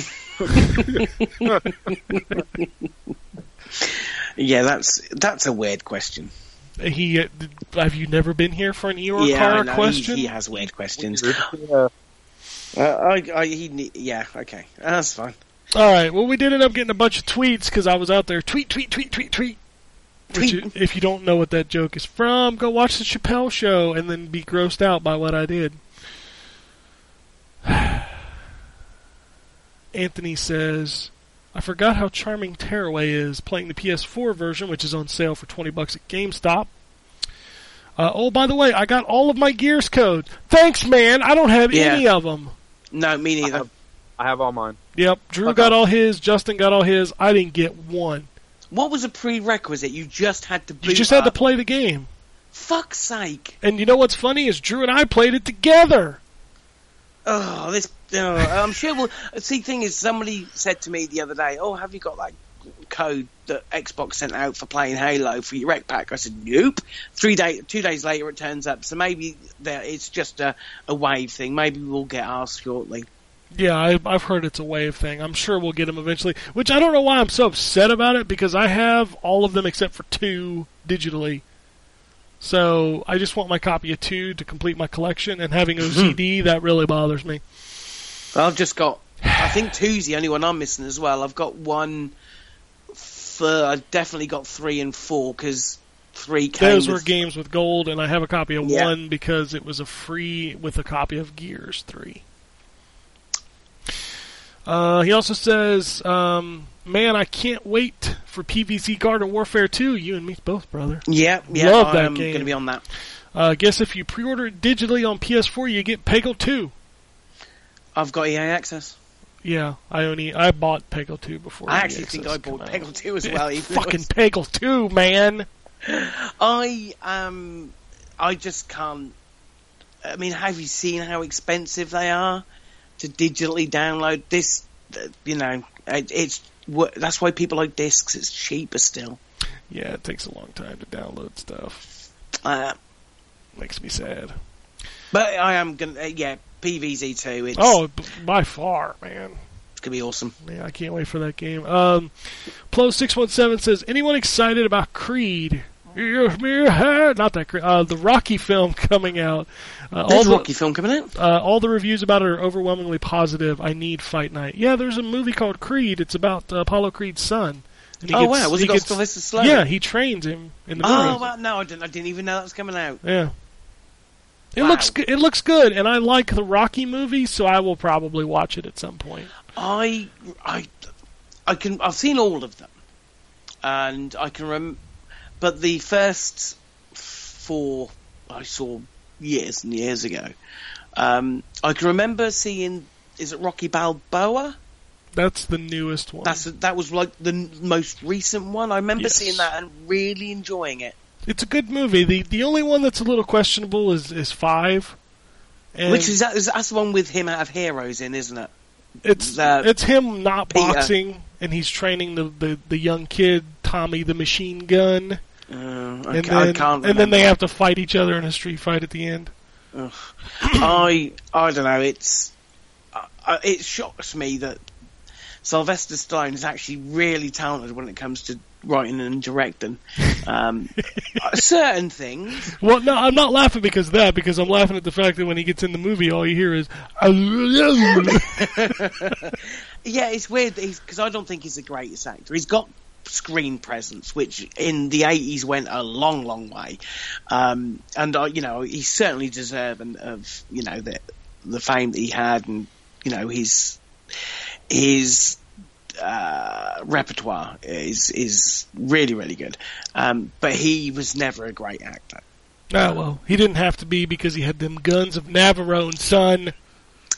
yeah, that's that's a weird question.
He uh, have you never been here for an Eeyore
yeah, I
car
know,
question?
He, he has weird questions.
Uh,
Uh, I, I, he, yeah, okay, that's fine.
All right. Well, we did end up getting a bunch of tweets because I was out there tweet, tweet, tweet, tweet, tweet. Which,
Tweet.
i- if you don't know what that joke is from, go watch the Chappelle show and then be grossed out by what I did. Anthony says, "I forgot how charming Tearaway is playing the PS4 version, which is on sale for twenty bucks at GameStop." Uh, oh, by the way, I got all of my Gears code. Thanks, man. I don't have
Yeah.
any of them.
No, me neither.
have- I have all mine.
Yep, Drew
Okay.
got all his. Justin got all his. I didn't get one.
What was a prerequisite? You just had to.
You
boot
just had to play the game.
Fuck's sake!
And you know what's funny is Drew and I played it together.
Oh, this. I'm sure. We'll see. Thing is, somebody said to me the other day, "Oh, have you got that code that Xbox sent out for playing Halo for your rec pack?" I said, "Nope." Three day, two days later, it turns up. So maybe there, it's just a, a wave thing. Maybe we'll get ours shortly.
Yeah, I, I've heard it's a wave thing. I'm sure we'll get them eventually. Which I don't know why I'm so upset about it because I have all of them except for two digitally. So I just want my copy of two to complete my collection, and having OCD mm-hmm. that really bothers me.
I've just got. I think two's the only one I'm missing as well. I've got one. For I've definitely got three and four because three came.
Those were games with gold, and I have a copy of
Yeah.
one because it was a free with a copy of Gears 3. Uh, he also says, um, "Man, I can't wait for PVZ Garden Warfare 2. You and me both, brother.
Yeah, yeah.
Love that
I'm
game.
going to be on that.
Uh, guess if you pre-order it digitally on PS4, you get Peggle 2.
I've got EA access.
Yeah, I only I bought Peggle 2 before.
I actually think I bought. Peggle 2 as well.
Fucking
it's-
Peggle 2, man.
I um, I just can't. I mean, have you seen how expensive they are to digitally download this? uh, You know, it, it's that's why people like discs. It's cheaper still.
Yeah, it takes a long time to download stuff.
Uh,
Makes me sad.
but I am gonna. Uh, yeah, PVZ two. It's,
Oh, by far, man.
it's gonna be awesome.
Yeah, I can't wait for that game. Um, Plo617 says, anyone excited about Creed? Not that Creed. Uh, the Rocky film coming out. Uh, all,
There's
the,
Rocky film coming out.
uh, all the reviews about it are overwhelmingly positive. I need Fight Night. Yeah, there's a movie called Creed. It's about uh, Apollo Creed's son. And he
Oh
gets-
wow, was
he
got
gets-
Sylvester Stallone?
Yeah, he trains him in the movie.
Oh wow, no, I didn't. I didn't even know that was coming out.
Yeah. It
Wow.
looks good. It looks good, and I like the Rocky movie, so I will probably watch it at some point.
I, I, I can. I've seen all of them, and I can rem. But the first four I saw years and years ago. Um, I can remember seeing. Is it Rocky Balboa?
That's the newest one.
That's that was like the most recent one. I remember
Yes.
seeing that and really enjoying it.
It's a good movie. the The only one that's a little questionable is is five. And
Which is that? Is, that's the one with him out of Heroes in, isn't it?
it's
uh,
it's him not
Peter.
boxing, and he's training the, the, the young kid Tommy the Machine Gun,
Uh, I,
and then
I can't.
and then they have to fight each other in a street fight at the end.
I I don't know. It's uh, it shocks me that Sylvester Stallone is actually really talented when it comes to writing and directing. Um, certain things.
Well, no, I'm not laughing because of that. Because I'm laughing at the fact that when he gets in the movie, all you hear is.
Yeah, it's weird because I don't think he's the greatest actor. He's got screen presence, which in the 80s went a long, long way. Um, and, uh, you know, he's certainly deserving of, you know, the, the fame that he had and, you know, his, his, uh, repertoire is, is really, really good. Um, but he was never a great actor.
Oh well, he didn't have to be because he had them guns of Navarone, son.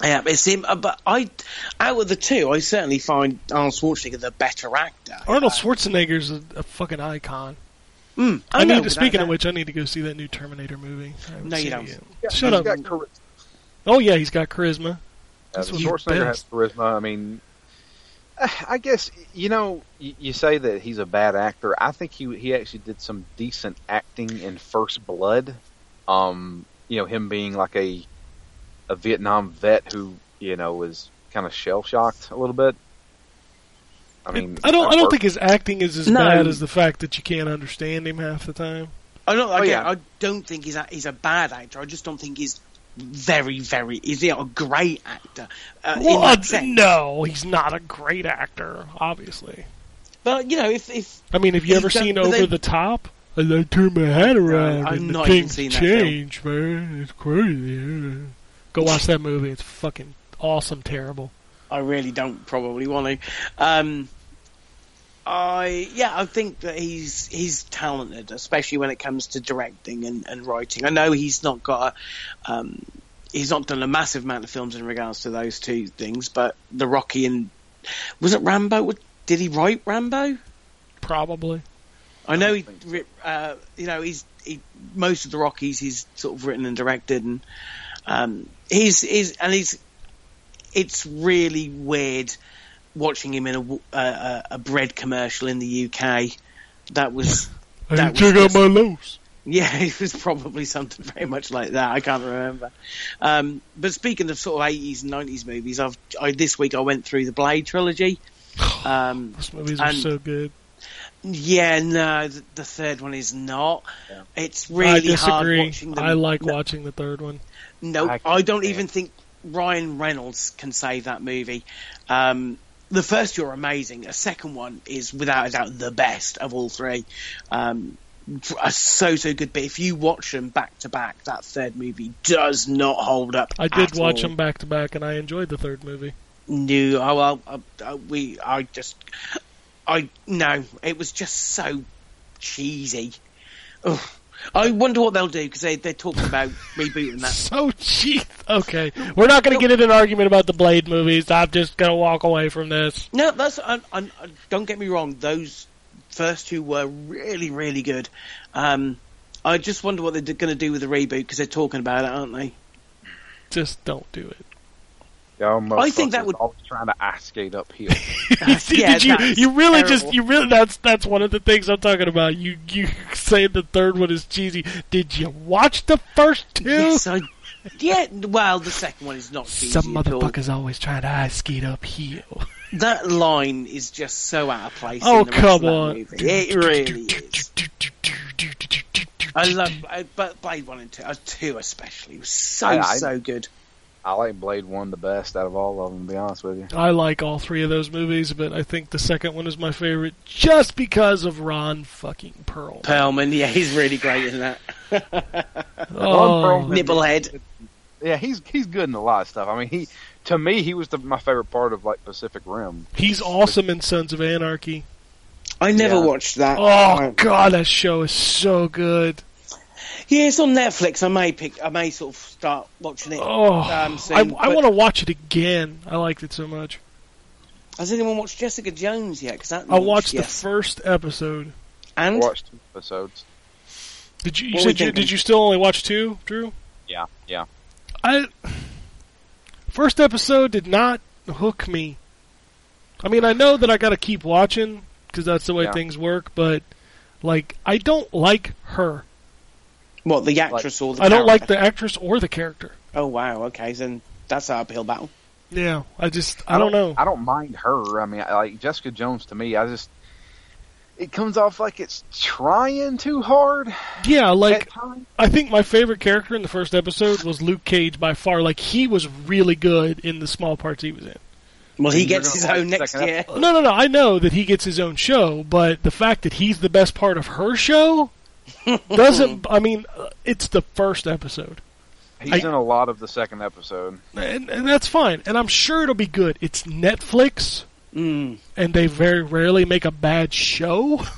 Yeah, it's him. uh, But I, out of the two, I certainly find Arnold Schwarzenegger the better actor.
Arnold Schwarzenegger's a, a fucking icon.
Mm,
I,
know,
need to.
without
Speaking
doubt.
of which, I need to go see that new Terminator movie.
No, you don't.
Yeah,
Shut
he's
up.
got char-
Oh yeah, he's got charisma.
uh,
That's what you
Schwarzenegger has charisma. I mean, I guess you know you, you say that he's a bad actor. I think he he actually did some decent acting in First Blood. Um, you know, him being like a a Vietnam vet who you know was kind of shell shocked a little bit. I mean,
I don't. I don't
worked.
think his acting is as
No.
bad as the fact that you can't understand him half the time.
I don't. Again,
yeah.
I don't think he's a, he's a bad actor. I just don't think he's very, very. Is he a great actor? Uh, in
Well,
that sense.
no, he's not a great actor, obviously.
But you know, if if
I mean, have you ever seen Over
they-
the Top? And I turn my head around and things change, man. It's crazy. Go watch that movie. It's fucking awesome, terrible.
I really don't probably want to. Um, I yeah, I think that he's he's talented, especially when it comes to directing and, and writing. I know he's not got a, um, he's not done a massive amount of films in regards to those two things, but the Rocky and was it Rambo? Did he write Rambo?
Probably.
I know he,
think
uh, you know, he's he, most of the Rockies he's sort of written and directed, and um, he's he's and he's it's really weird watching him in a a bread commercial in the UK. That was
I
That
check
was
out my loaves.
yeah, it was probably something very much like that. I can't remember. Um, but speaking of sort of eighties and nineties movies, I've I, this week I went through the Blade trilogy. Um,
Those movies are so good.
yeah, no, the, the third one is not.
Yeah.
It's
I
really hard watching them.
I like
no,
watching the third one.
No,
I
I, don't even think Ryan Reynolds can save that movie. Um, the first two are amazing. A second one is without a doubt the best of all three. Um, so so good. But if you watch them back to back, that third movie does not hold up.
I did
at
watch
all.
them back to back, and I enjoyed the third movie.
No, oh, well, we, I just, I no, it was just so cheesy. Ugh. I wonder what they'll do because they they're talking about rebooting that.
So cheap. Okay, we're not going to get in an argument about the Blade movies. I'm just going to walk away from this.
No, that's I, I, don't get me wrong. Those first two were really really good. Um, I just wonder what they're going to do with the reboot because they're talking about it, aren't they?
Just don't do it.
Y'all
I think that
motherfuckers
would-
always trying to ice skate uphill.
yeah,
Did you, you really
terrible.
just you really that's that's one of the things I'm talking about. You you say the third one is cheesy. Did you watch the first two?
Yes, I. Yeah, well, the second one is not cheesy
Some
at all.
motherfuckers always trying to ice skate uphill.
That line is just so out of place.
Oh
in the rest
come
of that
on!
Movie. It really is. I love, I, but Blade One and Two, uh, two especially, was so
I- I-
so good.
I like Blade One the best out of all of them. To be honest with you,
I like all three of those movies, but I think the second one is my favorite just because of Ron fucking Pearl.
Perlman, yeah, he's really great in that.
Oh,
Perlman-
Nibblehead.
yeah, he's he's good in a lot of stuff. I mean, he to me he was the, my favorite part of like Pacific Rim.
he's awesome in Sons of Anarchy.
I never
Yeah.
watched that.
Oh god, that show is so good.
Yeah, it's on Netflix. I may pick. I may sort of start watching it.
Oh,
um, soon,
I, I want to watch it again. I liked it so much.
Has anyone watched Jessica Jones yet? Because that
I watched
yes.
the first episode.
And I
and
watched two episodes.
Did you? you said you, did you still only watch two, Drew?
Yeah, yeah.
I first episode did not hook me. I mean, I know that I got to keep watching because that's the way
Yeah.
things work, but like, I don't like her.
What the actress or the
I don't like the actress or the character.
Oh wow, okay, then that's an uphill battle.
Yeah, I just I, don't, know.
I don't mind her. I mean, like Jessica Jones to me, I just it comes off like it's trying too hard.
yeah, like. I think my favorite character in the first episode was Luke Cage by far. Like he was really good in the small parts he was in.
Well, he
And
gets his own next year.
episode.
No, no, no. I know that he gets his own show, but the fact that he's the best part of her show doesn't. I mean, uh, it's the first episode,
He's
I-
in a lot of the second episode.
and, and that's fine. And I'm sure it'll be good. It's Netflix,
Mm.
and they very rarely make a bad show.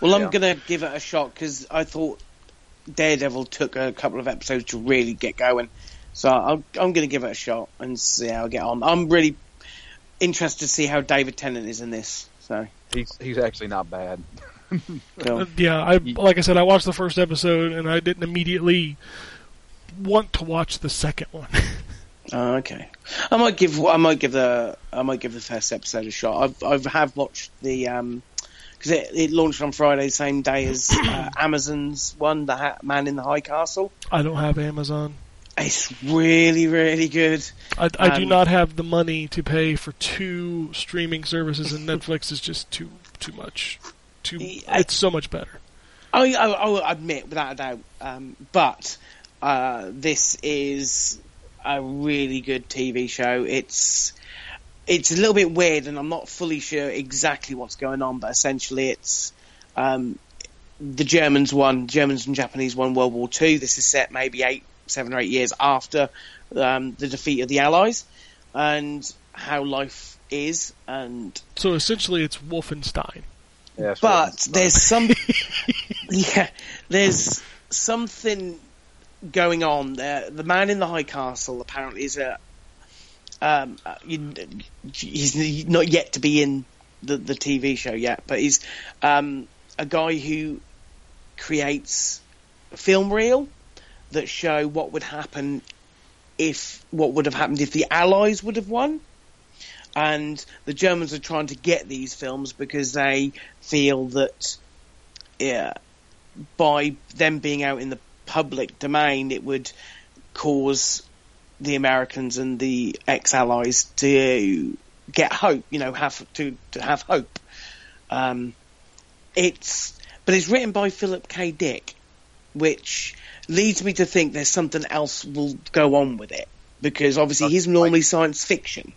Well, I'm
Yeah.
gonna give it a shot because I thought Daredevil took a couple of episodes to really get going. So I'm, I'm gonna give it a shot and see how I get on. I'm really interested to see how David Tennant is in this. So
He's he's actually not bad.
Uh, yeah, I like I said, I watched the first episode, and I didn't immediately want to watch the second one.
Oh, okay. I might give I might give the I might give the first episode a shot. I've I've have watched the um because it, it launched on Friday, same day as uh, Amazon's one, the ha- Man in the High Castle.
I don't have Amazon.
It's really really good.
I, I do
Um,
not have the money to pay for two streaming services, and Netflix is just too too much.
I-
it's so much better.
I, I, I will admit, without a doubt. Um, but uh, this is a really good TV show. It's it's a little bit weird, and I'm not fully sure exactly what's going on. But essentially, it's um, the Germans won. Germans and Japanese won World War Two. This is set maybe eight, seven or eight years after um, the defeat of the Allies, and how life is, and
So essentially, it's Wolfenstein.
Yeah,
but there's some yeah there's something going on there. The man in the high castle apparently is a um he's not yet to be in the the TV show yet but he's um a guy who creates a film reel that show what would happen if what would have happened if the allies would have won and the Germans are trying to get these films because they feel that yeah, by them being out in the public domain, it would cause the Americans and the ex-allies to get hope. You know, have to to have hope. Um, it's but it's written by Philip K. Dick, which leads me to think there's something else will go on with it because obviously he's normally science fiction.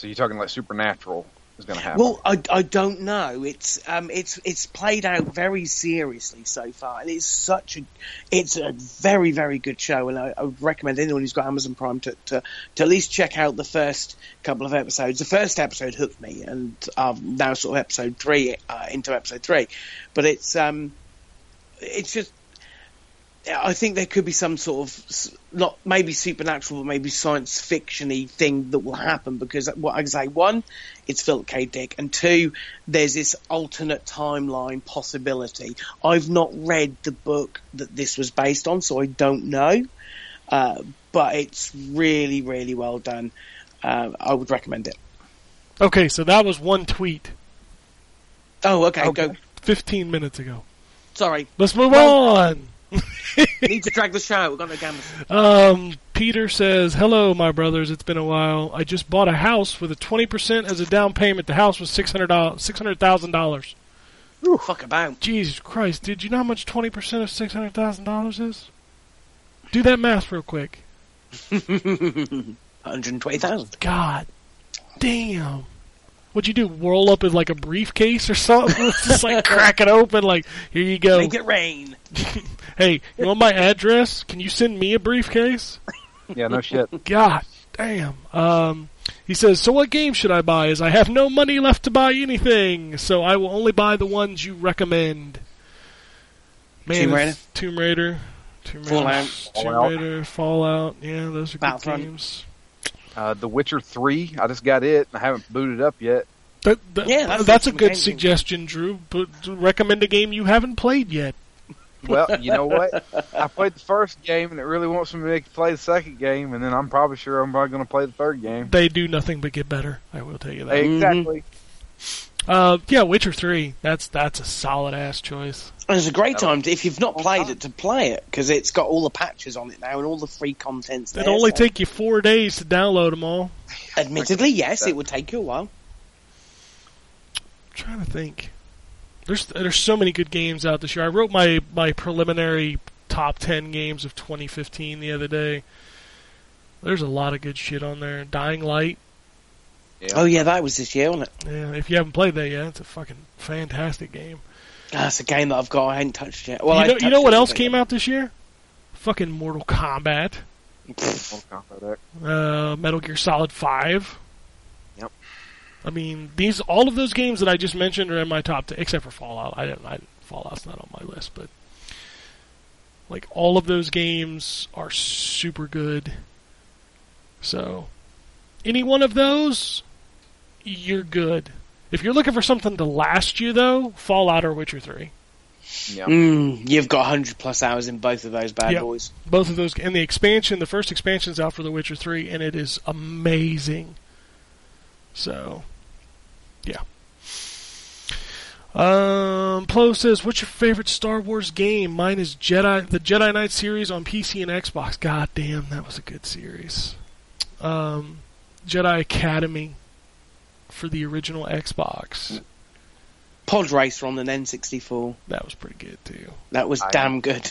So you're talking like Supernatural is going to happen.
Well, I, I don't know. It's um it's it's played out very seriously so far, and it's such a it's a very very good show, and I, I would recommend anyone who's got Amazon Prime to, to to at least check out the first couple of episodes. The first episode hooked me, and um, now sort of episode three uh, into episode three, but it's um it's just. I think there could be some sort of not maybe supernatural, but maybe science fictiony thing that will happen because what I can say one, it's Philip K. Dick, and two, there's this alternate timeline possibility. I've not read the book that this was based on, so I don't know, uh, but it's really, really well done. Uh, I would recommend it.
Okay, so that was one tweet
Oh, okay,
Okay.
go.
15 minutes ago.
Sorry,
Let's move
Well-
on.
need to drag the show. We've got no gammas.
Um, Peter says, "Hello, my brothers. It's been a while. I just bought a house with a 20% as a down payment. The house was six hundred dollars, six hundred thousand dollars.
Fuck about.
Jesus Christ, Did You know how much 20% of six hundred thousand dollars is? Do that math real quick.
120,000.
God, damn. What'd you do? Roll up in like a briefcase or something? Just like crack it open. Like here you go.
Make it rain.
Hey, you want my address? Can you send me a briefcase?
yeah, no shit.
God damn. Um, he says, so what game should I buy? As I have no money left to buy anything, so I will only buy the ones you recommend. Man,
Tomb Raider?
Tomb Raider. Tomb Raider.
Fallout.
Tomb Raider. Fallout. Yeah, those are good
Battlefront.
games.
Uh, the Witcher Three, I just got it. I haven't booted up yet.
That, that-
Yeah, that's
that's, a
some
good
games.
suggestion, Drew. But recommend a game you haven't played yet.
Well, you know what? I played the first game, and it really wants me to play the second game, and then I'm probably sure I'm probably going to play the third game.
They do nothing but get better. I will tell you that.
Exactly.
Uh, yeah, Witcher Three. That's that's a solid ass choice.
And it's a great time to, if you've not played it to play it because it's got all the patches on it now and all the free contents.
It
there,
only
so-
take you four days to download them all.
Admittedly, yes, it would take you a while.
I'm trying to think. There's there's so many good games out this year. I wrote my my preliminary top ten games of 2015 the other day. There's a lot of good shit on there. Dying Light.
Yeah.
Oh yeah, that was this year, wasn't it?
Yeah, if you haven't played that yet, it's a fucking fantastic game.
That's a game that I've got. I hadn't touched yet. Well,
you know, you know what else came out this year? Fucking Mortal Kombat,
Mortal Kombat X.
uh, Metal Gear Solid Five.
Yep.
I mean, these all of those games that I just mentioned are in my top ten, except for Fallout. I didn't. I, Fallout's not on my list, but like all of those games are super good. So, any one of those, you're good. If you're looking for something to last you, though, Fallout or Witcher Three.
Yeah.
Mm, you've got 100 plus hours in both of those bad
Yeah.
boys.
both of those and the expansion the first expansion's out for the witcher 3 and it is amazing so yeah um Plo says what's your favorite star wars game mine is jedi the jedi knight series on pc and xbox god damn that was a good series um jedi academy for the original xbox
Pod Racer on an N64.
that was pretty good too
That was
I-
damn good.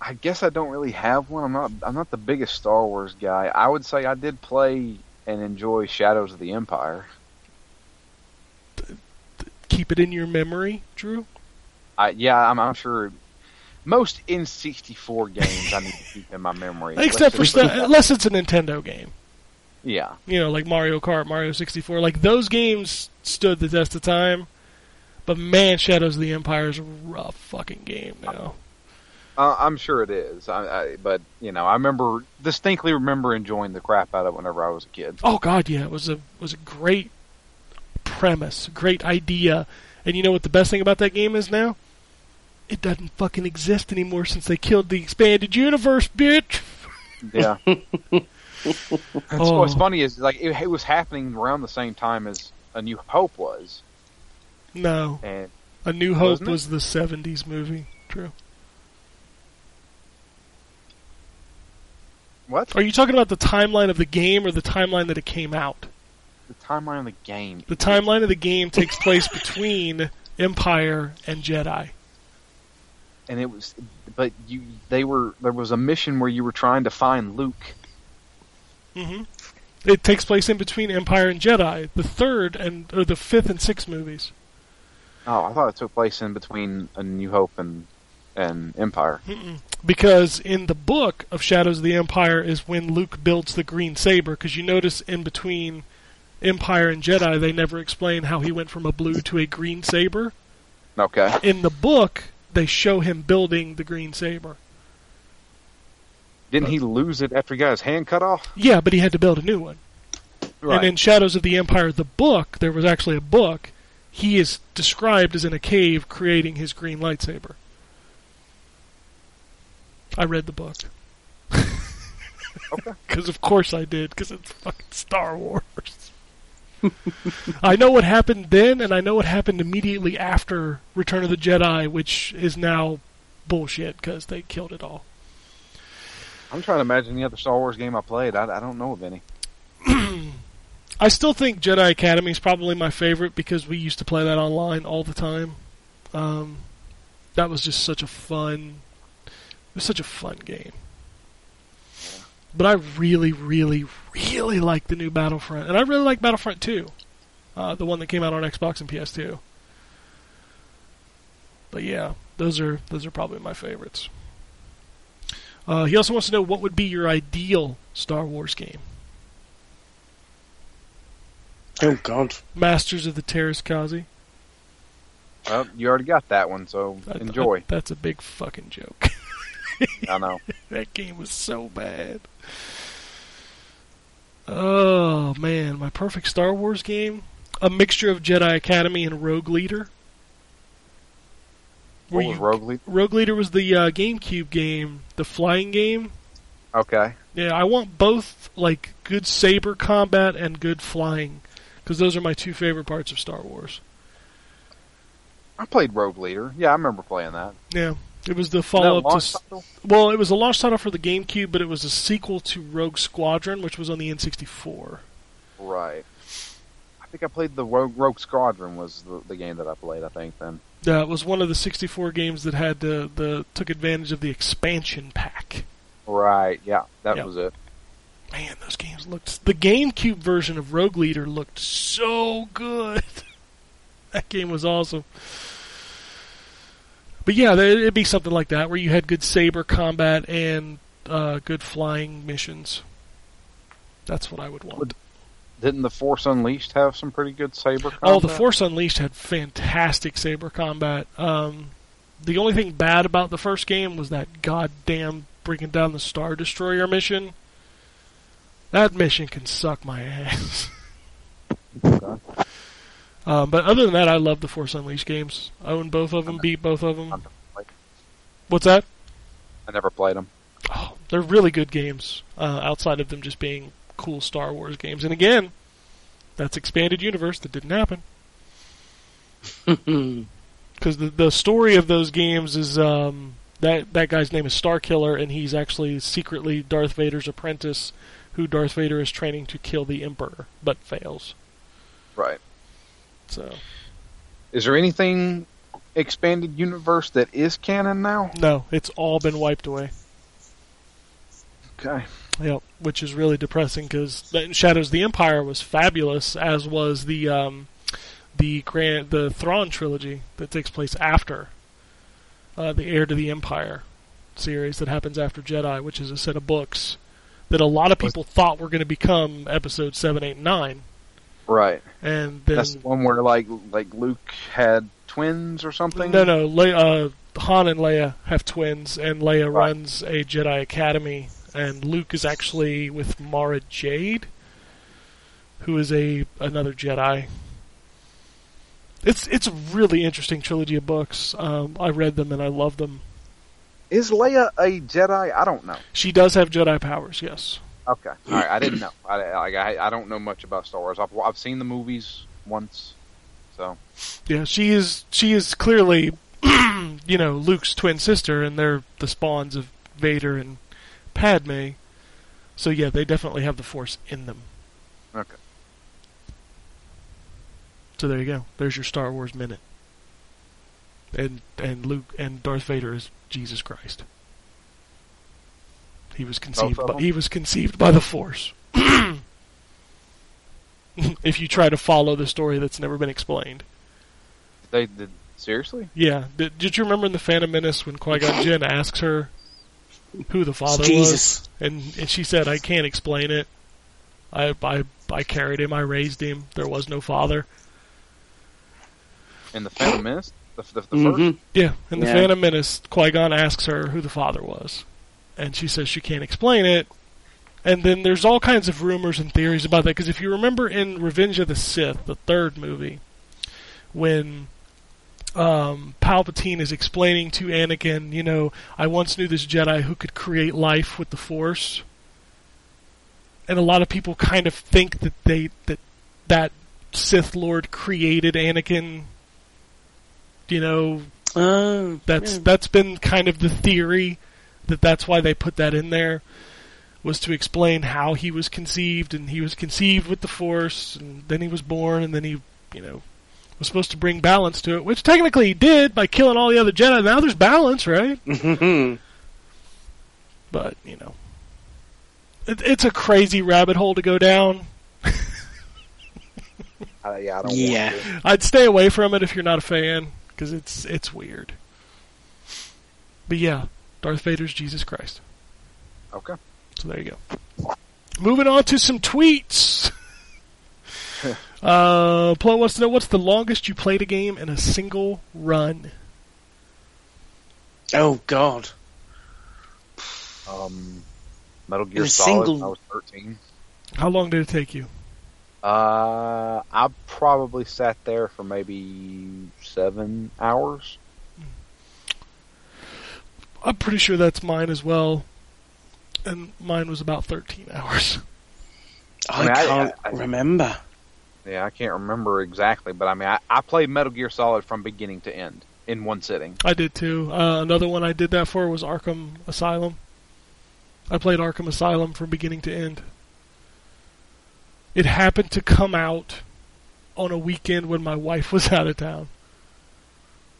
I guess I don't really have one. I'm not. I'm not the biggest Star Wars guy. I would say I did play and enjoy Shadows of the Empire.
keep it in your memory drew
I yeah, I'm, I'm sure most N64 games I need to keep in my memory.
except for
Unless
stuff
it's-
unless it's a nintendo game
Yeah,
you know, like Mario Kart, Mario 64, like those games stood the test of time. But man, Shadows of the Empire is a rough fucking game now.
uh, I'm sure it is. I, I, but you know, I remember distinctly remember enjoying the crap out of it whenever I was a kid.
Oh god, yeah, it was a was a great premise, great idea. And you know what the best thing about that game is now? It doesn't fucking exist anymore since they killed the expanded universe, bitch.
Yeah. That's
Oh.
what's funny is like it, it was happening around the same time as A New Hope was,
No,
and
A New Hope was the '70s movie. True.
what
Are you talking about the timeline of the game or the timeline that it came out?
the timeline of the game?
The timeline of the game takes place between Empire and Jedi.
and it was but you they were there was a mission where you were trying to find Luke
Mm-hmm. It takes place in between Empire and Jedi, the third and or the fifth and sixth movies.
oh I thought it took place in between A New Hope and and Empire
Because in the book of Shadows of the Empire is when Luke builds the green saber. Because you notice in between Empire and Jedi, they never explain how he went from a blue to a green saber.
okay
In the book, they show him building the green saber.
Didn't he lose it after he got his hand cut off
Yeah, but he had to build a new one.
right
And in Shadows of the Empire, the book, there was actually a book. He is described as in a cave creating his green lightsaber. I read the book. Because of course I did, because it's fucking Star Wars. I know what happened then, and I know what happened immediately after Return of the Jedi, which is now bullshit because they killed it all.
I'm trying to imagine the other Star Wars game I played I, I don't know of any
I still think Jedi Academy is probably my favorite because we used to play that online all the time. Um, that was just such a fun, it was such a fun game. But I really, really, really like the new Battlefront, and I really like Battlefront 2, uh, the one that came out on Xbox and PS2. But yeah, those are those are probably my favorites. Uh, he also wants to know what would be your ideal Star Wars game.
Oh God.
Masters of the Teräs Käsi.
well you already got that one so
That-
enjoy
that- that's a big fucking joke.
I know
that game was so bad. Oh man, my perfect Star Wars game, a mixture of Jedi Academy and Rogue Leader.
What was
you-
Rogue Leader
Rogue Leader was the uh, GameCube game, the flying game.
okay
Yeah, I want both like good saber combat and good flying, because those are my two favorite parts of Star Wars.
I played Rogue Leader. Yeah, I remember playing that.
Yeah, it was the follow up to.
title?
Well, it was a launch title for the GameCube, but it was a sequel to Rogue Squadron, which was on the N64.
Right. I think I played the Rogue, Rogue Squadron was the, the game that I played. I think then.
Yeah, it was one of the 64 games that had the, the took advantage of the expansion pack.
Right. Yeah, that
Yep.
was it.
Man, those games looked. The GameCube version of Rogue Leader looked so good. that game was awesome. But yeah, it'd be something like that where you had good saber combat and uh, good flying missions. That's what I would want.
Would- Didn't the Force Unleashed have some pretty good saber combat?
Oh, the Force Unleashed had fantastic saber combat. Um, the only thing bad about the first game was that goddamn bringing down the Star Destroyer mission. That mission can suck my ass.
Okay.
Um, but other than that, I love the Force Unleashed games. I own both of them, beat both of them. What's that?
I never played them.
Oh, they're really good games. Uh, outside of them just being cool Star Wars games, and again, that's expanded universe that didn't happen. because the the story of those games is um, that that guy's name is Star Killer, and he's actually secretly Darth Vader's apprentice, who Darth Vader is training to kill the Emperor, but fails.
Right.
So
Is there anything expanded universe that is canon now?
no, it's all been wiped away.
Okay.
Yep, which is really depressing because Shadows of the Empire was fabulous, as was the um, the grand the Thrawn trilogy that takes place after uh, the Heir to the Empire series that happens after Jedi, which is a set of books that a lot of people thought were going to become Episode seven, eight, and nine,
Right.
and then
That's one where like like Luke had twins or something.
no, no, Le- uh, Han and Leia have twins, and Leia
Right.
runs a Jedi Academy, and Luke is actually with Mara Jade, who is a another Jedi. It's it's a really interesting trilogy of books. Um, I read them and I love them.
Is Leia a Jedi? I don't know.
She does have Jedi powers, yes.
Okay. All right. I didn't know. I I, I don't know much about Star Wars. I've I've seen the movies once. So
Yeah, she is she is clearly, you know, Luke's twin sister, and they're the spawns of Vader and Padme. So yeah, they definitely have the Force in them.
okay.
So there you go. There's your Star Wars minute. And and Luke and Darth Vader is Jesus Christ. He was conceived. By, he was conceived by the Force. if you try to follow the story that's never been explained.
They did seriously.
Yeah. Did, did you remember in the Phantom Menace when Qui Gon Jinn asks her who the father was, and and she said, "I can't explain it. I I I carried him. I raised him. There was no father."
In the Phantom Menace, the, the, the
Mhm.
first.
Yeah, in the
Yeah.
Phantom Menace, Qui Gon asks her who the father was, and she says she can't explain it. And then there's all kinds of rumors and theories about that. Because if you remember in Revenge of the Sith, the third movie, when um, Palpatine is explaining to Anakin, you know, I once knew this Jedi who could create life with the Force, and a lot of people kind of think that they that that Sith Lord created Anakin. You know,
Oh,
that's
yeah.
that's been kind of the theory that that's why they put that in there was to explain how he was conceived and he was conceived with the force and then he was born and then he you know was supposed to bring balance to it which technically he did by killing all the other Jedi now there's balance right
Mhm.
but you know it, it's a crazy rabbit hole to go down
Uh, yeah, I don't
Yeah.
want to.
I'd stay away from it if you're not a fan because it's it's weird but yeah Darth Vader's Jesus Christ
Okay.
So there you go. Moving on to some tweets. uh, Plo wants to know what's the longest you played a game in a single run.
Oh God.
Um, Metal
In
Gear
a
Solid.
single-
I was thirteen.
How long did it take you?
Uh, I probably sat there for maybe seven hours.
I'm pretty sure that's mine as well. And mine was about 13 hours.
I,
I mean, I-
can't
I- I-
remember.
Yeah, I can't remember exactly, but I mean, I, I played Metal Gear Solid from beginning to end in one sitting.
I did too. Uh, another one I did that for was Arkham Asylum. I played Arkham Asylum from beginning to end. It happened to come out on a weekend when my wife was out of town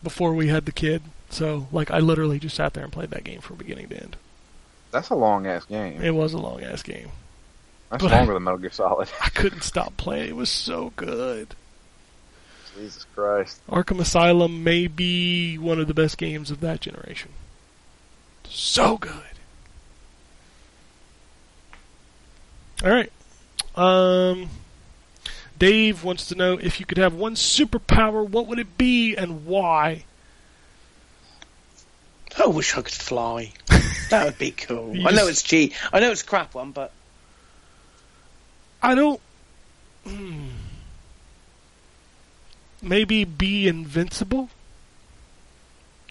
before we had the kid. So, like, I literally just sat there and played that game from beginning to end.
That's a long ass game.
It was a long ass game.
That's
but-
longer than Metal Gear Solid.
I couldn't stop playing. It was so good.
Jesus Christ.
Arkham Asylum may be one of the best games of that generation. So good. All right. Um, Dave wants to know if you could have one superpower, what would it be and why?
I wish I could fly. That would be cool. I know
just-
it's cheap. I know it's a crap one, but
I don't. Maybe be invincible.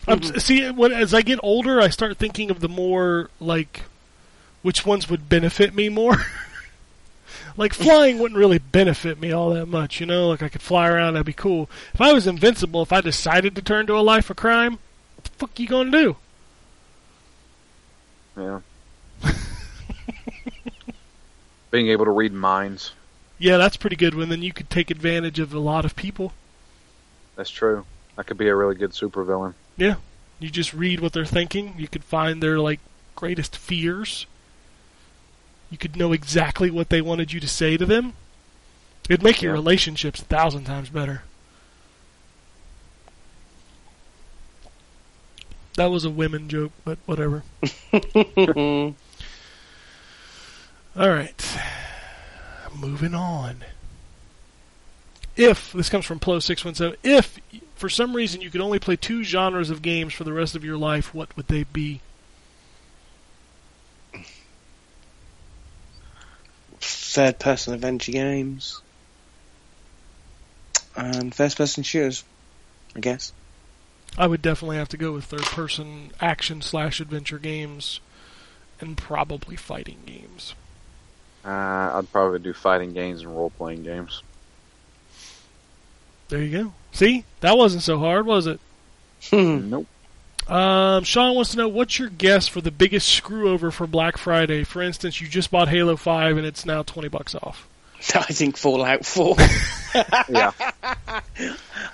I'm,
Mhm.
see, when as I get older, I start thinking of the more like which ones would benefit me more. like flying wouldn't really benefit me all that much, you know. Like I could fly around, that'd be cool. If I was invincible, if I decided to turn to a life of crime, what the fuck you gonna do?
Yeah. Being able to read minds.
Yeah, that's pretty good. When then you could take advantage of a lot of people.
That's true. That could be a really good supervillain.
Yeah, you just read what they're thinking. You could find their like greatest fears. You could know exactly what they wanted you to say to them. It'd make your relationships a thousand times better. That was a women joke, but whatever. All right. Moving on. If this comes from Plo617, if for some reason you could only play two genres of games for the rest of your life, what would they be?
third person adventure games and first person shooters, I guess.
I would definitely have to go with third person action slash adventure games and probably fighting games.
Uh, I'd probably do fighting games and role playing games.
There you go. See? That wasn't so hard, was it?
Hmm.
Nope.
Um, Sean wants to know what's your guess for the biggest screw over for Black Friday? For instance, you just bought Halo 5 and it's now 20 bucks off.
I think Fallout 4.
Yeah.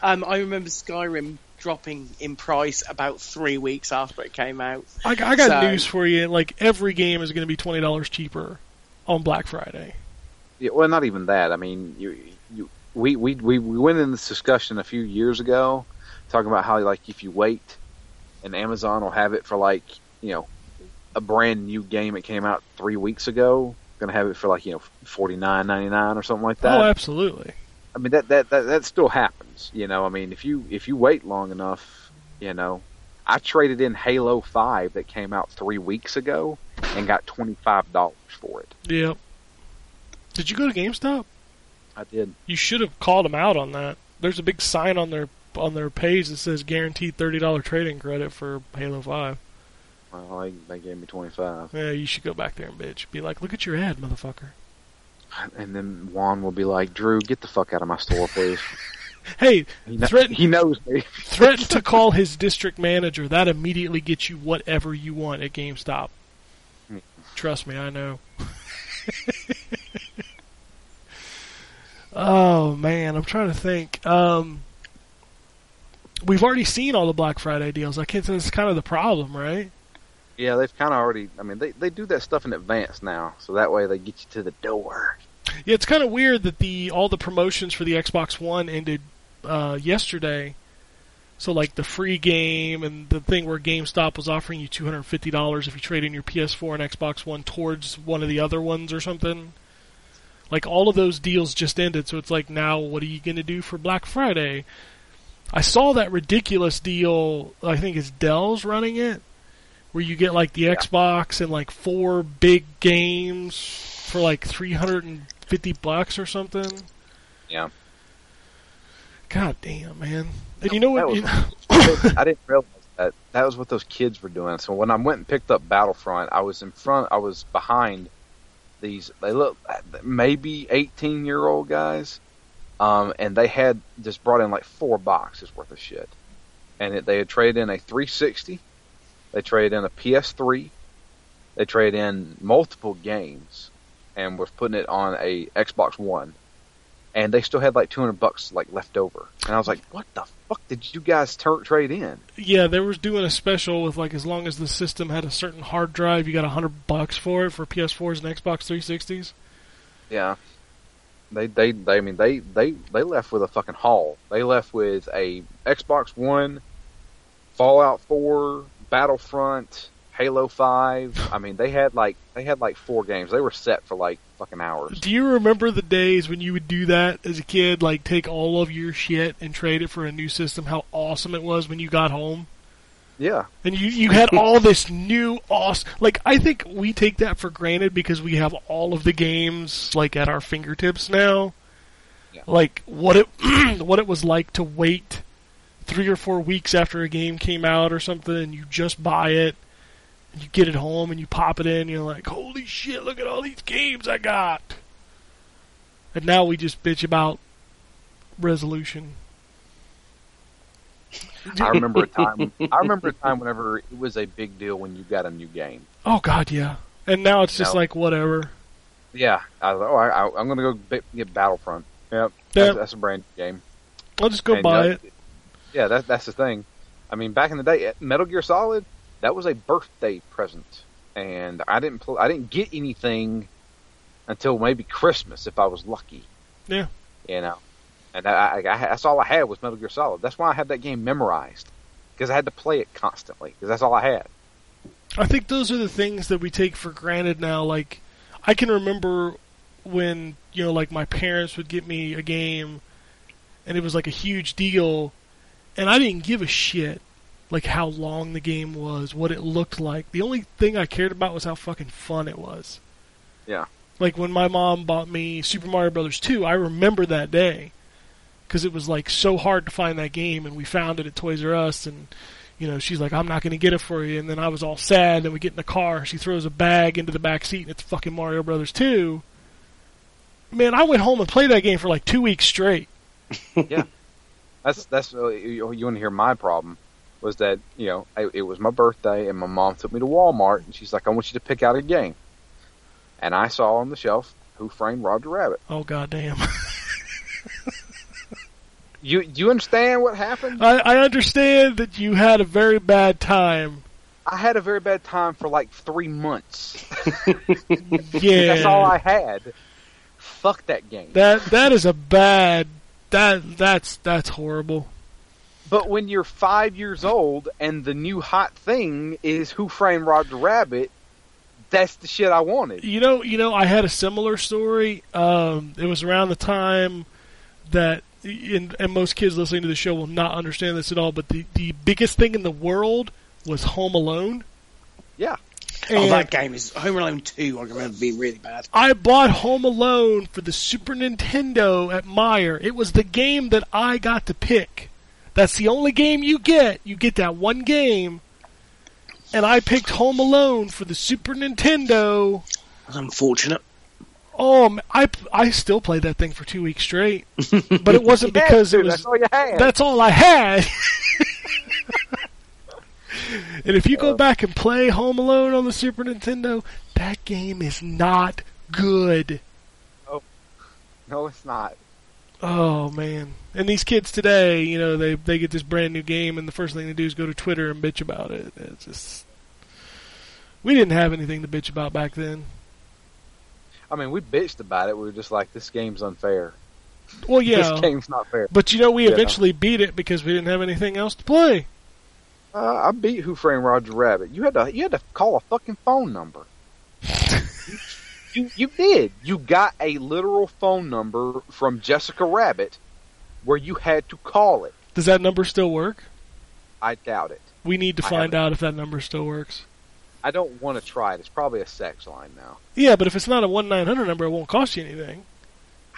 um, I remember Skyrim dropping in price about three weeks after it came out.
I, I got
So-
news for you. Like, every game is going to be $20 cheaper on Black Friday.
Yeah, well, not even that. I mean, you, you, we, we, we, we went in this discussion a few years ago, talking about how like if you wait, and Amazon will have it for like you know, a brand new game that came out three weeks ago, gonna have it for like you know forty nine ninety nine or something like that.
Oh, absolutely.
I mean that, that that that still happens. You know, I mean if you if you wait long enough, you know, I traded in Halo Five that came out three weeks ago and got twenty five dollars for it.
Yep. Did you go to GameStop?
I did.
You should have called them out on that. There's a big sign on their on their page that says guaranteed thirty dollar trading credit for Halo Five.
Well, they, they gave me twenty five.
Yeah, you should go back there and bitch. Be like, look at your ad, motherfucker.
And then Juan will be like, Drew, get the fuck out of my store, please.
Hey,
He, kn-
Threaten-
he knows me.
threaten to call his district manager. That immediately gets you whatever you want at GameStop. Trust me, I know. oh man, I'm trying to think. Um, we've already seen all the Black Friday deals. I can't. Say that's kind of the problem, right?
Yeah, they've kind of already. I mean, they they do that stuff in advance now, so that way they get you to the door.
Yeah, it's kind of weird that the all the promotions for the Xbox One ended uh, yesterday. So like the free game and the thing where GameStop was offering you two hundred fifty dollars if you trade in your PS4 and Xbox One towards one of the other ones or something. Like all of those deals just ended, so it's like now what are you going to do for Black Friday? I saw that ridiculous deal. I think it's Dell's running it, where you get like the Xbox and like four big games for like three hundred and fifty bucks or something.
Yeah.
God damn, man! And you know what?
was-
you-
I didn't realize that that was what those kids were doing. So when I went and picked up Battlefront, I was in front. I was behind these. They look maybe eighteen year old guys, um, and they had just brought in like four boxes worth of shit, and it, they had traded in a 360, they traded in a PS3, they traded in multiple games, and was putting it on a Xbox One, and they still had like 200 bucks like left over, and I was like, what the fuck did you guys tur trade in?
Yeah, they were doing a special with like as long as the system had a certain hard drive, you got a hundred bucks for it for PS4s and Xbox 360s.
Yeah. They, they, they, I mean, they, they, they left with a fucking haul. They left with a Xbox One, Fallout 4, Battlefront, Halo 5. I mean, they had like, they had like four games. They were set for like fucking hours.
Do you remember the days when you would do that as a kid, like take all of your shit and trade it for a new system? How awesome it was when you got home.
Yeah.
And you, you had all this new awesome, like, I think we take that for granted because we have all of the games, like, at our fingertips now.
Yeah.
Like, what it, what it was like to wait three or four weeks after a game came out or something and you just buy it, you get it home and you pop it in and you're like, holy shit, look at all these games I got. And now we just bitch about resolution.
I remember a time, I remember a time whenever it was a big deal when you got a new game.
Oh god, yeah. And now it's just
No.
like whatever.
Yeah. I was like, oh, I, I, I'm going to go get Battlefront. Yep.
Yeah.
That's, that's a brand new game.
I'll just go
And,
buy
uh,
it.
Yeah, that, that's the thing. I mean, back in the day, Metal Gear Solid, that was a birthday present, and I didn't pl- I didn't get anything until maybe Christmas if I was lucky.
Yeah.
You know, and I, I, I, that's all I had was Metal Gear Solid. That's why I had that game memorized because I had to play it constantly because that's all I had.
I think those are the things that we take for granted now. Like, I can remember when, you know, like my parents would get me a game and it was like a huge deal and I didn't give a shit like how long the game was, what it looked like. The only thing I cared about was how fucking fun it was.
Yeah.
Like when my mom bought me Super Mario Brothers 2, I remember that day because it was like so hard to find that game and we found it at Toys R Us and you know, she's like, I'm not going to get it for you. And then I was all sad. And we get in the car. She throws a bag into the back seat, and it's fucking Mario Brothers 2. Man, I went home and played that game for like two weeks straight.
Yeah, that's that's uh, you, you want to hear my problem was that you know I, it was my birthday and my mom took me to Walmart and she's like I want you to pick out a game, and I saw on the shelf Who Framed Roger Rabbit.
Oh goddamn!
You do you understand what happened?
I, I understand that you had a very bad time.
I had a very bad time for like three months.
Yeah,
That's all I had. Fuck that game.
that that is a bad. That that's that's horrible.
But when you're five years old and the new hot thing is Who Framed Roger Rabbit, that's the shit I wanted.
You know, you know, I had a similar story. Um, it was around the time that, and, and most kids listening to the show will not understand this at all. But the the biggest thing in the world was Home Alone.
Yeah.
Oh, that game is Home Alone 2. I remember being really bad.
I bought Home Alone for the Super Nintendo at Meijer. It was the game that I got to pick. That's the only game you get. You get that one game. And I picked Home Alone for the Super Nintendo.
That's unfortunate.
Oh, I, I still played that thing for two weeks straight, but it wasn't
Yeah,
because it was.
that's all you had.
That's all I had. and if you go uh. back and play Home Alone on the Super Nintendo, that game is not good. Oh.
no, it's not.
Oh man! And these kids today, you know, they they get this brand new game, and the first thing they do is go to Twitter and bitch about it. It's just we didn't have anything to bitch about back then.
I mean, we bitched about it. We were just like, this game's unfair.
Well, yeah,
This game's not fair.
but you know, we
Yeah.
eventually beat it because we didn't have anything else to play.
Uh, I beat Who Framed Roger Rabbit. You had to you had to call a fucking phone number. you you did. You got a literal phone number from Jessica Rabbit, where you had to call it.
Does that number still work?
I doubt it.
We need to find out if that number still works.
I don't want to try it. It's probably a sex line now.
Yeah, but if it's not a one nine hundred number, it won't cost you anything.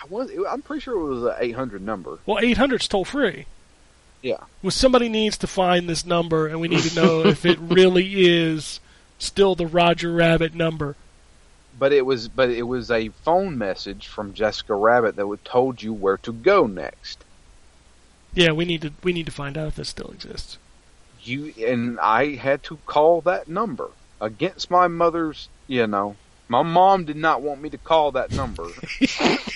I was. I'm pretty sure it was an 800 number.
Well, eight hundred's toll free.
Yeah.
Well, somebody needs to find this number, and we need to know if it really is still the Roger Rabbit number.
But it was but it was a phone message from Jessica Rabbit that would told you where to go next.
Yeah, we need to we need to find out if this still exists.
You and I had to call that number against my mother's. You know, my mom did not want me to call that number.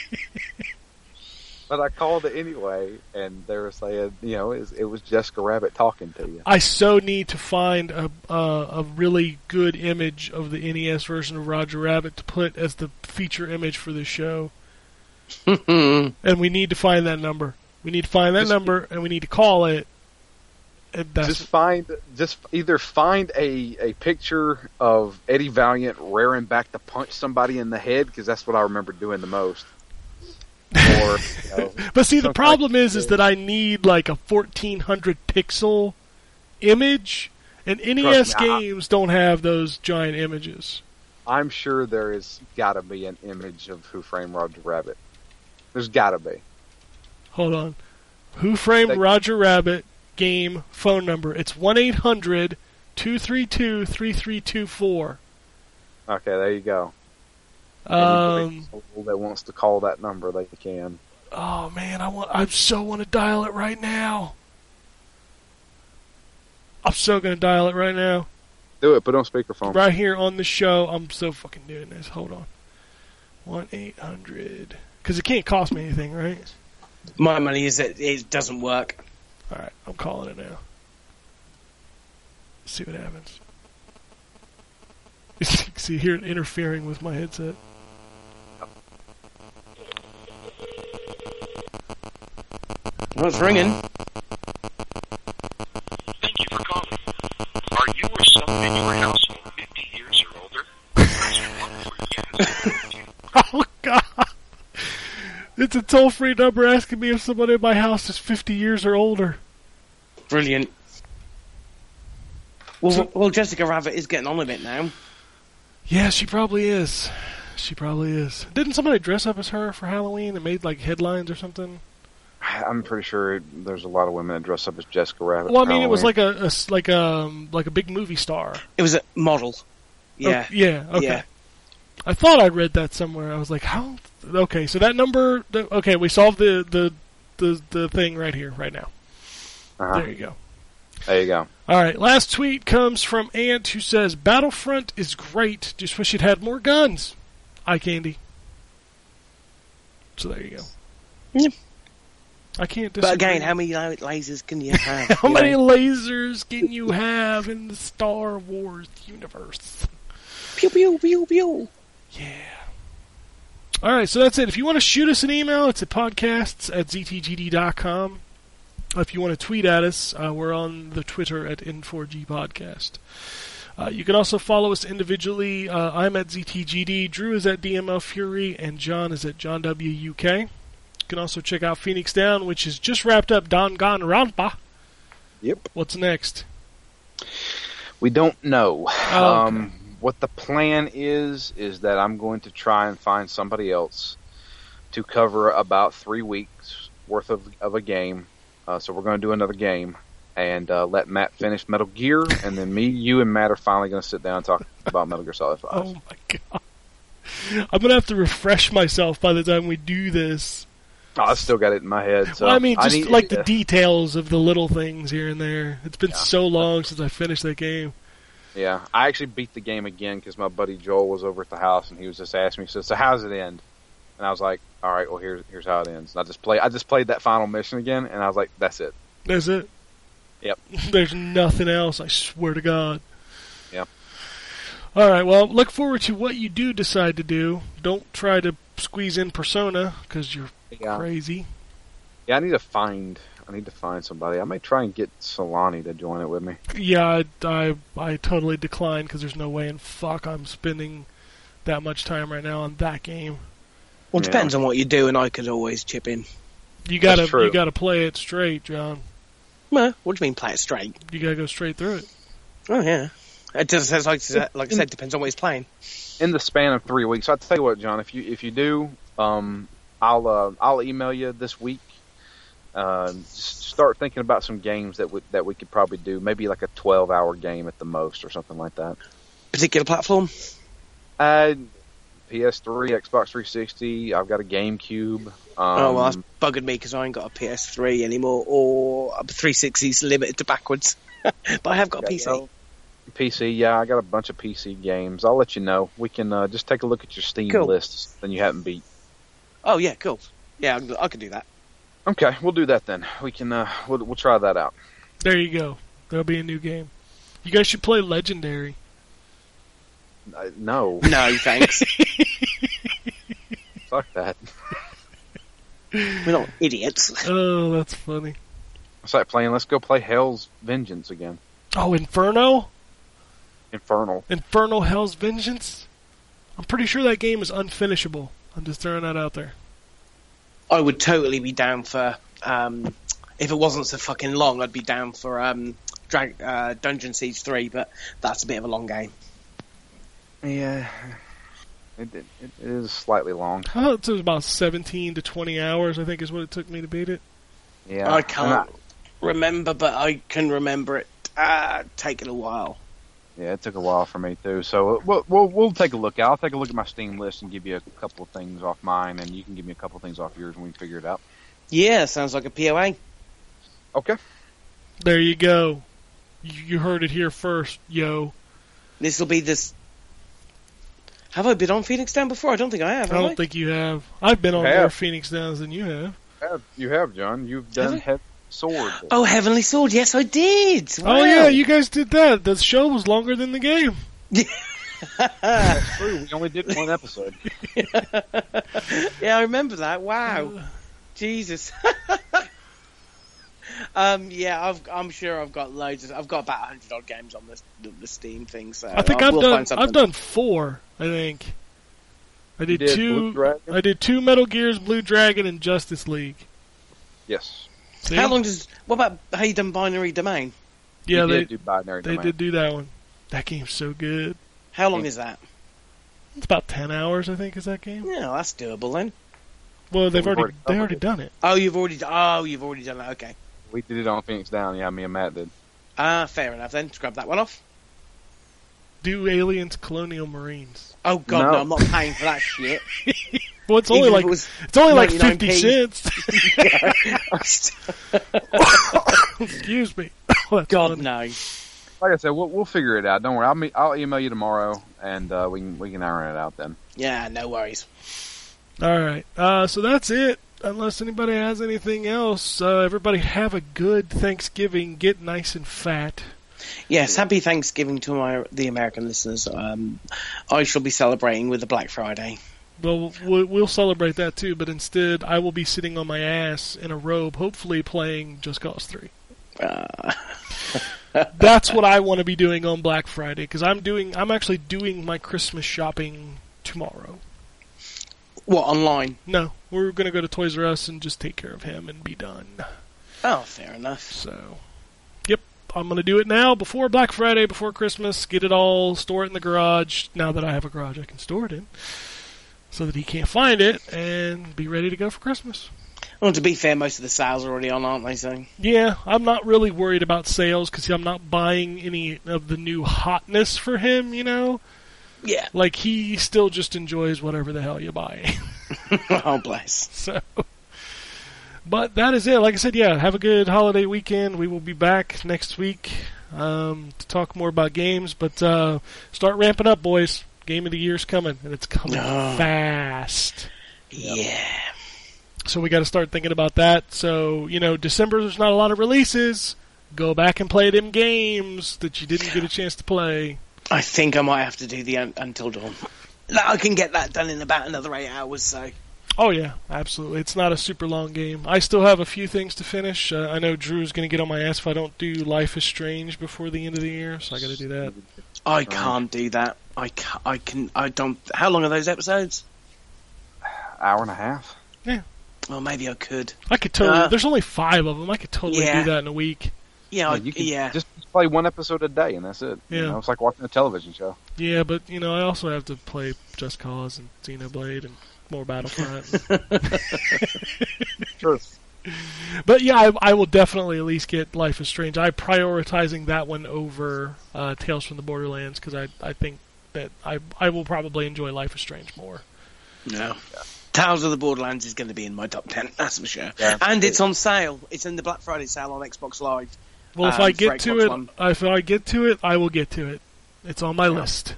But I called it anyway, and they were saying, you know, it was, it was Jessica Rabbit talking to you.
I so need to find a uh, a really good image of the NES version of Roger Rabbit to put as the feature image for the show, and we need to find that number. We need to find that
Just-
number, and we need to call it. That's
Just find, just either find a, a picture of Eddie Valiant raring back to punch somebody in the head, because that's what I remember doing the most. Or, you know,
But see, the problem
like
is, is that I need like a fourteen hundred pixel image, and NES
me, I-
games don't have those giant images.
I'm sure there is got to be an image of Who Framed Roger Rabbit. There's got to be.
Hold on, Who Framed Roger Rabbit game phone number? It's 1 800 232 3324.
Okay, there you go.
Um,
that wants to call that number, they can.
oh man, I want, I so want to dial it right now. I'm so gonna dial it right now.
Do it. Put it on speakerphone.
right here on the show. I'm so fucking doing this. Hold on. One eight hundred. Because it can't cost me anything, right?
My money is that it doesn't work.
All right, I'm calling it now. See what happens. See here, interfering with my headset.
Well, it's ringing.
Thank you for calling. Are you or someone in your household 50 years or older? Press 1 for yes.
Oh God! It's a toll-free number asking me if somebody in my house is 50 years or older.
Brilliant. Well,
So-
well, Jessica Rabbit is getting on a bit now.
Yeah, she probably is. She probably is. Didn't somebody dress up as her for Halloween and made like headlines or something?
I'm pretty sure there's a lot of women that dress up as Jessica Rabbit.
Well, I
for
mean, it was
Halloween.
like a, a s- like a like a big movie star.
It was a model. Yeah.
Oh, yeah. Okay.
Yeah.
I thought I'd read that somewhere. I was like, how? Okay, so that number. Okay, we solved the the the, the thing right here, right now.
Uh-huh.
There you go.
There you go.
All right, last tweet comes from Ant who says Battlefront is great. Just wish it had more guns. Eye candy. So there you go.
Yeah.
I can't disagree.
But again, how many lasers can you have?
How
you
many
know?
lasers can you have in the Star Wars universe?
Pew pew pew pew.
Yeah. All right, so that's it. If you want to shoot us an email, it's at podcasts at ztgd.com. If you want to tweet at us, uh, we're on the Twitter at N4G Podcast. Uh, you can also follow us individually. Uh, I'm at ZTGD, Drew is at DML Fury, and John is at John W. UK. You can also check out Phoenix Down, which is just wrapped up Danganronpa.
Yep.
What's next?
We don't know.
Oh, okay.
Um, what the plan is is that I'm going to try and find somebody else to cover about three weeks worth of of a game. Uh, so we're going to do another game and uh, let Matt finish Metal Gear, and then me, you, and Matt are finally going to sit down and talk about Metal Gear Solid Five.
Oh my god. I'm going to have to refresh myself by the time we do this.
Oh, I still got it in my head. So
well, I mean, just
need-
like the details of the little things here and there. It's been
Yeah.
so long since I finished that game.
Yeah, I actually beat the game again because my buddy Joel was over at the house and he was just asking me, so, so how's it end? And I was like, all right, well here's here's how it ends. And I just play, I just played that final mission again, and I was like, that's it.
That's it.
Yep.
There's nothing else. I swear to God.
Yep.
All right. Well, look forward to what you do decide to do. Don't try to squeeze in Persona because you're
Yeah,
crazy.
yeah. I need to find, I need to find somebody. I may try and get Solani to join it with me.
Yeah, I, I, I totally decline because there's no way in fuck I'm spending that much time right now on that game.
Well,
Yeah.
depends on what you do, and I could always chip in.
You gotta, you gotta play it straight, John.
Well, what do you mean play it straight?
You gotta go straight through it.
Oh yeah. It does like, I said- like I said, depends on what he's playing.
in the span of three weeks. So I'll tell you what, John, if you if you do, um, I'll uh, I'll email you this week. Uh, start thinking about some games that we, that we could probably do. Maybe like a twelve hour game at the most, or something like that.
Particular platform.
Uh, PS3, Xbox 360. I've got a GameCube. Um,
oh well, that's buggered me because I ain't got a PS3 anymore, or a 360's limited to backwards. but I have got a
yeah,
PC.
no, PC. Yeah, I got a bunch of PC games. I'll let you know. We can uh, just take a look at your Steam
Cool.
lists. Then you haven't beat.
Oh yeah, cool. Yeah, I, I can do that.
Okay, we'll do that then. We can. Uh, we'll, we'll try that out.
There you go. There'll be a new game. You guys should play Legendary.
Uh, no,
No, thanks.
fuck that.
We're not idiots.
Oh, that's funny.
It's like playing. Let's go play Hell's Vengeance again.
Oh, Inferno?
Infernal.
Infernal Hell's Vengeance? I'm pretty sure that game is unfinishable. I'm just throwing that out there.
I would totally be down for. Um, if it wasn't so fucking long, I'd be down for um, Drag, uh, Dungeon Siege 3, but that's a bit of a long game.
Yeah, it, it, it is slightly long.
Oh, it was about 17 to 20 hours, I think, is what it took me to beat it.
Yeah,
I can't remember, but I can remember it uh, taking a while.
Yeah, it took a while for me too. So we'll, we'll we'll take a look. I'll take a look at my Steam list and give you a couple of things off mine, and you can give me a couple of things off yours, and we can figure it out.
Yeah, sounds like a POA.
Okay.
There you go. You, you heard it here first, yo.
This will be this. Have I been on Phoenix Down before? I don't think I have.
I don't think you have. I've been on
Have.
more Phoenix Downs than you have.
Have, you have, John. You've done
I?
heavy sword.
Oh, Heavenly Sword. Yes, I did.
Oh, yeah, you guys did that. The show was longer than the game.
That's true. We only did one episode.
yeah, I remember that. Wow. Uh. Jesus. um, yeah, I've, I'm sure I've got loads. Of, I've got about hundred odd games on the, the, the Steam thing. So
I think
I
I've done.
find.
I've done four. I think. I did,
did
two. I did two Metal Gears, Blue Dragon, and Justice League.
Yes.
See?
How long does? What about Hayden Binary Domain?
Yeah,
we
they
did do binary Domain.
they
domain.
did do that one. That game's so good.
How long
Yeah.
is that?
It's about ten hours, I think, is that game.
Yeah, that's doable then.
Well, they've already
already
they already
it.
done it.
Oh, you've already. Oh, you've already done that. Okay.
We did it on Phoenix Down. Yeah, me and Matt did.
Ah, fair enough then. Scrub that one off.
Do aliens colonial marines?
Oh God, no,
No.
I'm not paying for that shit.
Well, it's only
Even if
like
it was-
it's only like
99p.
fifty cents. Excuse me. That's
God
funny.
no.
Like I said, we'll we'll figure it out. Don't worry. I'll me- I'll email you tomorrow, and uh, we can we can iron it out then.
Yeah, no worries.
All right. Uh, so that's it. Unless anybody has anything else, uh, everybody have a good Thanksgiving. Get nice and fat.
Yes, happy Thanksgiving to my the American listeners. Um, I shall be celebrating with the Black Friday.
Well, we'll we'll celebrate that too, but instead, I will be sitting on my ass in a robe, hopefully playing Just Cause 3.
Uh,
That's what I want to be doing on Black Friday because I'm doing. I'm actually doing my Christmas shopping tomorrow.
What online?
No, we're gonna go to Toys R Us and just take care of him and be done.
Oh, fair enough.
So, yep, I'm gonna do it now before Black Friday, before Christmas. Get it all, store it in the garage. Now that I have a garage, I can store it in, so that he can't find it, and be ready to go for Christmas.
Well, to be fair, most of the sales are already on, aren't they? So
Yeah, I'm not really worried about sales because I'm not buying any of the new hotness for him. You know,
yeah.
like he still just enjoys whatever the hell you buy.
oh bless.
so, but that is it. Like I said, yeah, have a good holiday weekend. We will be back next week um, to talk more about games. But uh, start ramping up, boys. Game of the year's coming, and it's coming
Oh.
fast.
Yeah.
So we got to start thinking about that. So you know, December there's not a lot of releases. Go back and play them games that you didn't get a chance to play.
I think I might have to do the un- Until Dawn. No, I can get that done in about another eight hours. So
Oh yeah, absolutely. It's not a super long game. I still have a few things to finish. Uh, I know Drew's going to get on my ass if I don't do Life is Strange before the end of the year, so I got to do that.
I can't do that. I can I can. I don't. How long are those episodes?
Hour and a half. Yeah.
Well, maybe I could.
I could totally.
Uh,
there's only five of them. I could totally
Yeah.
do that in a week.
Yeah,
you can
yeah.
just play one episode a day, and that's it. You
Yeah.
know, it's like watching a television show.
Yeah, but you know, I also have to play Just Cause and Xenoblade and more Battlefront.
Sure.
but yeah, I, I will definitely at least get Life is Strange. I'm prioritizing that one over uh, Tales from the Borderlands because I I think that I I will probably enjoy Life is Strange more.
No. Tales of the Borderlands is going to be in my top 10, that's for sure.
Yeah.
And it's on sale. It's in the Black Friday sale on Xbox Live.
Well, if
Um,
I get to it,
One.
if I get to it, I will get to it. It's on my list.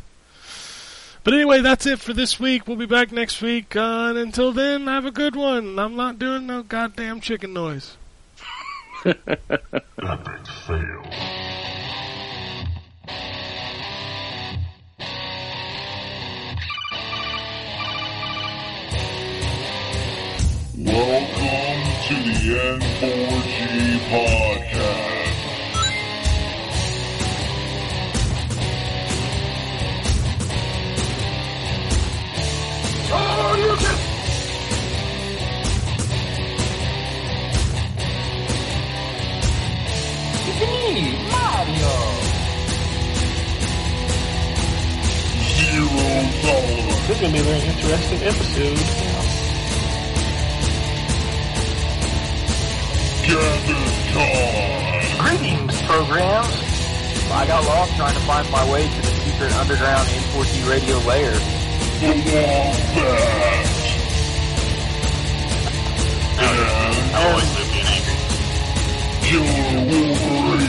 But anyway, that's it for this week. We'll be back next week. Uh, and until then, have a good one. I'm not doing no goddamn chicken noise.
Epic fail. Welcome to the N4G podcast. Zero tolerance.
This is going to be a very interesting episode.
Gather time.
Greetings, programs. I got lost trying to find my way to the secret underground N4G radio lair.
The Wombat. And
I always live being angry.
Killer Wolverine.